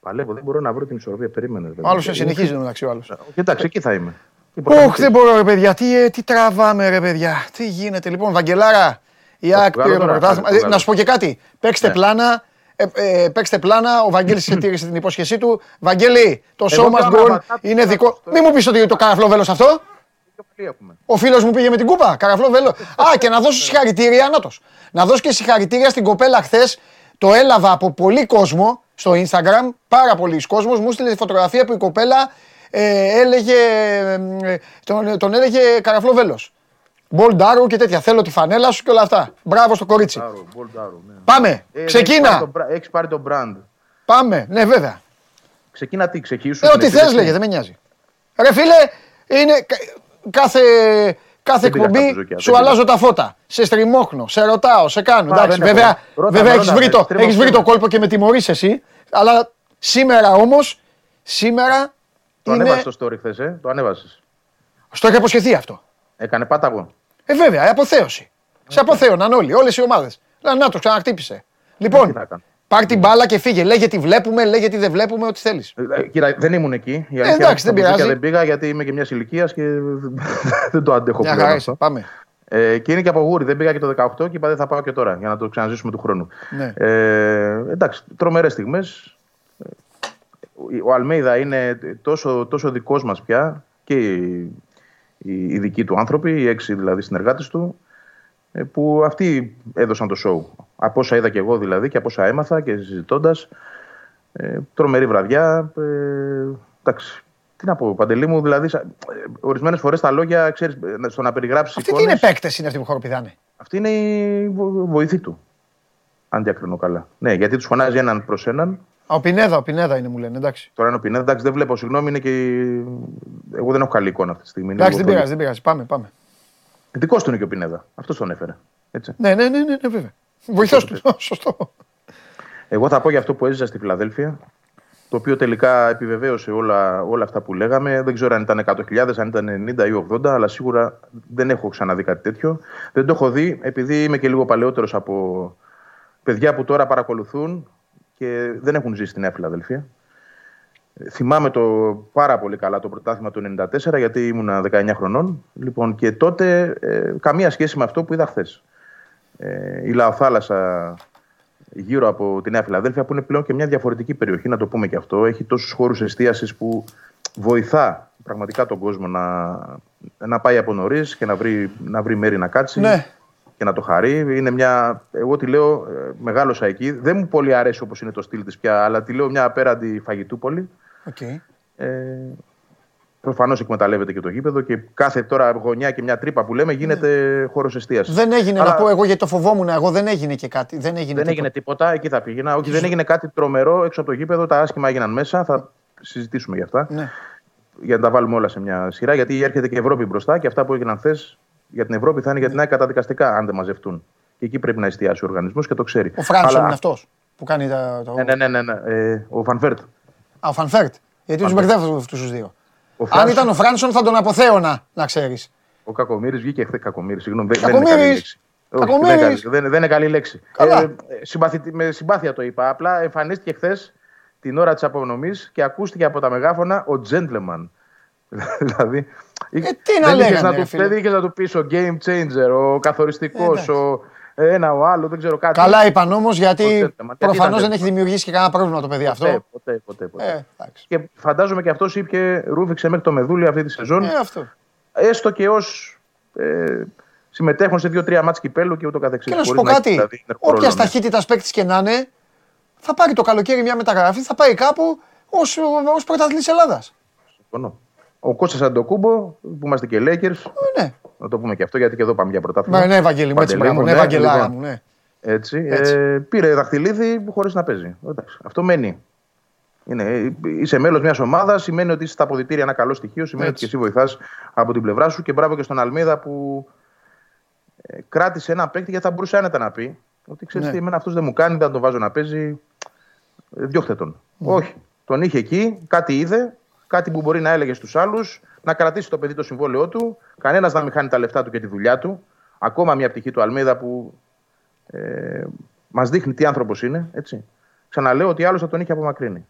Παλεύω, δεν μπορώ να βρω την ισορροπία. Περίμενε. Ο άλλος συνεχίζει μεταξύ ο άλλος. Εντάξει, εκεί θα είμαι. Και Ωχ, πρωταθλητής. δεν μπορώ ρε παιδιά. Τι, ε, τι τραβάμε ρε παιδιά. Τι γίνεται λοιπόν, Βαγγελάρα. Η ΑΕΚ βγάλω πήρε το τώρα, πρωτάθλημα. θα το Ε, Να σου πω και κάτι. Παίξτε Ναι. πλάνα. Ε, ε, παίξτε πλάνα. Ο Βαγγέλης *clears throat* τήρησε την υπόσχεσή του. Βαγγέλη, το Εγώ show must κάνω go on αβατά, είναι το δικό. κάνω Μην μου πεις ότι το καραφλό βέλος αυτό. Πιο πολύ έχουμε. Ο φίλος μου πήγε με την κούπα. Καραφλό βέλο. *laughs* Α, και να δώσω συγχαρητήρια. Νάτος. Να δώσω και συγχαρητήρια στην κοπέλα χθες. Το έλαβα από πολύ κόσμο στο Instagram. Πάρα πολλοί κόσμος. Μου στείλε τη φωτογραφία που η κοπέλα ε, έλεγε. ε, τον, τον έλεγε Καραφλό βέλος. Bald arrow και τέτοια. Θέλω τη φανέλα σου και όλα αυτά. Μπράβο στο κορίτσι. Ντάρο, Bald arrow, ναι. Πάμε. Ε, έχεις Ξεκίνα. πάρει το μπρα- Έχεις πάρει το brand. Πάμε. Ναι, βέβαια. Ξεκίνα τι, ξεκίσου. Ε, την ό,τι θες επίθεση. λέγε, δεν με νοιάζει. Ρε φίλε, είναι κα- κάθε, κάθε Δεν πήγα στα εκπομπή μπουζούκια, σου δεν αλλάζω τα φώτα. Σε στριμώχνω, σε ρωτάω, σε κάνω. Μα, Εντάξει, δεν βέβαια, έχω. Ρώτα βέβαια με, έχεις ρώτα βρει, με, το, στριμώχνω. έχεις βρει το κόλπο και με τιμωρείς εσύ. Αλλά σήμερα όμως, σήμερα Το είναι... ανέβασε το story χθες, ε; Το ανέβασες. Στο είχα υποσχεθεί αυτό. Έκανε πάταγο. Ε, βέβαια, ε, αποθέωση. Σε αποθέωναν όλοι, όλες οι ομάδες. Λέω, να το ξαναχτύπησε. Τι Λοιπόν, θα κάνω. πάρ την μπάλα και φύγε. Λέγε τι βλέπουμε, λέγε τι δεν βλέπουμε, ό,τι θέλεις. Ε, Κύριε, δεν ήμουν εκεί. Η αλήθεια εντάξει, είναι ότι στα δεν πειράζει. μπουζούκια Δεν πήγα γιατί είμαι και μιας ηλικίας και *laughs* δεν το αντέχω Μια πλέον χαρά αυτό. είσαι. Πάμε. Ε, και είναι και από γούρι. Δεν πήγα και το 18 και είπα δεν θα πάω και τώρα για να το ξαναζήσουμε του χρόνου. Ναι. Ε, εντάξει, τρομερές στιγμές. Ο Αλμέιδα είναι τόσο, τόσο δικός μας πια και οι, οι, οι δικοί του άνθρωποι, οι έξι δηλαδή συνεργάτες του, ε, που αυτοί έδωσαν το show. Από όσα είδα και εγώ δηλαδή και από όσα έμαθα και συζητώντας. Ε, τρομερή βραδιά. Ε, εντάξει. Τι να πω, Παντελή μου, δηλαδή, ορισμένες φορές τα λόγια, ξέρεις, στο να περιγράψεις. Αυτοί τι είναι παίκτες είναι αυτοί που χοροπηδάνε. Αυτή είναι η βο- βοηθή του. Αν διακρινώ καλά. Ναι, γιατί τους φωνάζει έναν προς έναν. Α, Ο Πινέδα, ο Πινέδα είναι μου λένε, εντάξει. Τώρα είναι ο Πινέδα. Εντάξει, δεν βλέπω, συγγνώμη, είναι και. η- Εγώ δεν έχω καλή εικόνα αυτή τη στιγμή. είναι Εντάξει, δεν λίγο πειράζει, δεν πειράζει. Πάμε, πάμε. Δικός του είναι και ο Πινέδα. Αυτός τον έφερε. Έτσι. Ναι, ναι, ναι, ναι, ναι βέβαια. Βοηθός του. *laughs* Σωστό. Εγώ θα πω για αυτό που έζησα στη Φιλαδέλφια. Το οποίο τελικά επιβεβαίωσε όλα, όλα αυτά που λέγαμε. Δεν ξέρω αν ήταν 100.000, αν ήταν 90 ή 80, αλλά σίγουρα δεν έχω ξαναδεί κάτι τέτοιο. Δεν το έχω δει, επειδή είμαι και λίγο παλαιότερος από παιδιά που τώρα παρακολουθούν και δεν έχουν ζήσει στη Νέα Φιλαδέλφια. Θυμάμαι το πάρα πολύ καλά το πρωτάθλημα του 94, γιατί ήμουνα 19 χρονών. Λοιπόν, και τότε ε, καμία σχέση με αυτό που είδα χθες. Ε, η Λαοθάλασσα γύρω από τη Νέα Φιλαδέλφια, που είναι πλέον και μια διαφορετική περιοχή, να το πούμε και αυτό. Έχει τόσους χώρους εστίασης που βοηθά πραγματικά τον κόσμο να, να πάει από νωρίς και να βρει, να βρει μέρη να κάτσει Ναι. Και να το χαρεί. Είναι μια, εγώ τη λέω, ε, μεγάλωσα εκεί. Δεν μου πολύ αρέσει όπως είναι το στυλ της πια, αλλά τη λέω μια απέραντη φαγητούπολη. Οκ. Ε, Προφανώς εκμεταλλεύεται και το γήπεδο και κάθε τώρα γωνιά και μια τρύπα που λέμε γίνεται χώρος εστίασης. Δεν έγινε, Αλλά- να πω εγώ γιατί το φοβόμουν. Εγώ δεν έγινε και κάτι. Δεν έγινε Δεν τίποτα. έγινε τίποτα, εκεί θα πήγαινα. Όχι, δεν έγινε κάτι τρομερό έξω από το γήπεδο. Τα άσχημα έγιναν μέσα. Θα συζητήσουμε για αυτά. Ναι. Για να τα βάλουμε όλα σε μια σειρά. Γιατί έρχεται και η Ευρώπη μπροστά και αυτά που έγιναν χθες για την Ευρώπη θα είναι για την ΑΕΚ καταδικαστικά, αν δεν μαζευτούν. Και εκεί πρέπει να εστιάσει ο οργανισμός και το ξέρει. Ο Φράνσον Αλλά- είναι αυτός που κάνει τα. Το... Ναι, ναι, ναι. ναι, ναι. Ε, ο Φανφέρτ. Α, ο Φανφέρτ. Γιατί τους Φανφέρτ. μπερδεύω αυτούς τους δύο. Ο Αν Φράνσον- ήταν ο Φράνσον θα τον αποθέωνα, να ξέρεις. Ο Κακομοίρης βγήκε χθες. Κακομοίρης, συγγνώμη. δεν- δεν είναι Κακομοίρης. καλή λέξη. Όχι, δεν, είναι Κακομοίρης. καλή, δεν, δεν είναι καλή λέξη. Καλά. Ε, συμπαθη- με συμπάθεια το είπα. Απλά εμφανίστηκε χθες την ώρα της απονομής και ακούστηκε από τα μεγάφωνα ο gentleman. *laughs* δηλαδή. Τι να δεν είχες λέγανε, να ρε του, φίλε. δεν είχες να του πεις ο game changer, ο καθοριστικός, εντάξει. ο ένα, ο άλλο, δεν ξέρω κάτι. Καλά είπαν όμως γιατί gentleman. Γιατί προφανώς ήταν δεν έχει δημιουργήσει και κανένα πρόβλημα το παιδί Ποτέ, αυτό. ποτέ, ποτέ, ποτέ. Ε, εντάξει. Και φαντάζομαι και αυτός είπε, ρούφηξε μέχρι το μεδούλι αυτή τη σεζόν. Ε, αυτό. έστω και ως ε, συμμετέχουν σε δύο-τρία μάτς κυπέλου και ούτω καθεξής. Και να σου Χωρίς πω έχει, κάτι. δηλαδή, είναι ρόλο, Όποια ναι. ταχύτητα παίκτης και να είναι, θα πάρει το καλοκαίρι μια μεταγραφή, θα πάει κάπου ως πρωταθλητής Ελλάδας. Συμφωνώ. Ο Κώστας Αντοκούμπο, που είμαστε και Lakers, ναι. να το πούμε και αυτό γιατί και εδώ πάμε για πρωτάθλημα. Ναι, ναι, Ευαγγέλη μου, έτσι Παντελή μπράβο. μου, Ναι, Ευαγγελάρα λοιπόν, μου, ναι. Έτσι, Έτσι. Ε, πήρε δαχτυλίδι χωρίς να παίζει. Εντάξει, αυτό μένει. Είναι, ε, είσαι μέλος μιας ομάδας, σημαίνει ότι είσαι στα αποδητήρια ένα καλό στοιχείο, σημαίνει Έτσι. ότι και εσύ βοηθάς από την πλευρά σου και μπράβο και στον Αλμίδα που ε, κράτησε ένα παίκτη γιατί θα μπορούσε άνετα να πει ότι ξέρεις Ναι. τι, εμένα αυτός δεν μου κάνει, δεν τον βάζω να παίζει. Ε, διώχτε τον. Όχι. Τον είχε εκεί, κάτι είδε, κάτι που μπορεί να έλεγε στους άλλους, να κρατήσει το παιδί το συμβόλαιό του, κανένας να μην χάνει τα λεφτά του και τη δουλειά του. Ακόμα μια πτυχή του Αλμίδα που ε, μας δείχνει τι άνθρωπος είναι. Έτσι. Ξαναλέω ότι άλλος θα τον είχε απομακρύνει.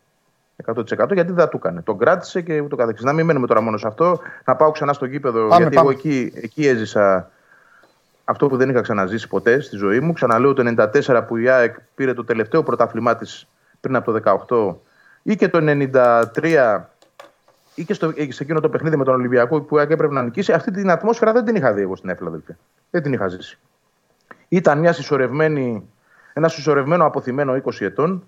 100% γιατί δεν θα του έκανε. Τον κράτησε και ούτω καθεξής. Να μην μένουμε τώρα μόνο σε αυτό. Να πάω ξανά στο γήπεδο. Πάμε, γιατί πάμε. εγώ εκεί, εκεί έζησα αυτό που δεν είχα ξαναζήσει ποτέ στη ζωή μου. Ξαναλέω το 94 που η ΑΕΚ πήρε το τελευταίο πρωτάθλημά της πριν από το 18 ή και το 93 ή και στο, σε εκείνο το παιχνίδι με τον Ολυμπιακό που η ΑΕΚ έπρεπε να νικήσει. Αυτή την ατμόσφαιρα δεν την είχα δει εγώ στην Εφηλαδελφία. Δεν την είχα ζήσει. Ήταν μια συσσωρευμένη, ένα συσσωρευμένο αποθυμένο 20 ετών.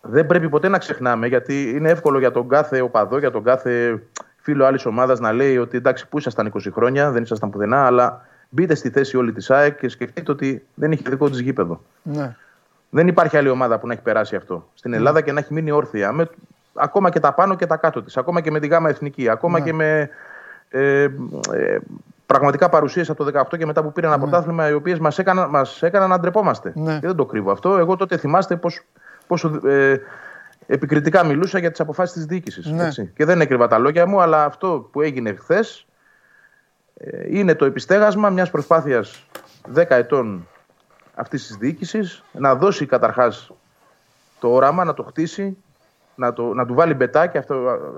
Δεν πρέπει ποτέ να ξεχνάμε, γιατί είναι εύκολο για τον κάθε οπαδό, για τον κάθε φίλο άλλης ομάδας να λέει ότι εντάξει, πού ήσασταν 20 χρόνια, δεν ήσασταν πουθενά, αλλά μπείτε στη θέση όλη της ΑΕΚ και σκεφτείτε ότι δεν είχε δικό της γήπεδο. Ναι. Δεν υπάρχει άλλη ομάδα που να έχει περάσει αυτό στην Ελλάδα και να έχει μείνει όρθια. Με, ακόμα και τα πάνω και τα κάτω της. Ακόμα και με τη ΓΑΜΑ Εθνική. Ακόμα Ναι. και με ε, ε, πραγματικά παρουσίες από το 18 και μετά που πήρε ένα πρωτάθλημα οι οποίες μας έκαναν, μας έκαναν να ντρεπόμαστε. Ναι. Και δεν το κρύβω αυτό. Εγώ τότε θυμάστε πώς, πόσο ε, επικριτικά μιλούσα για τις αποφάσεις της διοίκησης. Ναι. Και δεν έκρυβα τα λόγια μου, αλλά αυτό που έγινε χθες είναι το επιστέγασμα μιας προσπάθειας 10 ετών αυτής της διοίκησης να δώσει καταρχάς το όραμα, να το χτίσει, να, το, να του βάλει μπετά και αυτό,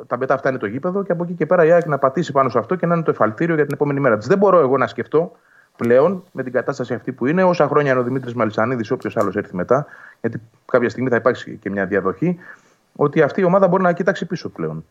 τα μπετά αυτά είναι το γήπεδο και από εκεί και πέρα η ΑΕΚ να πατήσει πάνω σε αυτό και να είναι το εφαλτήριο για την επόμενη μέρα της. Δεν μπορώ εγώ να σκεφτώ πλέον με την κατάσταση αυτή που είναι, όσα χρόνια είναι ο Δημήτρης Μαλισανίδης, όποιος άλλος έρθει μετά, γιατί κάποια στιγμή θα υπάρξει και μια διαδοχή, ότι αυτή η ομάδα μπορεί να κοιτάξει πίσω πλέον.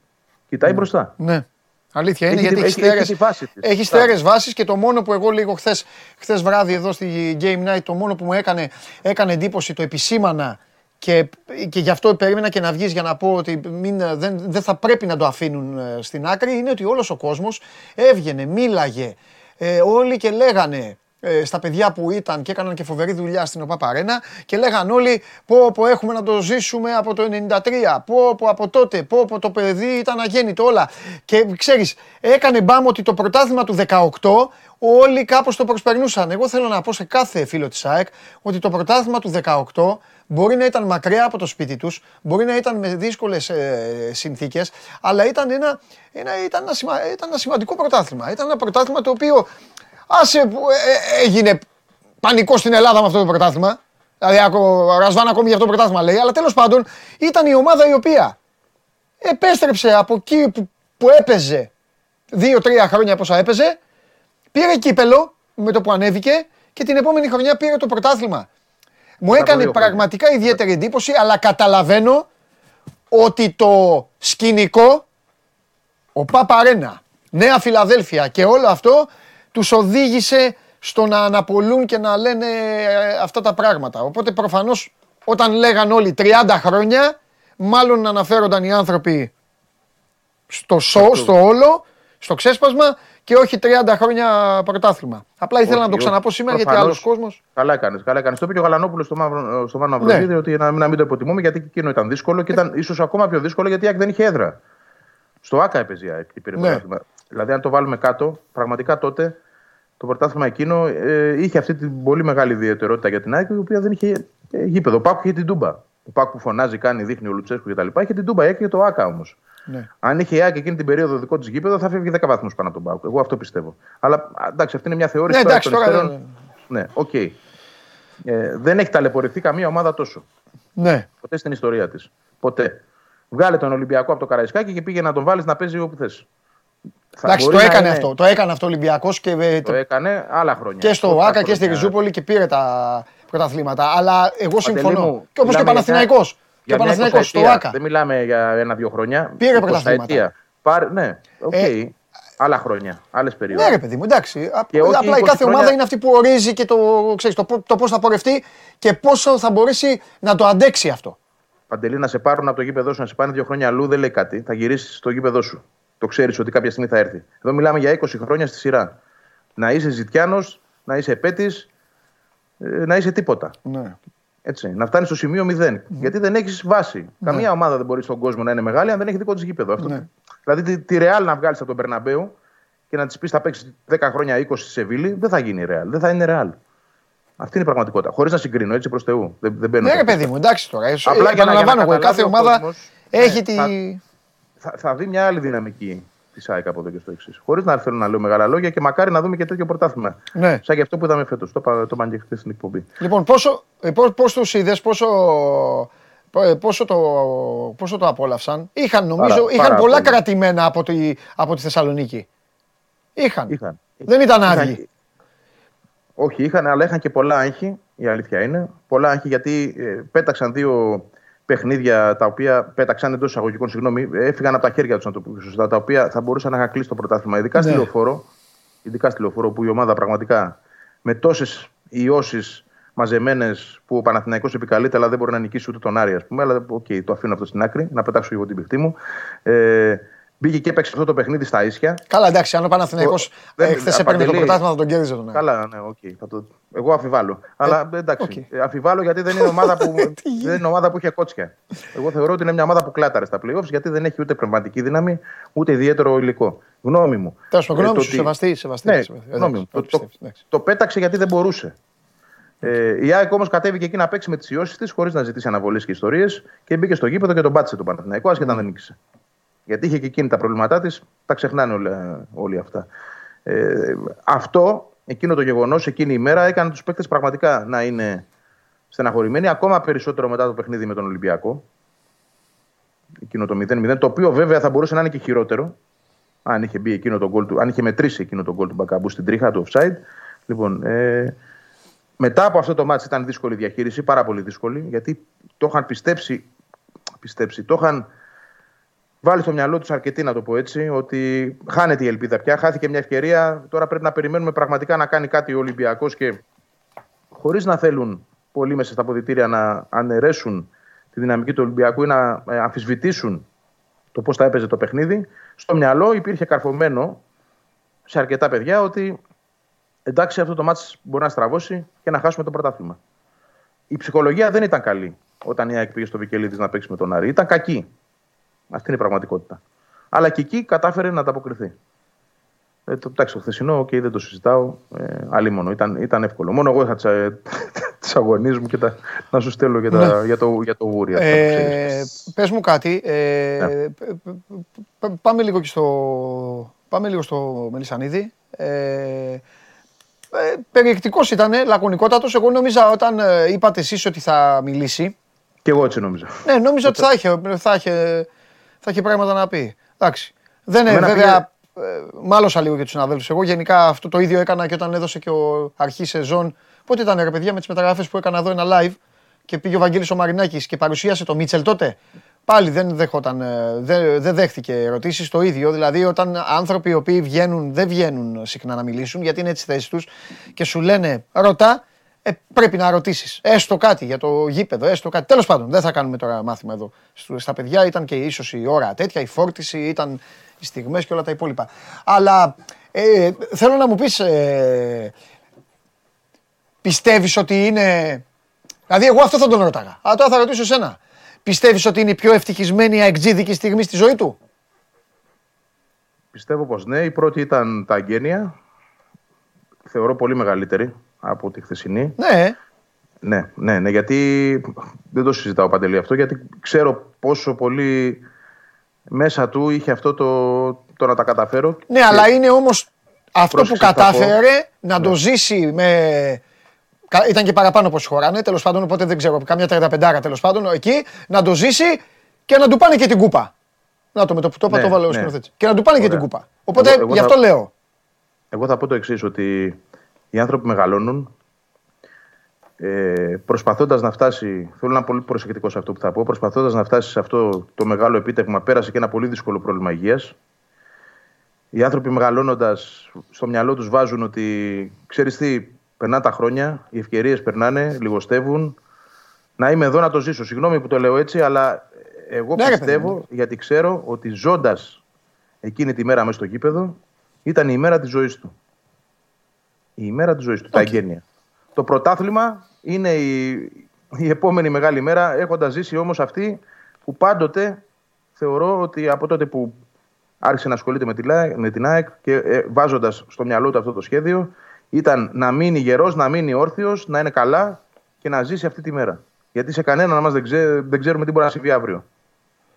Κοιτάει μπροστά. Ναι. Αλήθεια είναι Έχει γιατί τη- έχει έχει- έχει στέρες, τη βάση της. έχει στέρες βάσεις και το μόνο που εγώ λίγο χθες, χθες βράδυ εδώ στη Game Night το μόνο που μου έκανε, έκανε εντύπωση το επισήμανα και, και γι' αυτό περίμενα και να βγεις για να πω ότι μην, δεν, δεν θα πρέπει να το αφήνουν ε, στην άκρη. Είναι ότι όλος ο κόσμος έβγαινε, μίλαγε ε, όλοι και λέγανε ε, στα παιδιά που ήταν και έκαναν και φοβερή δουλειά στην ΟΠΑ Παρένα και λέγαν όλοι πω πω έχουμε να το ζήσουμε από το 93, πω πω από τότε, πω πω το παιδί ήταν αγέννητο όλα. Και ξέρεις, έκανε μπάμ ότι το πρωτάθλημα του 18 όλοι κάπως το προσπερνούσαν. Εγώ θέλω να πω σε κάθε φίλο της ΑΕΚ ότι το πρωτάθλημα του 18 μπορεί να ήταν μακριά από το σπίτι τους, μπορεί να ήταν με δύσκολες ε, συνθήκες, αλλά ήταν ένα, ένα, ήταν, ένα σημα- ήταν ένα σημαντικό πρωτάθλημα. Ήταν ένα πρωτάθλημα το οποίο Άσε που ε, ε, έγινε πανικό στην Ελλάδα με αυτό το πρωτάθλημα. Δηλαδή, ακο- ο Ρασβάν ακόμη για αυτό το πρωτάθλημα λέει. Αλλά τέλος πάντων ήταν η ομάδα η οποία επέστρεψε από εκεί που, που έπαιζε δύο-τρία χρόνια πόσα έπαιζε. Πήρε κύπελο με το που ανέβηκε και την επόμενη χρονιά πήρε το πρωτάθλημα. Μου από έκανε δύο χρόνια. πραγματικά ιδιαίτερη εντύπωση, αλλά καταλαβαίνω ότι το σκηνικό ο Παπαρένα, Νέα Φιλαδέλφια και όλο αυτό τους οδήγησε στο να αναπολούν και να λένε ε, αυτά τα πράγματα. Οπότε προφανώς όταν λέγαν όλοι 30 χρόνια, μάλλον αναφέρονταν οι άνθρωποι στο, σο, στο όλο, στο ξέσπασμα και όχι 30 χρόνια πρωτάθλημα. Απλά ήθελα Όχι, να το όχι. ξαναπώ σήμερα γιατί Προφανώς. άλλος κόσμος... Καλά έκανες. Καλά έκανες. Το είπε και ο Γαλανόπουλος στο, Μαύρο- στο Μάνο Ναι. Αυροβίδη ότι να, να μην το υποτιμούμε γιατί και εκείνο ήταν δύσκολο και ήταν ίσως ακόμα πιο δύσκολο γιατί η ΑΕΚ δεν είχε έδρα. Στο ΑΚΑ έπαιζε η ΑΕΚ και πήρε Ναι. πρωτάθλημα. Δηλαδή, αν το βάλουμε κάτω, πραγματικά τότε το πρωτάθλημα εκείνο ε, είχε αυτή την πολύ μεγάλη ιδιαιτερότητα για την ΑΕΚ, η οποία δεν είχε ε, γήπεδο. Ο Πάκου είχε την Τούμπα. Ο ΠΑΟΚ που φωνάζει, κάνει, δείχνει ο Λουτσέσκου κτλ. Είχε την Τούμπα, είχε και το ΟΑΚΑ όμως. Ναι. Αν είχε η ΑΕΚ εκείνη την περίοδο δικό της γήπεδο, θα φεύγει 10 βαθμούς πάνω από τον ΠΑΟΚ. Εγώ αυτό πιστεύω. Αλλά α, εντάξει, αυτή είναι μια θεώρηση. Ναι, τώρα εντάξει, εκ των τώρα υστέρων. Ναι, οκ. Ε, δεν έχει ταλαιπωρηθεί καμία ομάδα τόσο. Ναι. Ποτέ στην ιστορία της. Ποτέ. Βγάλε τον Ολυμπιακό από το Καραϊσκάκη και πήγε να τον βάλεις να παίζει όπου θες. Εντάξει, το έκανε αυτό. Το έκανε αυτό ο Ολυμπιακός και, ε, Το έκανε άλλα χρόνια. και στο Τόσα ΟΑΚΑ και στη χρόνια. Ριζούπολη και πήρε τα πρωταθλήματα. Αλλά εγώ Παντελή συμφωνώ. μου, Και όπως και ο μιλάμε για Παναθηναϊκός. Και Για ο μια Παναθηναϊκός στο εικοσαετία. ΟΑΚΑ. Δεν μιλάμε για ένα-δύο χρόνια. Πήρε Εικοσαετία. πρωταθλήματα. Πάρε, ναι, οκ. Ε, άλλα χρόνια, άλλες περιόδους. Ναι, ρε παιδί μου, εντάξει. Α- Και όχι Απλά η 20 κάθε ομάδα χρόνια- είναι αυτή που ορίζει και το, ξέρεις, το, πο- το πώς θα πορευτεί και πόσο θα μπορέσει να το αντέξει αυτό. Παντελή, να σε πάρουν από το γήπεδο σου, να σε πάνε δύο χρόνια αλλού, δεν λέει κάτι. Θα γυρίσεις στο γήπεδο σου. Το ξέρεις ότι κάποια στιγμή θα έρθει. Εδώ μιλάμε για 20 χρόνια στη σειρά. Να είσαι ζητιάνος, να είσαι επέτης, να είσαι τίποτα. Ναι. Έτσι, να φτάνεις στο σημείο 0. Γιατί δεν έχεις βάση. Καμία ομάδα δεν μπορεί στον κόσμο να είναι μεγάλη αν δεν έχει δικό της γήπεδο. Αυτό. Ναι. Δηλαδή τη, τη Real να βγάλεις από τον Περναμπέου και να της πεις θα παίξεις 10 χρόνια 20 στη Σεβίλη, δεν θα γίνει Real. Δεν θα είναι Real. Αυτή είναι η πραγματικότητα. Χωρίς να συγκρίνω έτσι προς Θεού. Δεν, δεν μπαίνω Ναι, σε ρε αυτό. παιδί μου, εντάξει τώρα. Ε, Απλά για να- για να επαναλαμβάνω εγώ, κάθε καταλάβει ο ομάδα κόσμος, έχει ναι, τη. θα- θα, θα δει μια άλλη δυναμική της ΑΕΚ από εδώ και στο εξής. Χωρίς να θέλω να λέω μεγάλα λόγια και μακάρι να δούμε και τέτοιο πρωτάθλημα. Ναι. Σαν και αυτό που είδαμε φέτος. Το, είπα- το είπα και χθες στην εκπομπή. Λοιπόν, πόσο, ε, πώς, πώς τους είδες, πόσο ε, πόσο το, πόσο το απόλαυσαν; Είχαν νομίζω, Πάρα- είχαν πάρα πολλά πολύ. κρατημένα από τη, από τη Θεσσαλονίκη. Είχαν. Είχαν. Δεν ήταν Είχαν- άδειοι. Όχι, είχαν, αλλά είχαν και πολλά άγχη, η αλήθεια είναι. Πολλά άγχη γιατί ε, πέταξαν δύο παιχνίδια τα οποία πέταξαν εντός εισαγωγικών, συγγνώμη, έφυγαν από τα χέρια τους, να το πω σωστά, τα οποία θα μπορούσαν να είχαν κλείσει το πρωτάθλημα. Ειδικά στη Ναι. λεωφόρο, ειδικά στη λεωφόρο που η ομάδα πραγματικά με τόσες ιώσεις μαζεμένες που ο Παναθηναϊκός επικαλείται, αλλά δεν μπορεί να νικήσει ούτε τον Άρη, ας πούμε. Αλλά οκ, το αφήνω αυτό στην άκρη, να πετάξω εγώ την μπηχτή μου. Ε, μπήκε και έπαιξε αυτό το παιχνίδι στα ίσια. Καλά, εντάξει, αν ο Παναθηναϊκός Ο- δεν- ε, χθες έπαιρνε το Παντελή- πρωτάθλημα θα τον κέρδιζε τον Άρη. Καλά, ναι, οκ. θα το... Εγώ αμφιβάλλω. Αλλά εντάξει. οκ. Ε, Αμφιβάλλω γιατί δεν είναι ομάδα *laughs* που, δεν είναι ομάδα που είχε κότσια. Εγώ θεωρώ ότι είναι μια ομάδα που κλάταρε στα playoffs γιατί δεν έχει ούτε πνευματική δύναμη ούτε ιδιαίτερο υλικό. Γνώμη μου. Τέλος πάντων, Ε, γνώμη το σου, ότι- σεβαστή, σεβαστή. Ναι, σεβαστή. γνώμη μου. Εντάξει, Το, ό,τι το, πιστεύεις, εντάξει. το πέταξε γιατί δεν μπορούσε. Ε, η ΑΕΚ όμως κατέβηκε εκεί να παίξει με τις ιώσεις της χωρίς να ζητήσει αναβολές και ιστορίες και μπήκε στο γήπεδο και τον πάτησε τον Παναθηναϊκό, άσχετα αν δεν νίκησε. Γιατί είχε και εκείνη τα προβλήματά της, τα ξεχνάνε όλα, όλοι αυτά. Ε, αυτό, εκείνο το γεγονός, εκείνη η μέρα έκανε τους παίκτες πραγματικά να είναι στεναχωρημένοι, ακόμα περισσότερο μετά το παιχνίδι με τον Ολυμπιακό. Εκείνο το 0-0, το οποίο βέβαια θα μπορούσε να είναι και χειρότερο. Αν είχε, μπει εκείνο το goal του, αν είχε μετρήσει εκείνο το γκολ του Μπακαμπού στην τρίχα του offside. Λοιπόν, ε, μετά από αυτό το μάτς ήταν δύσκολη η διαχείριση, πάρα πολύ δύσκολη, γιατί το είχαν πιστέψει, πιστέψει το είχαν βάλει στο μυαλό τους αρκετοί, να το πω έτσι, ότι χάνεται η ελπίδα πια, χάθηκε μια ευκαιρία. Τώρα πρέπει να περιμένουμε πραγματικά να κάνει κάτι ο Ολυμπιακός και χωρίς να θέλουν πολλοί μέσα στα αποδητήρια να αναιρέσουν τη δυναμική του Ολυμπιακού ή να ε, αμφισβητήσουν το πώς θα έπαιζε το παιχνίδι, στο μυαλό υπήρχε καρφωμένο σε αρκετά παιδιά ότι εντάξει αυτό το μάτς μπορεί να στραβώσει και να χάσουμε το πρωτάθλημα. Η ψυχολογία δεν ήταν καλή όταν η ΑΕΚ πήγε στο Βικελίδης να παίξει με τον Άρη. Ήταν κακή. Αυτή είναι η πραγματικότητα. Αλλά και εκεί κατάφερε να ανταποκριθεί. Ε, το, εντάξει, το χθεσινό, okay, δεν το συζητάω. Ε, αλίμονο, ήταν, ήταν εύκολο. Μόνο εγώ είχα τι *laughs* αγωνίε μου και τα, να σου στέλνω για, τα, για, το, για το βούρι. αυτά που Ε, ξέρεις. πες μου κάτι. Ε, Ναι. π- π- π- πάμε λίγο και στο, πάμε λίγο στο Μελισανίδη. Ε, ε, περιεκτικός ήταν, λακωνικότατος. Εγώ νόμιζα όταν ε, είπατε εσείς ότι θα μιλήσει, Και εγώ έτσι νόμιζα. ναι, νόμιζα ότι θα είχε, θα είχε, θα είχε πράγματα να πει. Εντάξει. Δεν είναι Εμένα βέβαια. Ε, μάλωσα λίγο για τους συναδέλφους. Εγώ γενικά αυτό το ίδιο έκανα και όταν έδωσε και ο αρχή σεζόν. Πότε ήταν ρε παιδιά με τις μεταγραφές που έκανα εδώ ένα live και πήγε ο Βαγγέλης ο Μαρινάκης και παρουσίασε το Μίτσελ τότε. Πάλι δεν δέχονταν, ε, δεν, δεν δέχτηκε ερωτήσεις. Το ίδιο, δηλαδή όταν άνθρωποι οι οποίοι βγαίνουν, δεν βγαίνουν συχνά να μιλήσουν γιατί είναι έτσι θέση τους και σου λένε ρωτά, ε, πρέπει να ρωτήσεις. Έστω κάτι για το γήπεδο, έστω κάτι. Τέλος πάντων, δεν θα κάνουμε τώρα μάθημα εδώ. Στου- Στα παιδιά ήταν και ίσως η ώρα τέτοια, η φόρτιση, ήταν οι στιγμές και όλα τα υπόλοιπα. Αλλά ε, θέλω να μου πεις, ε, πιστεύεις ότι είναι... Δηλαδή εγώ αυτό θα τον ρώταγα. Αλλά τώρα θα ρωτήσω εσένα. Πιστεύεις ότι είναι η πιο ευτυχισμένη αεξίδικη στιγμή στη ζωή του; Πιστεύω πως ναι. Η πρώτη ήταν τα αγγένεια. Θεωρώ πολύ μεγαλύτερη από τη χθεσινή. Ναι, Ναι, ναι, ναι, γιατί δεν το συζητάω παντελή αυτό, γιατί ξέρω πόσο πολύ μέσα του είχε αυτό το, το να τα καταφέρω. ναι, αλλά είναι όμως αυτό που Πρόσεξε, θα πω. κατάφερε να το ζήσει με... Κα- Ήταν και παραπάνω από χωράνε, τέλος πάντων, οπότε δεν ξέρω, κάμια 35 τέλος πάντων, εκεί, να το ζήσει και να του πάνε και την κούπα. Να το με το που το είπα Ναι, το βάλω ο ναι. σκηνοθέτης. Και να του πάνε και την Ωραία. κούπα. Οπότε Εγώ- εγώ γι' θα- αυτό λέω. Εγώ θα πω το εξής ότι οι άνθρωποι μεγαλώνουν ε, προσπαθώντας να φτάσει, θέλω να είμαι πολύ προσεκτικός σε αυτό που θα πω, προσπαθώντας να φτάσει σε αυτό το μεγάλο επίτευγμα, πέρασε και ένα πολύ δύσκολο πρόβλημα υγείας. Οι άνθρωποι μεγαλώνοντας στο μυαλό τους βάζουν ότι, ξέρεις τι, περνάνε τα χρόνια, οι ευκαιρίες περνάνε, λιγοστεύουν, να είμαι εδώ να το ζήσω. Συγγνώμη που το λέω έτσι, αλλά εγώ Ναι, ρε παιδί πιστεύω, μου. γιατί ξέρω ότι ζώντας εκείνη τη μέρα μέσα στο γήπεδο, ήταν η ημέρα της ζωής του. Η ημέρα της ζωής του, τα εγγένεια. Το πρωτάθλημα είναι η, η επόμενη μεγάλη μέρα, έχοντας ζήσει όμως αυτή που πάντοτε θεωρώ ότι από τότε που άρχισε να ασχολείται με, τη, ΛΑ- με την ΑΕΚ και ε, βάζοντας στο μυαλό του αυτό το σχέδιο, ήταν να μείνει γερός, να μείνει όρθιος, να είναι καλά και να ζήσει αυτή τη μέρα. Γιατί σε κανέναν μας δεν, ξέ- δεν ξέρουμε τι μπορεί να συμβεί αύριο.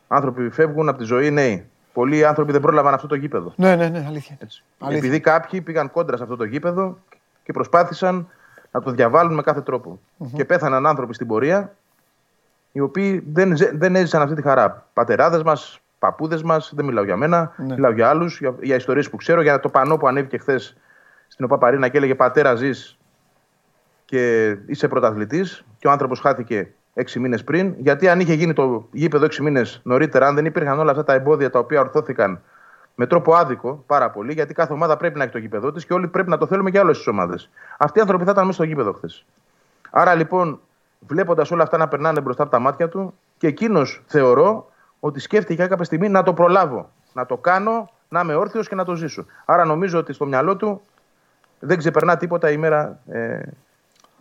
Άνθρωποι φεύγουν από τη ζωή νέοι. Πολλοί άνθρωποι δεν πρόλαβαν αυτό το γήπεδο. Ναι, ναι, ναι, αλήθεια. Έτσι. Αλήθεια. Επειδή κάποιοι πήγαν κόντρα σε αυτό το γήπεδο και προσπάθησαν να το διαβάλουν με κάθε τρόπο. Και πέθαναν άνθρωποι στην πορεία οι οποίοι δεν, ζε- δεν έζησαν αυτή τη χαρά. Πατεράδες μας, παππούδες μας, δεν μιλάω για μένα, Ναι. μιλάω για άλλους, για, για ιστορίες που ξέρω, για το πανό που ανέβηκε χθες στην ΟΠΑΠΑΡΗΝΑ και έλεγε Πατέρα, ζεις και είσαι πρωταθλητής. Και ο άνθρωπος χάθηκε έξι μήνες πριν. Γιατί αν είχε γίνει το γήπεδο έξι μήνες νωρίτερα, αν δεν υπήρχαν όλα αυτά τα εμπόδια τα οποία ορθώθηκαν με τρόπο άδικο πάρα πολύ, γιατί κάθε ομάδα πρέπει να έχει το γήπεδο της και όλοι πρέπει να το θέλουμε και άλλες τις ομάδες. Αυτοί οι άνθρωποι θα ήταν μέσα στο γήπεδο χθες. Άρα λοιπόν, βλέποντας όλα αυτά να περνάνε μπροστά από τα μάτια του, και εκείνος θεωρώ ότι σκέφτηκε κάποια στιγμή να το προλάβω. Να το κάνω, να είμαι όρθιος και να το ζήσω. Άρα νομίζω ότι στο μυαλό του δεν ξεπερνά τίποτα η μέρα ε,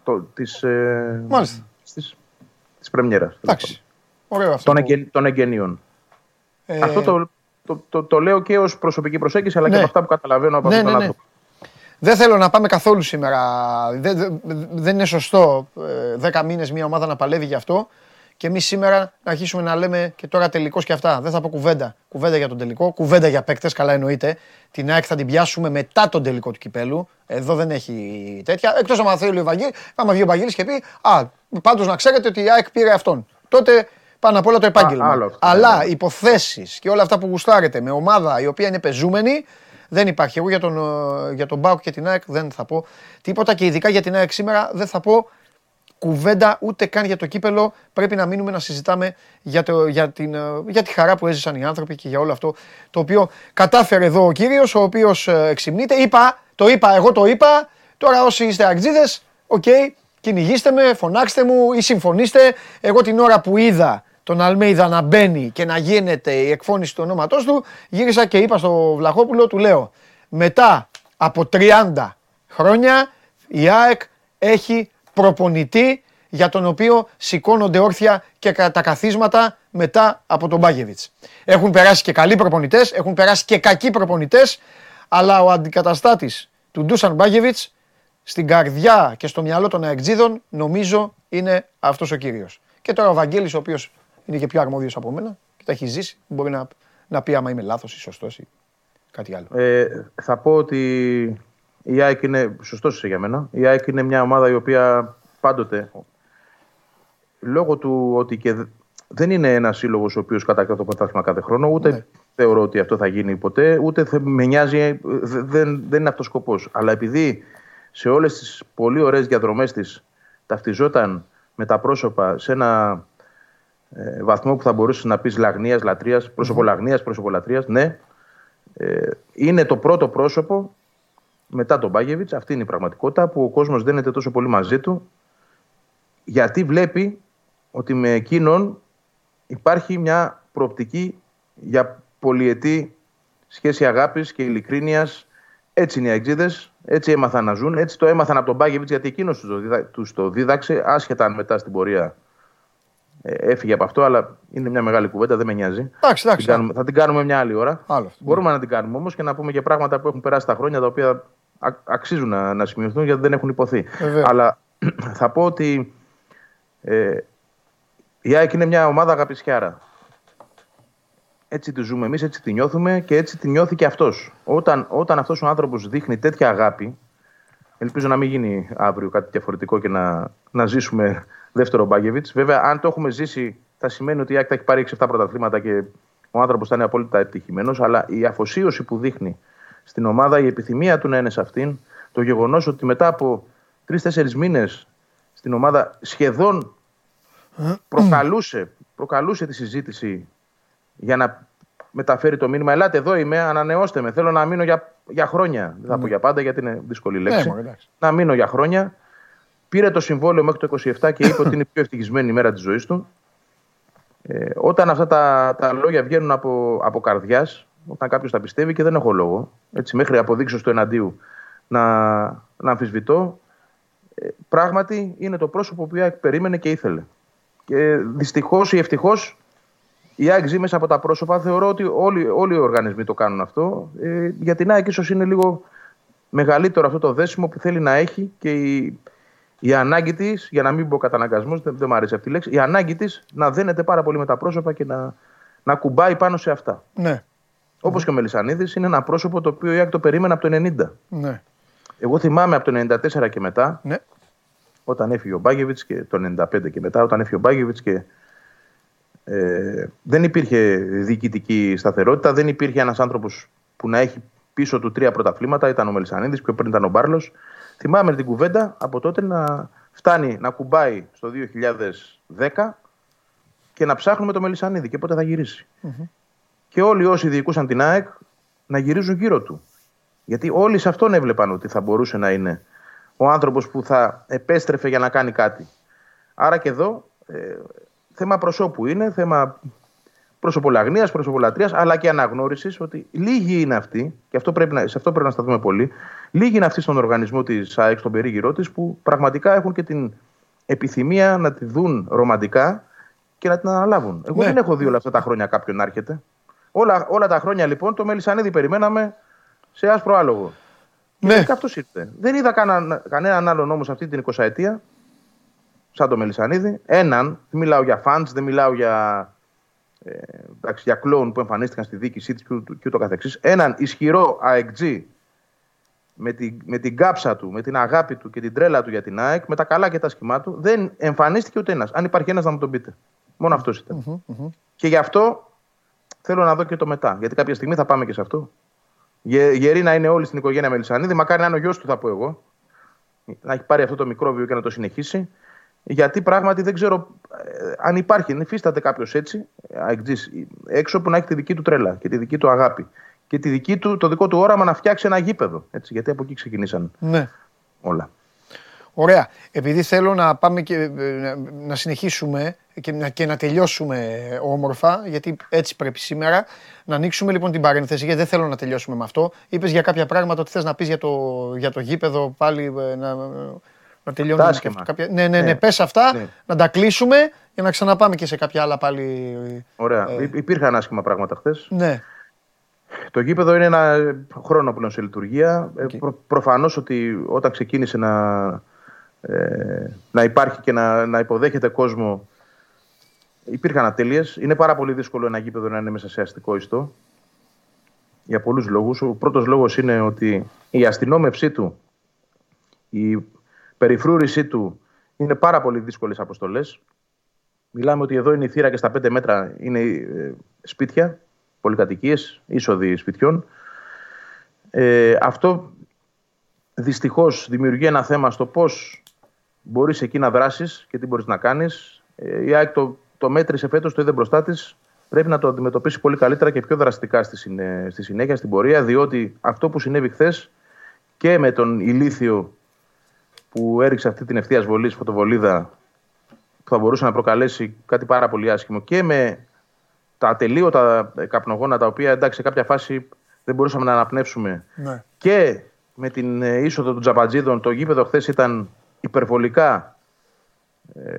το, της, ε, Μάλιστα. της, της πρεμιέρας. Εντάξει. Ωραίο αυτό. Των, που- εγγεν, των εγγενείων. Ε, Αυτό το, το, το, το λέω και ως προσωπική προσέγγιση, αλλά Ναι. και από αυτά που καταλαβαίνω από Ναι, αυτόν τον ναι, ναι. άνθρωπο. Δεν θέλω να πάμε καθόλου σήμερα. Δεν, δεν, δεν είναι σωστό ε, δέκα μήνες μια ομάδα να παλεύει γι' αυτό. Και εμείς σήμερα να αρχίσουμε να λέμε και τώρα τελικό και αυτά. Δεν θα πω κουβέντα. Κουβέντα για τον τελικό, κουβέντα για παίκτες, καλά εννοείται. Την ΑΕΚ θα την πιάσουμε μετά τον τελικό του κυπέλου. Εδώ δεν έχει τέτοια. Εκτός αν θέλει ο Ευαγγέλη, άμα βγει ο Ευαγγέλης και πει Α, πάντως να ξέρετε ότι η ΑΕΚ πήρε αυτόν. Τότε πάνω απ' όλα το επάγγελμα. άλλο αυτό, Αλλά ναι. υποθέσεις και όλα αυτά που γουστάρετε με ομάδα η οποία είναι πεζούμενη δεν υπάρχει. Εγώ για τον, ε, για τον Μπάουκ και την ΑΕΚ δεν θα πω τίποτα και ειδικά για την ΑΕΚ σήμερα δεν θα πω κουβέντα ούτε καν για το κύπελο. Πρέπει να μείνουμε να συζητάμε για, το, για, την, ε, για τη χαρά που έζησαν οι άνθρωποι και για όλο αυτό το οποίο κατάφερε εδώ ο κύριος, ο οποίος ε, εξυμνείται. Είπα, το είπα, εγώ το είπα. Τώρα όσοι είστε αγτζίδες, οκ, κυνηγήστε με, φωνάξτε μου ή συμφωνήστε. Εγώ την ώρα που είδα τον Αλμέιδα να μπαίνει και να γίνεται η εκφώνηση του ονόματός του, γύρισα και είπα στο Βλαχόπουλο, του λέω, μετά από 30 χρόνια η ΑΕΚ έχει προπονητή για τον οποίο σηκώνονται όρθια και κα- τα καθίσματα μετά από τον Μπάγεβιτς. Έχουν περάσει και καλοί προπονητές, έχουν περάσει και κακοί προπονητές, αλλά ο αντικαταστάτης του Ντούσαν Μπάγεβιτς στην καρδιά και στο μυαλό των αεκτζίδων νομίζω είναι αυτός ο κύριος. Και τώρα ο Βαγγέλης ο οποίος είναι και πιο αρμόδιος από μένα και τα έχει ζήσει, μπορεί να, να πει άμα είμαι λάθος ή σωστός ή κάτι άλλο. Ε, θα πω ότι η ΑΕΚ είναι, σωστός είσαι για μένα, η ΑΕΚ είναι μια ομάδα η οποία πάντοτε, λόγω του ότι και δε- δεν είναι ένας σύλλογος ο οποίος κατακτά το πρωτάθλημα κάθε χρόνο, ούτε Ναι. θεωρώ ότι αυτό θα γίνει ποτέ, ούτε θα με νοιάζει, ε, δε- δεν, δεν είναι αυτός σκοπός. Αλλά επειδή σε όλες τις πολύ ωραίες διαδρομές της ταυτιζόταν με τα πρόσωπα σε ένα ε, βαθμό που θα μπορούσε να πεις λαγνίας, λατρείας, πρόσωπο λαγνία, πρόσωπο λατρεία, ναι. Ε, είναι το πρώτο πρόσωπο μετά τον Μπάγεβιτ. Αυτή είναι η πραγματικότητα που ο κόσμος δεν είναι τόσο πολύ μαζί του. Γιατί βλέπει ότι με εκείνον υπάρχει μια προοπτική για πολυετή σχέση αγάπης και ειλικρίνειας. Έτσι είναι οι αεξίδες, έτσι έμαθαν να ζουν, έτσι το έμαθαν από τον Μπάγεβιτς γιατί εκείνος τους το, δίδα- τους το δίδαξε, άσχετα αν μετά στην πορεία ε, έφυγε από αυτό, αλλά είναι μια μεγάλη κουβέντα, δεν με νοιάζει. Εντάξει, εντάξει. Την κάνουμε- θα την κάνουμε μια άλλη ώρα. Άλλο αυτό. Μπορούμε να την κάνουμε όμως και να πούμε και πράγματα που έχουν περάσει τα χρόνια τα οποία α- αξίζουν να, να σημειωθούν γιατί δεν έχουν υποθεί. Βεβαίως. Αλλά *clears throat* θα πω ότι ε, η ΑΕΚ είναι μια ομάδα αγαπησιάρα. Έτσι τη ζούμε εμείς, έτσι τη νιώθουμε και έτσι τη νιώθει και αυτός. Όταν, όταν αυτός ο άνθρωπος δείχνει τέτοια αγάπη, ελπίζω να μην γίνει αύριο κάτι διαφορετικό και να, να ζήσουμε δεύτερο Μπάγεβιτ. Βέβαια, αν το έχουμε ζήσει, θα σημαίνει ότι η ΑΕΚ θα έχει πάρει 6-7 πρωταθλήματα και ο άνθρωπος θα είναι απόλυτα επιτυχημένο. Αλλά η αφοσίωση που δείχνει στην ομάδα, η επιθυμία του να είναι σε αυτήν, το γεγονός ότι μετά από 3-4 μήνες στην ομάδα σχεδόν προκαλούσε, προκαλούσε τη συζήτηση για να μεταφέρει το μήνυμα. Ελάτε εδώ είμαι, ανανεώστε με. Θέλω να μείνω για, για χρόνια. Δεν θα πω για πάντα γιατί είναι δύσκολη λέξη. Ναι, μωρέ, εντάξει. να μείνω για χρόνια. Πήρε το συμβόλαιο μέχρι το 27 και είπε ότι είναι η πιο ευτυχισμένη ημέρα της ζωής του. Ε, όταν αυτά τα, τα λόγια βγαίνουν από, από καρδιάς, όταν κάποιος τα πιστεύει και δεν έχω λόγο, έτσι, μέχρι αποδείξω του εναντίου να, να αμφισβητώ, ε, πράγματι είναι το πρόσωπο που η ΑΕΚ περίμενε και ήθελε. Και δυστυχώς ή ευτυχώς η ΑΕΚ ζει μέσα από τα πρόσωπα. Θεωρώ ότι όλοι, όλοι οι οργανισμοί το κάνουν αυτό. Ε, για την ΑΕΚ ίσως είναι λίγο μεγαλύτερο αυτό το δέσιμο που θέλει να έχει και η, η ανάγκη της, για να μην πω καταναγκασμός, δεν, δεν μου αρέσει αυτή η λέξη, η ανάγκη της να δένεται πάρα πολύ με τα πρόσωπα και να, να κουμπάει πάνω σε αυτά. Ναι, Όπως και ο Μελισανίδης είναι ένα πρόσωπο το οποίο η ΑΕΚ το περίμενε από το 90. ναι, Εγώ θυμάμαι από το 94 και μετά, ναι. όταν έφυγε ο Μπάγεβιτ και το 95 και μετά, όταν έφυγε ο Μπάγεβιτ και Ε, δεν υπήρχε διοικητική σταθερότητα, δεν υπήρχε ένας άνθρωπος που να έχει πίσω του τρία πρωταθλήματα. Ήταν ο Μελισανίδης, πιο πριν ήταν ο Μπάρλος. Θυμάμαι την κουβέντα από τότε να φτάνει να κουμπάει στο 2010 και να ψάχνουμε το Μελισανίδη και πότε θα γυρισει Και όλοι όσοι διοικούσαν την ΑΕΚ να γυρίζουν γύρω του. Γιατί όλοι σε αυτόν έβλεπαν ότι θα μπορούσε να είναι ο άνθρωπος που θα επέστρεφε για να κάνει κάτι. Άρα και εδώ ε, θέμα προσώπου είναι, θέμα προσωπολαγνία, προσωπολατρία, αλλά και αναγνώρισης ότι λίγοι είναι αυτοί, και αυτό πρέπει να, σε αυτό πρέπει να σταθούμε πολύ, λίγοι είναι αυτοί στον οργανισμό της ΑΕΚ, στον περίγυρό της, που πραγματικά έχουν και την επιθυμία να τη δουν ρομαντικά και να την αναλάβουν. Εγώ Ναι. δεν έχω δει όλα αυτά τα χρόνια κάποιον να έρχεται. Όλα, όλα τα χρόνια λοιπόν το Μελισανίδη περιμέναμε σε άσπρο άλογο. Ναι. Και αυτός ήρθε. Δεν είδα κανένα, κανέναν άλλον όμως αυτή την 20 ετία, σαν το Μελισανίδη. Έναν, δεν μιλάω για φαντ, δεν μιλάω για, ε, εντάξει, για κλόουν που εμφανίστηκαν στη διοίκησή της και, ούτω- και ούτω καθεξής. Έναν ισχυρό αεκτζή με την, με την κάψα του, με την αγάπη του και την τρέλα του για την ΑΕΚ, με τα καλά και τα σχημά του, δεν εμφανίστηκε ούτε ένας. Αν υπάρχει ένας, να μου τον πείτε. Μόνο αυτός ήταν. Και γι' αυτό θέλω να δω και το μετά. Γιατί κάποια στιγμή θα πάμε και σε αυτό. Γε, γεροί να είναι όλοι στην οικογένεια Μελισανίδη. Μακάρι να είναι ο γιος του, θα πω εγώ. Να έχει πάρει αυτό το μικρόβιο και να το συνεχίσει. Γιατί πράγματι δεν ξέρω ε, αν υπάρχει, αν υφίσταται κάποιος έτσι, αεκτζής, έξω που να έχει τη δική του τρέλα και τη δική του αγάπη. Και τη δική του, το δικό του όραμα να φτιάξει ένα γήπεδο. Έτσι, γιατί από εκεί ξεκινήσαν Ναι. όλα. Ωραία. Επειδή θέλω να πάμε και ε, να, να συνεχίσουμε και να, και να τελειώσουμε όμορφα, γιατί έτσι πρέπει σήμερα, να ανοίξουμε λοιπόν την παρένθεση, γιατί δεν θέλω να τελειώσουμε με αυτό. Είπες για κάποια πράγματα ότι θες να πεις για το, για το γήπεδο πάλι ε, να, να τελειώνουμε. Τα και άσχημα. κάποια... Ναι, ναι, ναι, Ναι. πες αυτά, Ναι. να τα κλείσουμε για να ξαναπάμε και σε κάποια άλλα πάλι. Ωραία. Ε. Υ- Υπήρχαν άσχημα πράγματα χθες. Ναι. Το γήπεδο είναι ένα χρόνο πλέον σε λειτουργία. Ε, προ, προφανώς ότι όταν ξεκίνησε να, ε, να υπάρχει και να, να υποδέχεται κόσμο υπήρχαν ατέλειες. Είναι πάρα πολύ δύσκολο ένα γήπεδο να είναι μέσα σε αστικό ιστό. Για πολλούς λόγους. Ο πρώτος λόγος είναι ότι η αστυνόμευσή του, η περιφρούρησή του είναι πάρα πολύ δύσκολες αποστολές. Μιλάμε ότι εδώ είναι η θύρα και στα 5 μέτρα είναι ε, σπίτια, πολυκατοικίες, είσοδοι σπιτιών. Ε, αυτό δυστυχώς δημιουργεί ένα θέμα στο πώς μπορείς εκεί να δράσεις και τι μπορείς να κάνεις. Ε, η ΑΕΚ το, το μέτρησε φέτος, το είδε μπροστά της. Πρέπει να το αντιμετωπίσει πολύ καλύτερα και πιο δραστικά στη, συνέ- στη συνέχεια, στην πορεία, διότι αυτό που συνέβη χθες και με τον ηλίθιο που έριξε αυτή την ευθεία βολή φωτοβολίδα που θα μπορούσε να προκαλέσει κάτι πάρα πολύ άσχημο και με τα ατελείωτα καπνογόνα τα οποία εντάξει σε κάποια φάση δεν μπορούσαμε να αναπνεύσουμε ναι. και με την ε, είσοδο των Τζαπατζίδων το γήπεδο χθες ήταν υπερβολικά ε,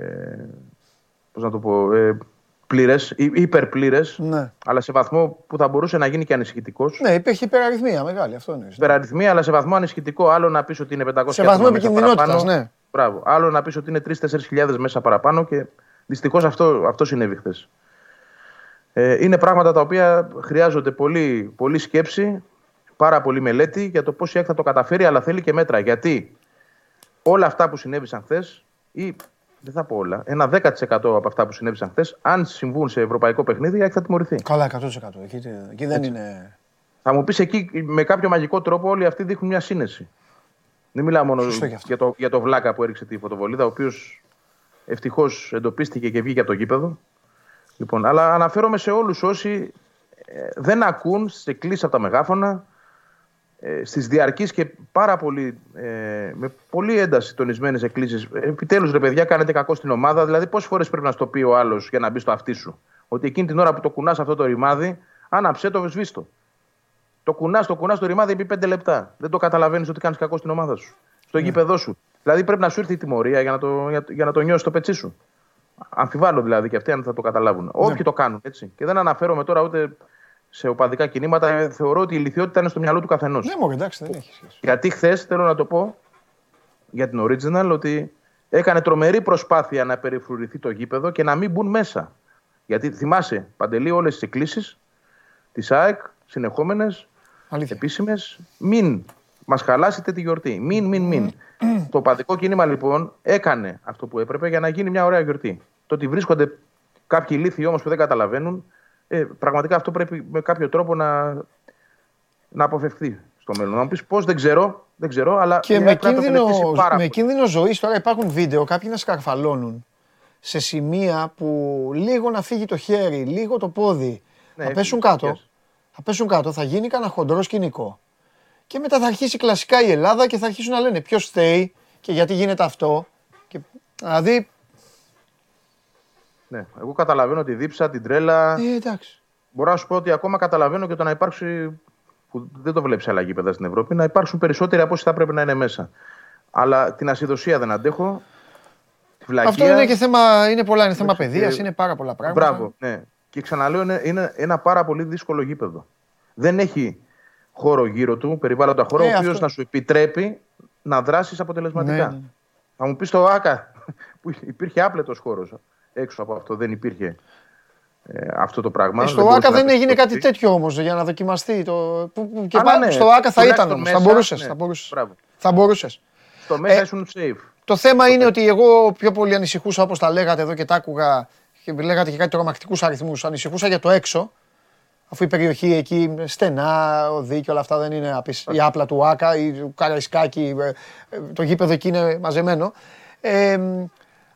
πώς να το πω ε, πλήρες, υ- υπερπλήρες Ναι. αλλά σε βαθμό που θα μπορούσε να γίνει και ανησυχητικός ναι, υπήρχε υπεραριθμία μεγάλη, αυτό είναι. υπεραριθμία, αλλά σε βαθμό ανησυχητικό. Άλλο να πεις ότι είναι 500 Σε άτομα βαθμό μέσα επικινδυνότητας, παραπάνω. ναι. Μπράβο. Άλλο να πεις ότι είναι 3-4 χιλιάδες μέσα παραπάνω και δυστυχώς αυτό, αυτό συνέβη χθες. Ε, είναι πράγματα τα οποία χρειάζονται πολύ, πολύ σκέψη, πάρα πολύ μελέτη για το πώς η ΑΕΚ θα το καταφέρει, αλλά θέλει και μέτρα. Γιατί; Όλα αυτά που συνέβησαν χθες, ή δεν θα πω όλα, ένα 10% από αυτά που συνέβησαν χθες, αν συμβούν σε ευρωπαϊκό παιχνίδι, η ΑΕΚ θα τιμωρηθεί. Καλά, 100%. Εκεί, εκεί δεν είναι. Θα μου πεις εκεί με κάποιο μαγικό τρόπο όλοι αυτοί δείχνουν μια σύνεση. Δεν μιλάω μόνο Σωστό και αυτό. για το, για το Βλάκα που έριξε τη φωτοβολίδα, ο οποίος ευτυχώς εντοπίστηκε και βγήκε από το γήπεδο. Λοιπόν, αλλά αναφέρομαι σε όλους όσοι ε, δεν ακούν στι εκκλήσει από τα μεγάφωνα, ε, στις διαρκείς και πάρα πολύ, ε, με πολύ ένταση τονισμένες εκκλήσεις. Επιτέλους, ρε παιδιά, κάνετε κακό στην ομάδα. Δηλαδή, πόσες φορές πρέπει να στο πει ο άλλος για να μπει στο αυτί σου; Ότι εκείνη την ώρα που το κουνάς αυτό το ρημάδι, άναψε το, σβήστο. Το κουνάς, το κουνάς το ρημάδι επί πέντε λεπτά. Δεν το καταλαβαίνεις ότι κάνεις κακό στην ομάδα σου. Στο γήπεδό σου. Δηλαδή πρέπει να σου έρθει η τιμωρία για να το, για, για να το νιώσεις το πετσί σου. Αμφιβάλλω δηλαδή και αυτοί αν θα το καταλάβουν. Όποιοι το κάνουν έτσι. Και δεν αναφέρομαι τώρα ούτε σε οπαδικά κινήματα. Ε, Θεωρώ ότι η ηλικιότητα είναι στο μυαλό του καθενός. Ναι, μόνο εντάξει, δεν έχει σχέση. Γιατί χθες θέλω να το πω για την Original ότι έκανε τρομερή προσπάθεια να περιφρουρηθεί το γήπεδο και να μην μπουν μέσα. Γιατί θυμάσαι, Παντελή, όλες τις εκκλήσεις της ΑΕΚ, συνεχόμενες, Αλήθεια. επίσημες, μην μας χαλάσετε τη γιορτή. Μην, μην, μην. το παδικό κίνημα λοιπόν έκανε αυτό που έπρεπε για να γίνει μια ωραία γιορτή. Το ότι βρίσκονται Κάποιοι λύθοι όμως που δεν καταλαβαίνουν, ε, πραγματικά αυτό πρέπει με κάποιο τρόπο να, να αποφευχθεί στο μέλλον. Να μου πεις πώς, δεν ξέρω, δεν ξέρω, αλλά Και η με ΑΕΚ πρέπει να το κίνδυνο, μελετήσει πάρα με πολύ. κίνδυνο ζωής τώρα υπάρχουν βίντεο κάποιοι να σκαρφαλώνουν σε σημεία που λίγο να φύγει το χέρι, λίγο το πόδι. Ναι, θα πέσουν έφυγε, κάτω. yes. Θα πέσουν κάτω, θα γίνει κανένα χοντρό σκηνικό. Και μετά θα αρχίσει κλασικά η Ελλάδα και θα αρχίσουν να λένε ποιος φταίει και γιατί γίνεται αυτό. Και, δηλαδή, Ναι, εγώ καταλαβαίνω τη δίψα, την τρέλα. ε, εντάξει. Μπορώ να σου πω ότι ακόμα καταλαβαίνω και το να υπάρξει. που δεν το βλέπεις άλλα γήπεδα στην Ευρώπη, να υπάρξουν περισσότεροι από όσοι θα πρέπει να είναι μέσα. Αλλά την ασυδοσία δεν αντέχω. Τη βλακεία. Αυτό είναι και θέμα, είναι πολλά, είναι θέμα Εντάξει, παιδείας, και- είναι πάρα πολλά πράγματα. Μπράβο, ναι. Και ξαναλέω, είναι, είναι ένα πάρα πολύ δύσκολο γήπεδο. Δεν έχει χώρο γύρω του, περιβάλλοντα χώρο, Ε, ο οποίος αυτό. να σου επιτρέπει να δράσεις αποτελεσματικά. Ναι, ναι. Θα μου πεις το ΑΚΑ, *laughs* που υπήρχε άπλετος χώρος. Έξω από αυτό δεν υπήρχε ε, αυτό το πράγμα. Ε, στο μπορούσε ΆΚΑ να δεν πει έγινε το κάτι τι. τέτοιο όμως για να δοκιμαστεί. Το... που- που- Και Αλλά πάλι ναι, στο ΆΚΑ θα τουλάχιστον ήταν όμως. Θα μέσα, μπορούσες. ναι. Θα μπορούσες. Μπράβο. Θα μπορούσες. Στο μέσα Ε, ήσουν safe. Το θέμα είναι ότι εγώ πιο πολύ ανησυχούσα όπως τα λέγατε εδώ και τα άκουγα και λέγατε και κάτι τρομακτικούς αριθμούς. Ανησυχούσα για το έξω. Αφού η περιοχή εκεί στενά, οδοί και όλα αυτά δεν είναι απεις- η άπλα του Άκα ή του Καραϊσκάκη, ε, ε, το γήπεδο εκεί είναι μαζεμένο. Ε, μ,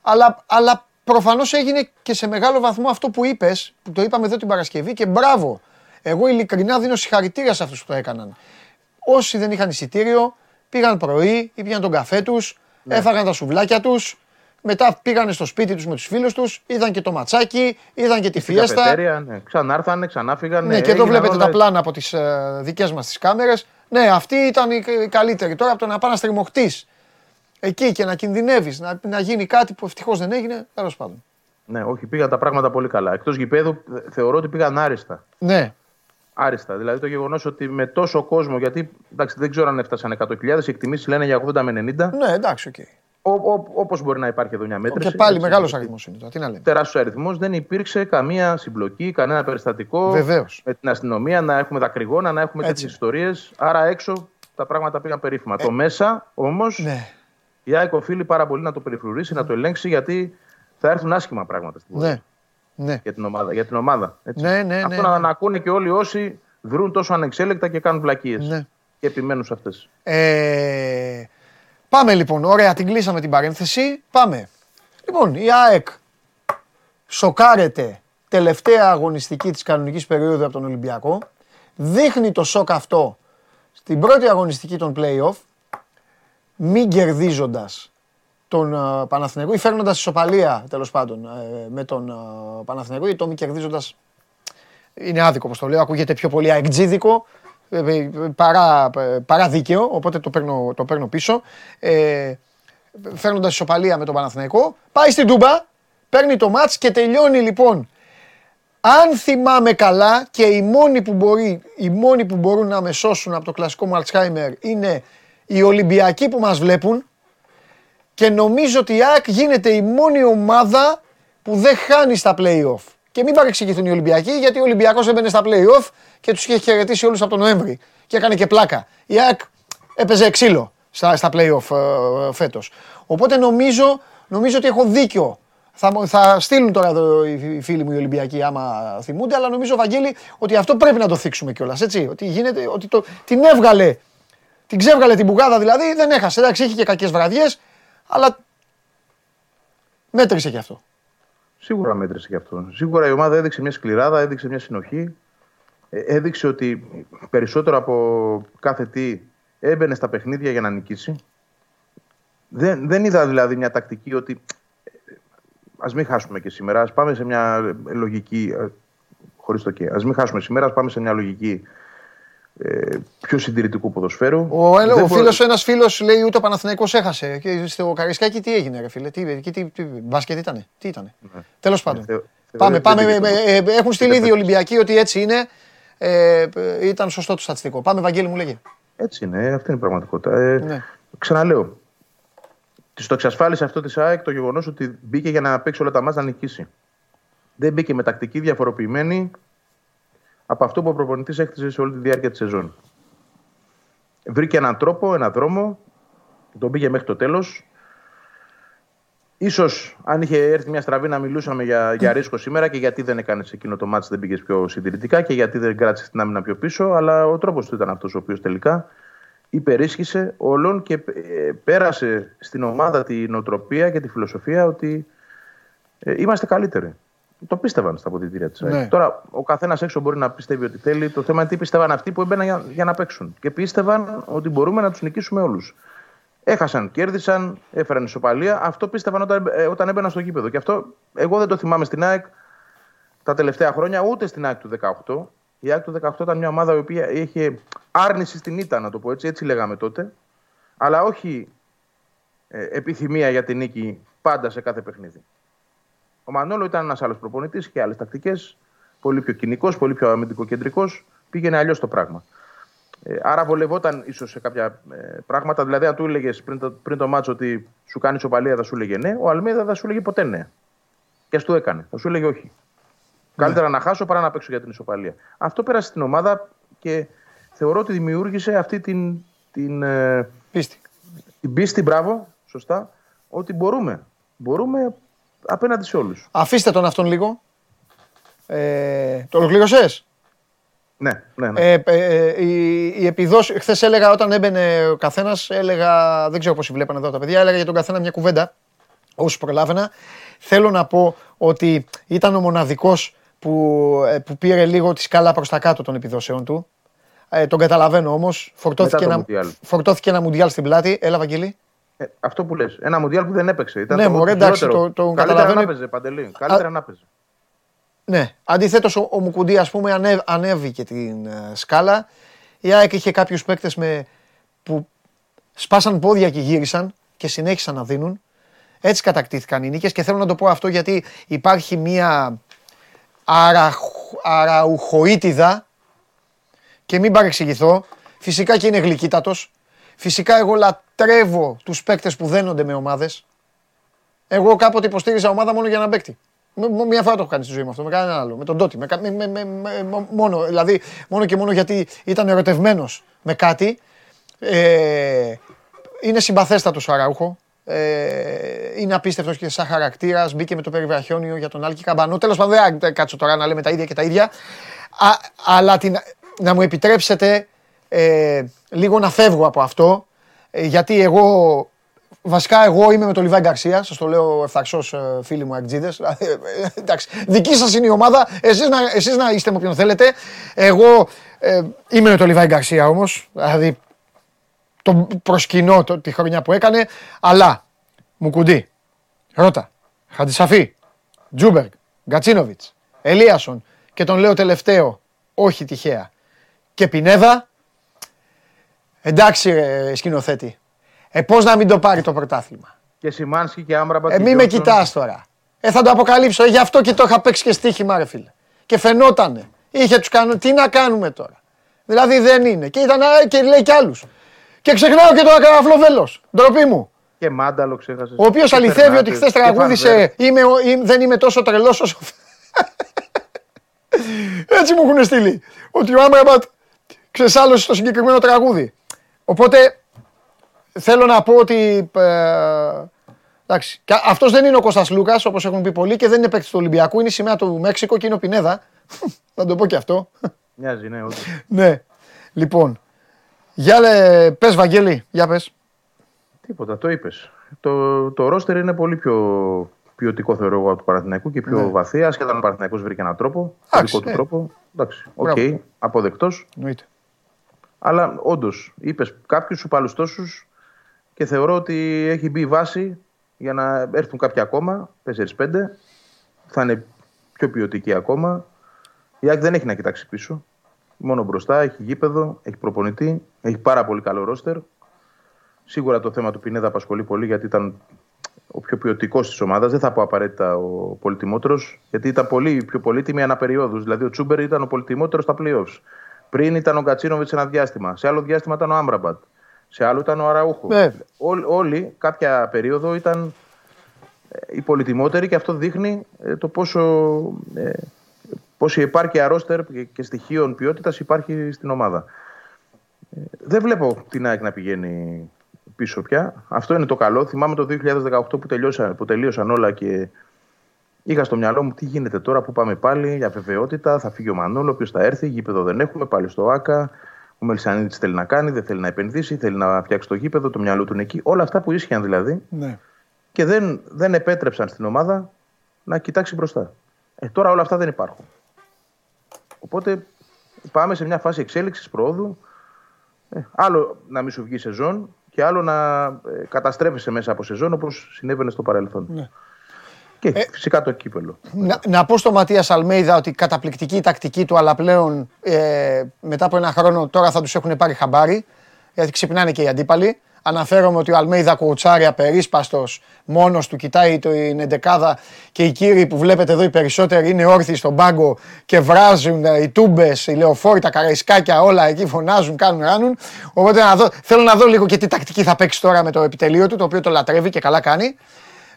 αλλά, αλλά προφανώς έγινε και σε μεγάλο βαθμό αυτό που είπες, που το είπαμε εδώ την Παρασκευή και μπράβο. Εγώ ειλικρινά δίνω συγχαρητήρια σε αυτούς που το έκαναν. Όσοι δεν είχαν εισιτήριο, πήγαν πρωί, ήπιαν τον καφέ τους, έφαγαν τα σουβλάκια τους, μετά πήγανε στο σπίτι τους με τους φίλους τους, είδαν και το ματσάκι, είδαν και τη Στην φιέστα. καφετέρια, ναι. Ξανάρθανε, ξανάφυγαν. Ναι, και εδώ έγιναν βλέπετε όλα τα πλάνα από τις ε, δικές μας τις κάμερες. Ναι, αυτή ήταν η η καλύτερη. Τώρα από το να πάει να στριμωχτείς εκεί και να κινδυνεύεις, να, να γίνει κάτι που ευτυχώς δεν έγινε, τέλος πάντων. Ναι, όχι, πήγαν τα πράγματα πολύ καλά. Εκτός γηπέδου, ε, θεωρώ ότι πήγαν άριστα. Ναι, Άριστα. Δηλαδή το γεγονός ότι με τόσο κόσμο, γιατί εντάξει, δεν ξέρω αν έφτασαν 100.000, οι εκτιμήσεις λένε για 80 με 90. ναι, εντάξει, οκ. Όπως μπορεί να υπάρχει εδώ μια μέτρηση. Και πάλι έτσι, μεγάλος γιατί αριθμός είναι τώρα, τι να λέμε. Τεράστιος αριθμός, δεν υπήρξε καμία συμπλοκή, κανένα περιστατικό. Βεβαίως. Με την αστυνομία να έχουμε δακρυγόνα, να έχουμε Έτσι. τέτοιες ιστορίες. Άρα έξω τα πράγματα πήγαν περίφημα. Το μέσα όμως Ναι, η ΑΕΚ οφείλει πάρα πολύ να το περιφρουρήσει, να το ελέγξει, γιατί θα έρθουν άσχημα πράγματα στην πορεία ναι, ναι. για την ομάδα. Για την ομάδα έτσι. Ναι, ναι, Αυτό ναι, να, ναι. να ακούνε και όλοι όσοι δρούν τόσο ανεξέλεκτα και κάνουν βλακίες. Ναι. Και επιμένουν σε αυτές. Ε, πάμε λοιπόν, ωραία, την κλείσαμε την παρένθεση. Πάμε. Λοιπόν, η ΑΕΚ σοκάρεται τελευταία αγωνιστική της κανονικής περίοδου από τον Ολυμπιακό. Δείχνει το σοκ αυτό στην πρώτη αγωνιστική των play-off, μην κερδίζοντας τον uh, Παναθηναϊκό ή φέρνοντας ισοπαλία τέλος πάντων ε, με τον uh, Παναθηναϊκό ή το μη κερδίζοντας. Είναι άδικο όπως το λέω, ακούγεται πιο πολύ αεκτζίδικο ε, ε, παρά, ε, παρά δίκαιο, οπότε το παίρνω, το παίρνω πίσω. Ε, Φέρνοντας ισοπαλία με τον Παναθηναϊκό, πάει στην Τούμπα, παίρνει το μάτς και τελειώνει λοιπόν αν θυμάμαι καλά και οι μόνοι που, μπορεί, οι μόνοι που μπορούν να με σώσουν από το κλασικό Μαλτσχάιμερ είναι οι Ολυμπιακοί που μας βλέπουν και νομίζω ότι η ΑΕΚ γίνεται η μόνη ομάδα που δεν χάνει στα play-off. Και μην παρεξηγηθούν οι Ολυμπιακοί, γιατί ο Ολυμπιακός έμπαινε στα play-off και τους είχε χαιρετήσει όλους από τον Νοέμβρη και έκανε και πλάκα. Η ΑΕΚ έπαιζε ξύλο στα, στα play-off ε, φέτος. Οπότε νομίζω, νομίζω ότι έχω δίκιο. Θα, μου- θα στείλουν τώρα εδώ οι φίλοι μου οι Ολυμπιακοί άμα θυμούνται, αλλά νομίζω, Βαγγέλη, ότι αυτό πρέπει να το θίξουμε κιόλας, έτσι. Ότι, γίνεται, ότι το, την έβγαλε την ξέβγαλε την μπουγάδα δηλαδή, δεν έχασε. Εντάξει, είχε και κακές βραδιές, αλλά μέτρησε κι αυτό. Σίγουρα μέτρησε και αυτό. Σίγουρα η ομάδα έδειξε μια σκληράδα, έδειξε μια συνοχή. Ε, Έδειξε ότι περισσότερο από κάθε τι έμπαινε στα παιχνίδια για να νικήσει. Δεν, δεν είδα δηλαδή μια τακτική ότι ας μην χάσουμε και σήμερα, ας πάμε σε μια λογική. Χωρίς το και. Α μην χάσουμε σήμερα, ας πάμε σε μια λογική ε, πιο συντηρητικού ποδοσφαίρου. Ο, Δεν ο μπο- φίλος, ένας φίλος λέει ούτε ο Παναθηναϊκός έχασε. Και στο Καρισκάκι τι έγινε ρε φίλε, τι, εκεί, τι, τι, μπάσκετ ήτανε, τι ήτανε. Τέλος πάντων. Θεω- πάμε, θεωρώ πάμε, ότι δεν ε, ε, έχουν στείλει ήδη οι Ολυμπιακοί ότι έτσι είναι. Ε, ε, ήταν σωστό το στατιστικό. Πάμε Βαγγέλη μου λέγε. Έτσι είναι, αυτή είναι η πραγματικότητα. Ε, Ναι. Ξαναλέω. Τη το εξασφάλισε αυτό της ΑΕΚ το γεγονός ότι μπήκε για να παίξει όλα τα μάτια να νικήσει. Δεν μπήκε με τακτική διαφοροποιημένη από αυτό που ο προπονητής έκτιζε σε όλη τη διάρκεια της σεζόν. Βρήκε έναν τρόπο, έναν δρόμο, τον πήγε μέχρι το τέλος. Ίσως αν είχε έρθει μια στραβή να μιλούσαμε για, για ρίσκο σήμερα και γιατί δεν έκανε εκείνο το μάτι, δεν πήγες πιο συντηρητικά και γιατί δεν κράτησες την άμυνα πιο πίσω. Αλλά ο τρόπος του ήταν αυτός ο οποίος τελικά υπερίσχυσε όλων και ε, πέρασε στην ομάδα την νοοτροπία και τη φιλοσοφία ότι ε, είμαστε καλύτεροι. Το πίστευαν στα αποδητήρια της Ναι. Τώρα, ο καθένας έξω μπορεί να πιστεύει ότι θέλει. Το θέμα είναι τι πίστευαν αυτοί που έμπαιναν για, για να παίξουν. Και πίστευαν ότι μπορούμε να τους νικήσουμε όλους. Έχασαν, κέρδισαν, έφεραν ισοπαλία. Αυτό πίστευαν όταν, ε, όταν έμπαιναν στο γήπεδο. Και αυτό εγώ δεν το θυμάμαι στην ΑΕΚ τα τελευταία χρόνια, ούτε στην ΑΕΚ του 18. Η ΑΕΚ του 18 ήταν μια ομάδα η οποία είχε άρνηση στην ήττα, να το πω έτσι, έτσι λέγαμε τότε. Αλλά όχι ε, επιθυμία για την νίκη πάντα σε κάθε παιχνίδι. Ο Μανόλο ήταν ένας άλλος προπονητής, είχε άλλες τακτικές. Πολύ πιο κοινικός, πολύ πιο αμυντικοκεντρικός. Πήγαινε αλλιώς το πράγμα. Ε, άρα βολευόταν ίσως σε κάποια ε, πράγματα. Δηλαδή, αν του έλεγες πριν το, πριν το μάτσο ότι σου κάνει σοπαλία, θα σου έλεγε ναι. Ο Αλμίδα θα σου έλεγε ποτέ ναι. Και ας το έκανε. Θα σου έλεγε όχι. Καλύτερα να χάσω παρά να παίξω για την ισοπαλία. Αυτό πέρασε στην ομάδα και θεωρώ ότι δημιούργησε αυτή την, την, ε, Πίστη. την πίστη, μπράβο, σωστά, ότι μπορούμε. Μπορούμε απέναντι σε όλους. Αφήστε τον αυτόν λίγο. Ε, το ολοκλήρωσες; Ναι, ναι, ναι. Ε, ε, η, η επιδόση. Χθες έλεγα όταν έμπαινε ο καθένας, έλεγα. Δεν ξέρω πώς βλέπανε εδώ τα παιδιά, έλεγα για τον καθένα μια κουβέντα. Όσους προλάβαινα. Θέλω να πω ότι ήταν ο μοναδικός που, ε, που πήρε λίγο τη σκάλα προς τα κάτω των επιδόσεων του. Ε, τον καταλαβαίνω όμως. Φορτώθηκε, Μετά το ένα, Μουντιάλ. φορτώθηκε ένα μουντιάλ στην πλάτη. Έλα, Βαγγέλη. Ε, αυτό που λες. Ένα μουντιάλ που δεν έπαιξε. Ήταν Ναι, το μωρέ, εντάξει, χειρότερο. το- το Καλύτερα καταλαβαίνω. να έπαιζε, Παντελή. Καλύτερα να έπαιζε. Ναι. Αντιθέτως, ο, ο Μουκουντή, ας πούμε, ανέβ, ανέβηκε την ε, σκάλα. Η ΑΕΚ είχε κάποιους παίκτες που σπάσαν πόδια και γύρισαν και συνέχισαν να δίνουν. Έτσι κατακτήθηκαν οι νίκες και θέλω να το πω αυτό γιατί υπάρχει μία αραχ- αραουχοίτιδα και μην παρεξηγηθώ. Φυσικά και είναι γλυκύτατος. Φυσικά εγώ λατρεύω τους παίκτες που δένονται με ομάδες. Εγώ κάποτε υποστήριζα ομάδα μόνο για να παίκτη. Μ- μ- Μία φορά το έχω κάνει στη ζωή μου αυτό, με κανέναν άλλο. Με τον Τότι. Με, κα- με, με, με- με- μόνο, δηλαδή, μόνο και μόνο γιατί ήταν ερωτευμένος με κάτι. Ε, είναι συμπαθέστατος ο Αραούχο. Ε, είναι απίστευτος και σαν χαρακτήρας. Μπήκε με το περιβραχιόνιο για τον Άλκη Καμπανό. Τέλος πάντων, δεν θα κάτσω τώρα να λέμε τα ίδια και τα ίδια. Α, αλλά την, να μου επιτρέψετε ε, λίγο να φεύγω από αυτό. ε, γιατί εγώ Βασικά, εγώ είμαι με τον Λιβάη Γκαρσία. Σας το λέω ευθαρσός, φίλοι μου, Αγκτζίδε. *laughs* Εντάξει, δική σας είναι η ομάδα. Εσείς να, εσείς να είστε με όποιον θέλετε. Εγώ ε, είμαι με τον Λιβάη Γκαρσία όμως. Δηλαδή, τον προσκυνώ το, τη χρονιά που έκανε. Αλλά, Μουκουντή, Ρώτα, Χαντισαφή, Τζούμπεργκ, Γκατσίνοβιτς, Ελίασον και τον λέω τελευταίο, όχι τυχαία. Και Πινέδα. Εντάξει, ρε, σκηνοθέτη. Ε, πώς να μην το πάρει το πρωτάθλημα; Και Σιμάνσκι και Άμραμπατ. Ε, και μη με Τζόνσον. κοιτάς τώρα. Ε, θα το αποκαλύψω. Ε, γι' αυτό και το είχα παίξει και στοίχημα, ρε φίλε. Και φαινότανε. Είχε τους κανόνες. Τι να κάνουμε τώρα; Δηλαδή δεν είναι. Και, ήταν, α, και λέει κι άλλους. Και ξεχνάω και τον Ακαραφλοβέλος. Ντροπή μου. Και Μάνταλο ξέχασες. Ο οποίος αληθεύει ότι χθες τραγούδισε είμαι, ο- είμαι- δεν είμαι τόσο τρελός όσο... Έτσι μου έχουν στείλει. Ότι ο Άμραμπατ ξεσάλωσε το συγκεκριμένο τραγούδι. Οπότε θέλω να πω ότι. Ε, εντάξει. Και αυτός δεν είναι ο Κώστας Σλούκας όπως έχουν πει πολλοί και δεν είναι παίκτης του Ολυμπιακού. Είναι η σημαία του Μέξικο και είναι ο Πινέδα. *laughs* Θα το πω και αυτό. Μοιάζει, ναι, όντως. ναι. Λοιπόν. Για λέ, πες Βαγγέλη, για πες. Τίποτα, το είπες. Το, το ρόστερ είναι πολύ πιο ποιοτικό θεωρώ εγώ από του Παναθηναϊκού και πιο Ναι. βαθύ. Άσχετα αν ο Παναθηναϊκός βρήκε έναν τρόπο, τον Εντάξει, δικό του ε. τρόπο. Εντάξει, οκ, Μπράβο. αποδεκτός. Εννοείται. Αλλά όντως, είπες κάποιους σου άλλου τόσους και θεωρώ ότι έχει μπει η βάση για να έρθουν κάποια ακόμα, 4-5. Θα είναι πιο ποιοτική ακόμα. Η ΑΕΚ δεν έχει να κοιτάξει πίσω. Μόνο μπροστά, έχει γήπεδο, έχει προπονητή, έχει πάρα πολύ καλό ρόστερ. Σίγουρα το θέμα του Πινέδα απασχολεί πολύ γιατί ήταν ο πιο ποιοτικός της ομάδας. Δεν θα πω απαραίτητα ο πολυτιμότερος, γιατί ήταν πολύ πιο πολύτιμη αναπεριόδου. Δηλαδή ο Τσούμπερ ήταν ο πολυτιμότερος στα playoffs. Πριν ήταν ο Γκατσίνοβιτ ένα διάστημα. Σε άλλο διάστημα ήταν ο Άμπραμπατ. Σε άλλο ήταν ο Αραούχο. Βέβαια. Ό- όλοι κάποια περίοδο ήταν ε, οι πολυτιμότεροι και αυτό δείχνει ε, το πόσο, ε, πόση επάρκεια ρόστερ και- και στοιχείων ποιότητας υπάρχει στην ομάδα. Ε, Δεν βλέπω την ΑΕΚ να πηγαίνει πίσω πια. Αυτό είναι το καλό. Θυμάμαι το 2018 που, τελειώσαν, που τελείωσαν όλα και είχα στο μυαλό μου τι γίνεται τώρα που πάμε πάλι για βεβαιότητα. Θα φύγει ο Μανόλο, ποιο θα έρθει, γήπεδο δεν έχουμε, πάλι στο ΑΚΑ. Ο Μελισανίδης θέλει να κάνει, δεν θέλει να επενδύσει, θέλει να φτιάξει το γήπεδο, το μυαλό του είναι εκεί. Όλα αυτά που ίσχυαν δηλαδή Ναι. και δεν, δεν επέτρεψαν στην ομάδα να κοιτάξει μπροστά. Ε, τώρα όλα αυτά δεν υπάρχουν. Οπότε πάμε σε μια φάση εξέλιξης προόδου. Ε, άλλο να μην σου βγει σεζόν και άλλο να ε, καταστρέφεσαι μέσα από σεζόν όπως συνέβαινε στο παρελθόν. Ναι. Και φυσικά το κύπελο. Να, να πω στο Ματίας Αλμέιδα ότι καταπληκτική η τακτική του, αλλά πλέον ε, μετά από ένα χρόνο τώρα θα τους έχουν πάρει χαμπάρι. Γιατί ξυπνάνε και οι αντίπαλοι. Αναφέρομαι ότι ο Αλμέιδα κουτσάρει απερίσπαστος, μόνος του κοιτάει την εντεκάδα και οι κύριοι που βλέπετε εδώ οι περισσότεροι είναι όρθιοι στον πάγκο και βράζουν ε, οι τούμπες, οι λεωφόροι, τα καραϊσκάκια, όλα εκεί φωνάζουν, κάνουν, ράνουν. Οπότε να δω, θέλω να δω λίγο και τι τακτική θα παίξει τώρα με το επιτελείο του, το οποίο το λατρεύει και καλά κάνει.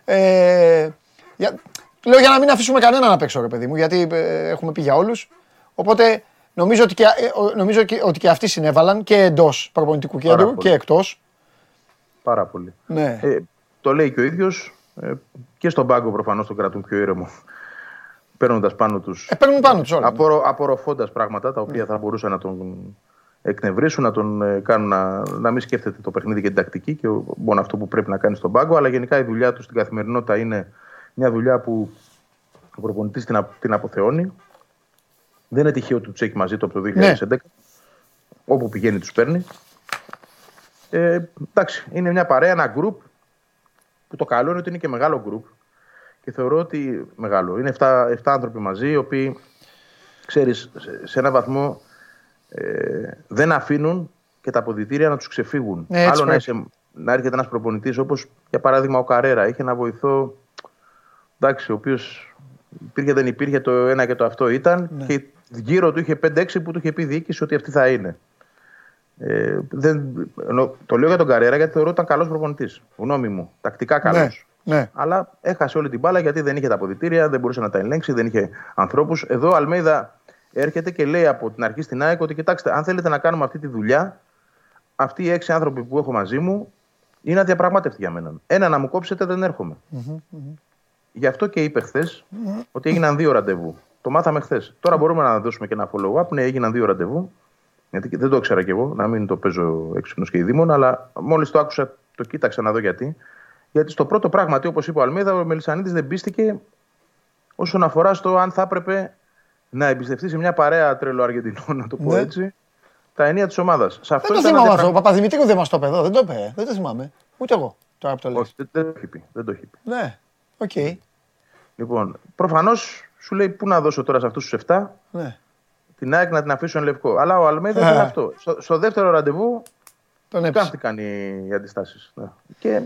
Ε, για, λέω για να μην αφήσουμε κανέναν να παίξω, ρε παιδί μου, γιατί ε, έχουμε πει για όλους. Οπότε νομίζω ότι και, ε, ο- νομίζω και, ότι και αυτοί συνέβαλαν και εντός προπονητικού Πάρα κέντρου πολύ. και εκτός. Πάρα πολύ. Ναι. Ε, το λέει και ο ίδιος ε, και στον πάγκο προφανώς τον κρατούν πιο ήρεμο παίρνοντας πάνω τους Ε, παίρνουν πάνω τους όλα. ναι. απορροφώντας απορροφώντας πράγματα τα οποία θα μπορούσαν να τον εκνευρίσουν, να τον ε, κάνουν να, να μην σκέφτεται το παιχνίδι και την τακτική και ο- μόνο αυτό που πρέπει να κάνει στον πάγκο. Αλλά γενικά η δουλειά του στην καθημερινότητα είναι μια δουλειά που ο προπονητής την, α- την αποθεώνει. Δεν είναι τυχαίο ότι τους έχει μαζί του από το 2011. Όπου πηγαίνει τους παίρνει. Ε, εντάξει, είναι μια παρέα, ένα group που το καλό είναι ότι είναι και μεγάλο group. Και θεωρώ ότι μεγάλο. Είναι 7, άνθρωποι μαζί, οι οποίοι, ξέρεις, σε, σε έναν βαθμό ε, δεν αφήνουν και τα αποδητήρια να τους ξεφύγουν. Ναι, έτσι Άλλο να, πρέπει. είσαι, να έρχεται ένας προπονητής, όπως για παράδειγμα ο Καρέρα. Είχε ένα βοηθό, εντάξει, ο οποίος υπήρχε δεν υπήρχε, το ένα και το αυτό ήταν. Ναι. Και γύρω του είχε 5-6 που του είχε πει η διοίκηση ότι αυτή θα είναι. Ε, δεν, ενώ, το λέω για τον Καρέρα γιατί θεωρώ ότι ήταν καλός προπονητής. Γνώμη μου. Τακτικά καλός. Ναι, ναι. Αλλά έχασε όλη την μπάλα γιατί δεν είχε τα αποδητήρια, δεν μπορούσε να τα ελέγξει, δεν είχε ανθρώπους. Εδώ ο Αλμέιδα έρχεται και λέει από την αρχή στην ΑΕΚ ότι κοιτάξτε, αν θέλετε να κάνουμε αυτή τη δουλειά, αυτοί οι έξι άνθρωποι που έχω μαζί μου είναι αδιαπραγμάτευτοι για μένα. Ένα να μου κόψετε, δεν έρχομαι. Γι' αυτό και είπε χθες ότι έγιναν δύο ραντεβού. Το μάθαμε χθες. Τώρα μπορούμε να δώσουμε και ένα follow-up. Ναι, έγιναν δύο ραντεβού. Γιατί και δεν το ήξερα κι εγώ, να μην το παίζω έξυπνος και ειδήμων, αλλά μόλις το άκουσα, το κοίταξα να δω γιατί. Γιατί στο πρώτο πράγματι, όπως είπε ο Αλμίδα, ο Μελισανίδης δεν πίστηκε όσον αφορά στο αν θα έπρεπε να εμπιστευτεί σε μια παρέα τρελοαργεντινών, να το πω Ναι. έτσι, τα ηνία της ομάδας. Σε αυτό Δεν το ήταν θυμάμαι αδιαπρα- αυτό. Ο Παπαδημητρίου δεν μας το είπε εδώ. Δεν το είπε. ε. Δεν το θυμάμαι. Ούτε εγώ. Τώρα που το λέω. Όχι, δεν, δεν το έχει πει. Δεν το έχει πει. Ναι. Οκ. Λοιπόν, προφανώς σου λέει πού να δώσω τώρα σε αυτούς τους 7 Ναι. την ΑΕΚ να την αφήσω εν λευκό. Αλλά ο Αλμέιδα Α. ήταν αυτό. Στο, στο δεύτερο ραντεβού Τον έψησε. Κάμφθηκαν οι, οι αντιστάσεις. Ναι. Και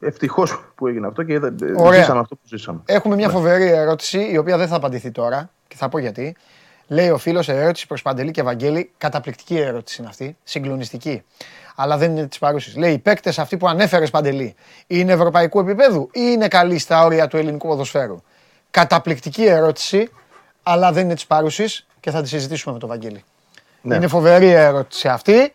ευτυχώς που έγινε αυτό και είδα- Ωραία. ζήσαμε αυτό που ζήσαμε. Έχουμε μια φοβερή ερώτηση, η οποία δεν θα απαντηθεί τώρα και θα πω γιατί. Λέει ο φίλος ερώτηση προς Παντελή και Ευαγγέλη. Καταπληκτική ερώτηση είναι αυτή. Συγκλονιστική. Αλλά δεν είναι της παρούσης. Λέει: Οι παίκτες αυτοί που ανέφερες Παντελή είναι ευρωπαϊκού επίπεδου ή είναι καλοί στα όρια του ελληνικού ποδοσφαίρου; Καταπληκτική ερώτηση, αλλά δεν είναι της παρούσης και θα τη συζητήσουμε με τον Βαγγέλη. Ναι. Είναι φοβερή ερώτηση αυτή.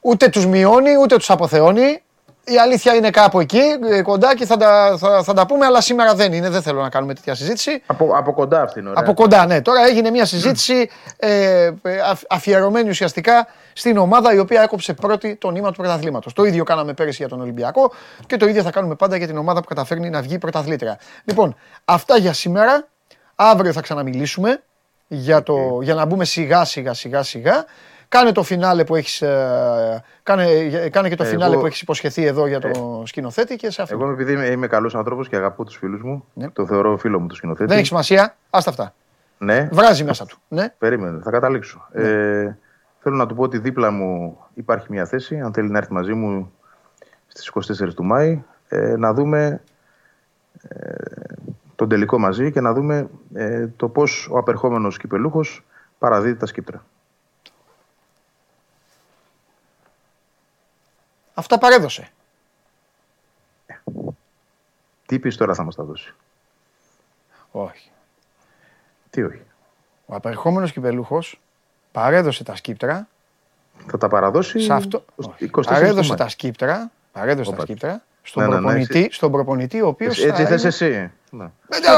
Ούτε τους μειώνει, ούτε τους αποθεώνει. Η αλήθεια είναι κάπου εκεί, ε, κοντά και θα τα, θα, θα τα πούμε, αλλά σήμερα δεν είναι. Δεν θέλω να κάνουμε τέτοια συζήτηση. Από, από κοντά αυτή είναι ωραία. Από κοντά, ναι. Τώρα έγινε μια συζήτηση ε, ε, αφ- αφιερωμένη ουσιαστικά στην ομάδα η οποία έκοψε πρώτη το νήμα του πρωταθλήματος. Το ίδιο κάναμε πέρυσι για τον Ολυμπιακό και το ίδιο θα κάνουμε πάντα για την ομάδα που καταφέρνει να βγει πρωταθλήτρια. Λοιπόν, αυτά για σήμερα. Αύριο θα ξαναμιλήσουμε για, το, για να μπούμε σιγά σιγά σιγά σιγά. Κάνε το φινάλε που έχεις, ε, κάνε, κάνε και το Εγώ- φινάλε που έχεις υποσχεθεί εδώ για το σκηνοθέτη και σε αυτό. Εγώ επειδή είμαι, είμαι καλός άνθρωπος και αγαπώ τους φίλους μου, το θεωρώ φίλο μου το σκηνοθέτη. Δεν έχει σημασία. Άστα αυτά. Ναι, Βράζει μέσα του. Ναι. περίμενε, θα καταλήξω. Ε, θέλω να του πω ότι δίπλα μου υπάρχει μια θέση, αν θέλει να έρθει μαζί μου στις 24 του Μάη, ε, να δούμε ε, τον τελικό μαζί και να δούμε ε, το πώς ο απερχόμενος κυπελούχος παραδίδει τα σκύπτρα. Αυτά παρέδωσε. Τι πεις τώρα θα μας τα δώσει; Όχι. Τι όχι; Ο απερχόμενος κυπελούχος παρέδωσε τα σκύπτρα Θα τα παραδώσει. Σε αυτό. 24 Παρέδωσε του τα Μάη. σκύπτρα. Παρέδωσε τα Όπα. σκύπτρα στον, Ναι, ναι, ναι, προπονητή, εσύ- στον προπονητή ο οποίος. Έτσι θες εσύ. Ναι.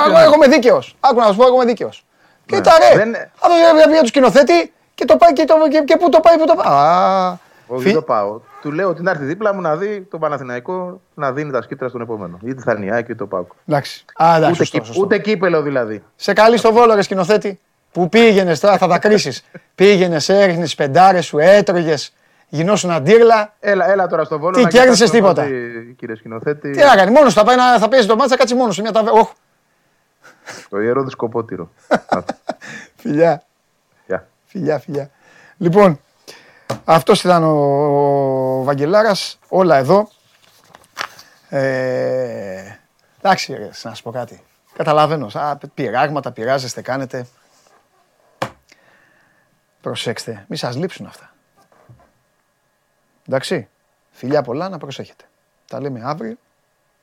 Εγώ εγώ είμαι δίκαιος. Άκου να σου πω, εγώ είμαι δίκαιος. Κοίτα ρε. Δεν- Αυτό για τους σκηνοθέτη και το πάει και, το, και, και πού το πάει, πού το πάει. Α, Όχι, φι- δεν το πάω. Του λέω ότι να έρθει δίπλα μου να δει το Παναθηναϊκό να δίνει τα σκύπτρα στον επόμενο. Είτε θα είναι η Άκη είτε το Πάουκ. Εντάξει. Α, εντάξει, Ούτε, σωστό, κύπ- σωστό. ούτε κύπελο δηλαδή. Σε καλή στο βόλο, ρε σκηνοθέτη. Που πήγαινες τώρα, θα τα κρίσεις. *laughs* πήγαινες, έριχνες τι πεντάρες σου, έτρωγες, γινόσουν αντίρλα. Έλα, έλα τώρα στο βόλο. Τι, να κέρδισες κοιτάξουμε τίποτα; ότι, Κύριε σκηνοθέτη, Τι να κάνει, μόνος θα πάει να θα παίζει το μάτσα, θα κάτσει μόνος σε μια ταβέρνα. Όχ, το ιερό δισκοπότηρο. *laughs* φιλιά, Γεια. φιλιά, φιλιά. Λοιπόν, αυτός ήταν ο, ο Βαγγελάρας, όλα εδώ. Ε, εντάξει, ρε, να σου πω κάτι. Καταλαβαίνω. Α, πειράγματα, πειράζεστε, κάνετε. Προσέξτε, μη σας λείψουν αυτά. Εντάξει, φιλιά πολλά να προσέχετε. Τα λέμε αύριο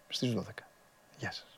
στις 12. Γεια σας.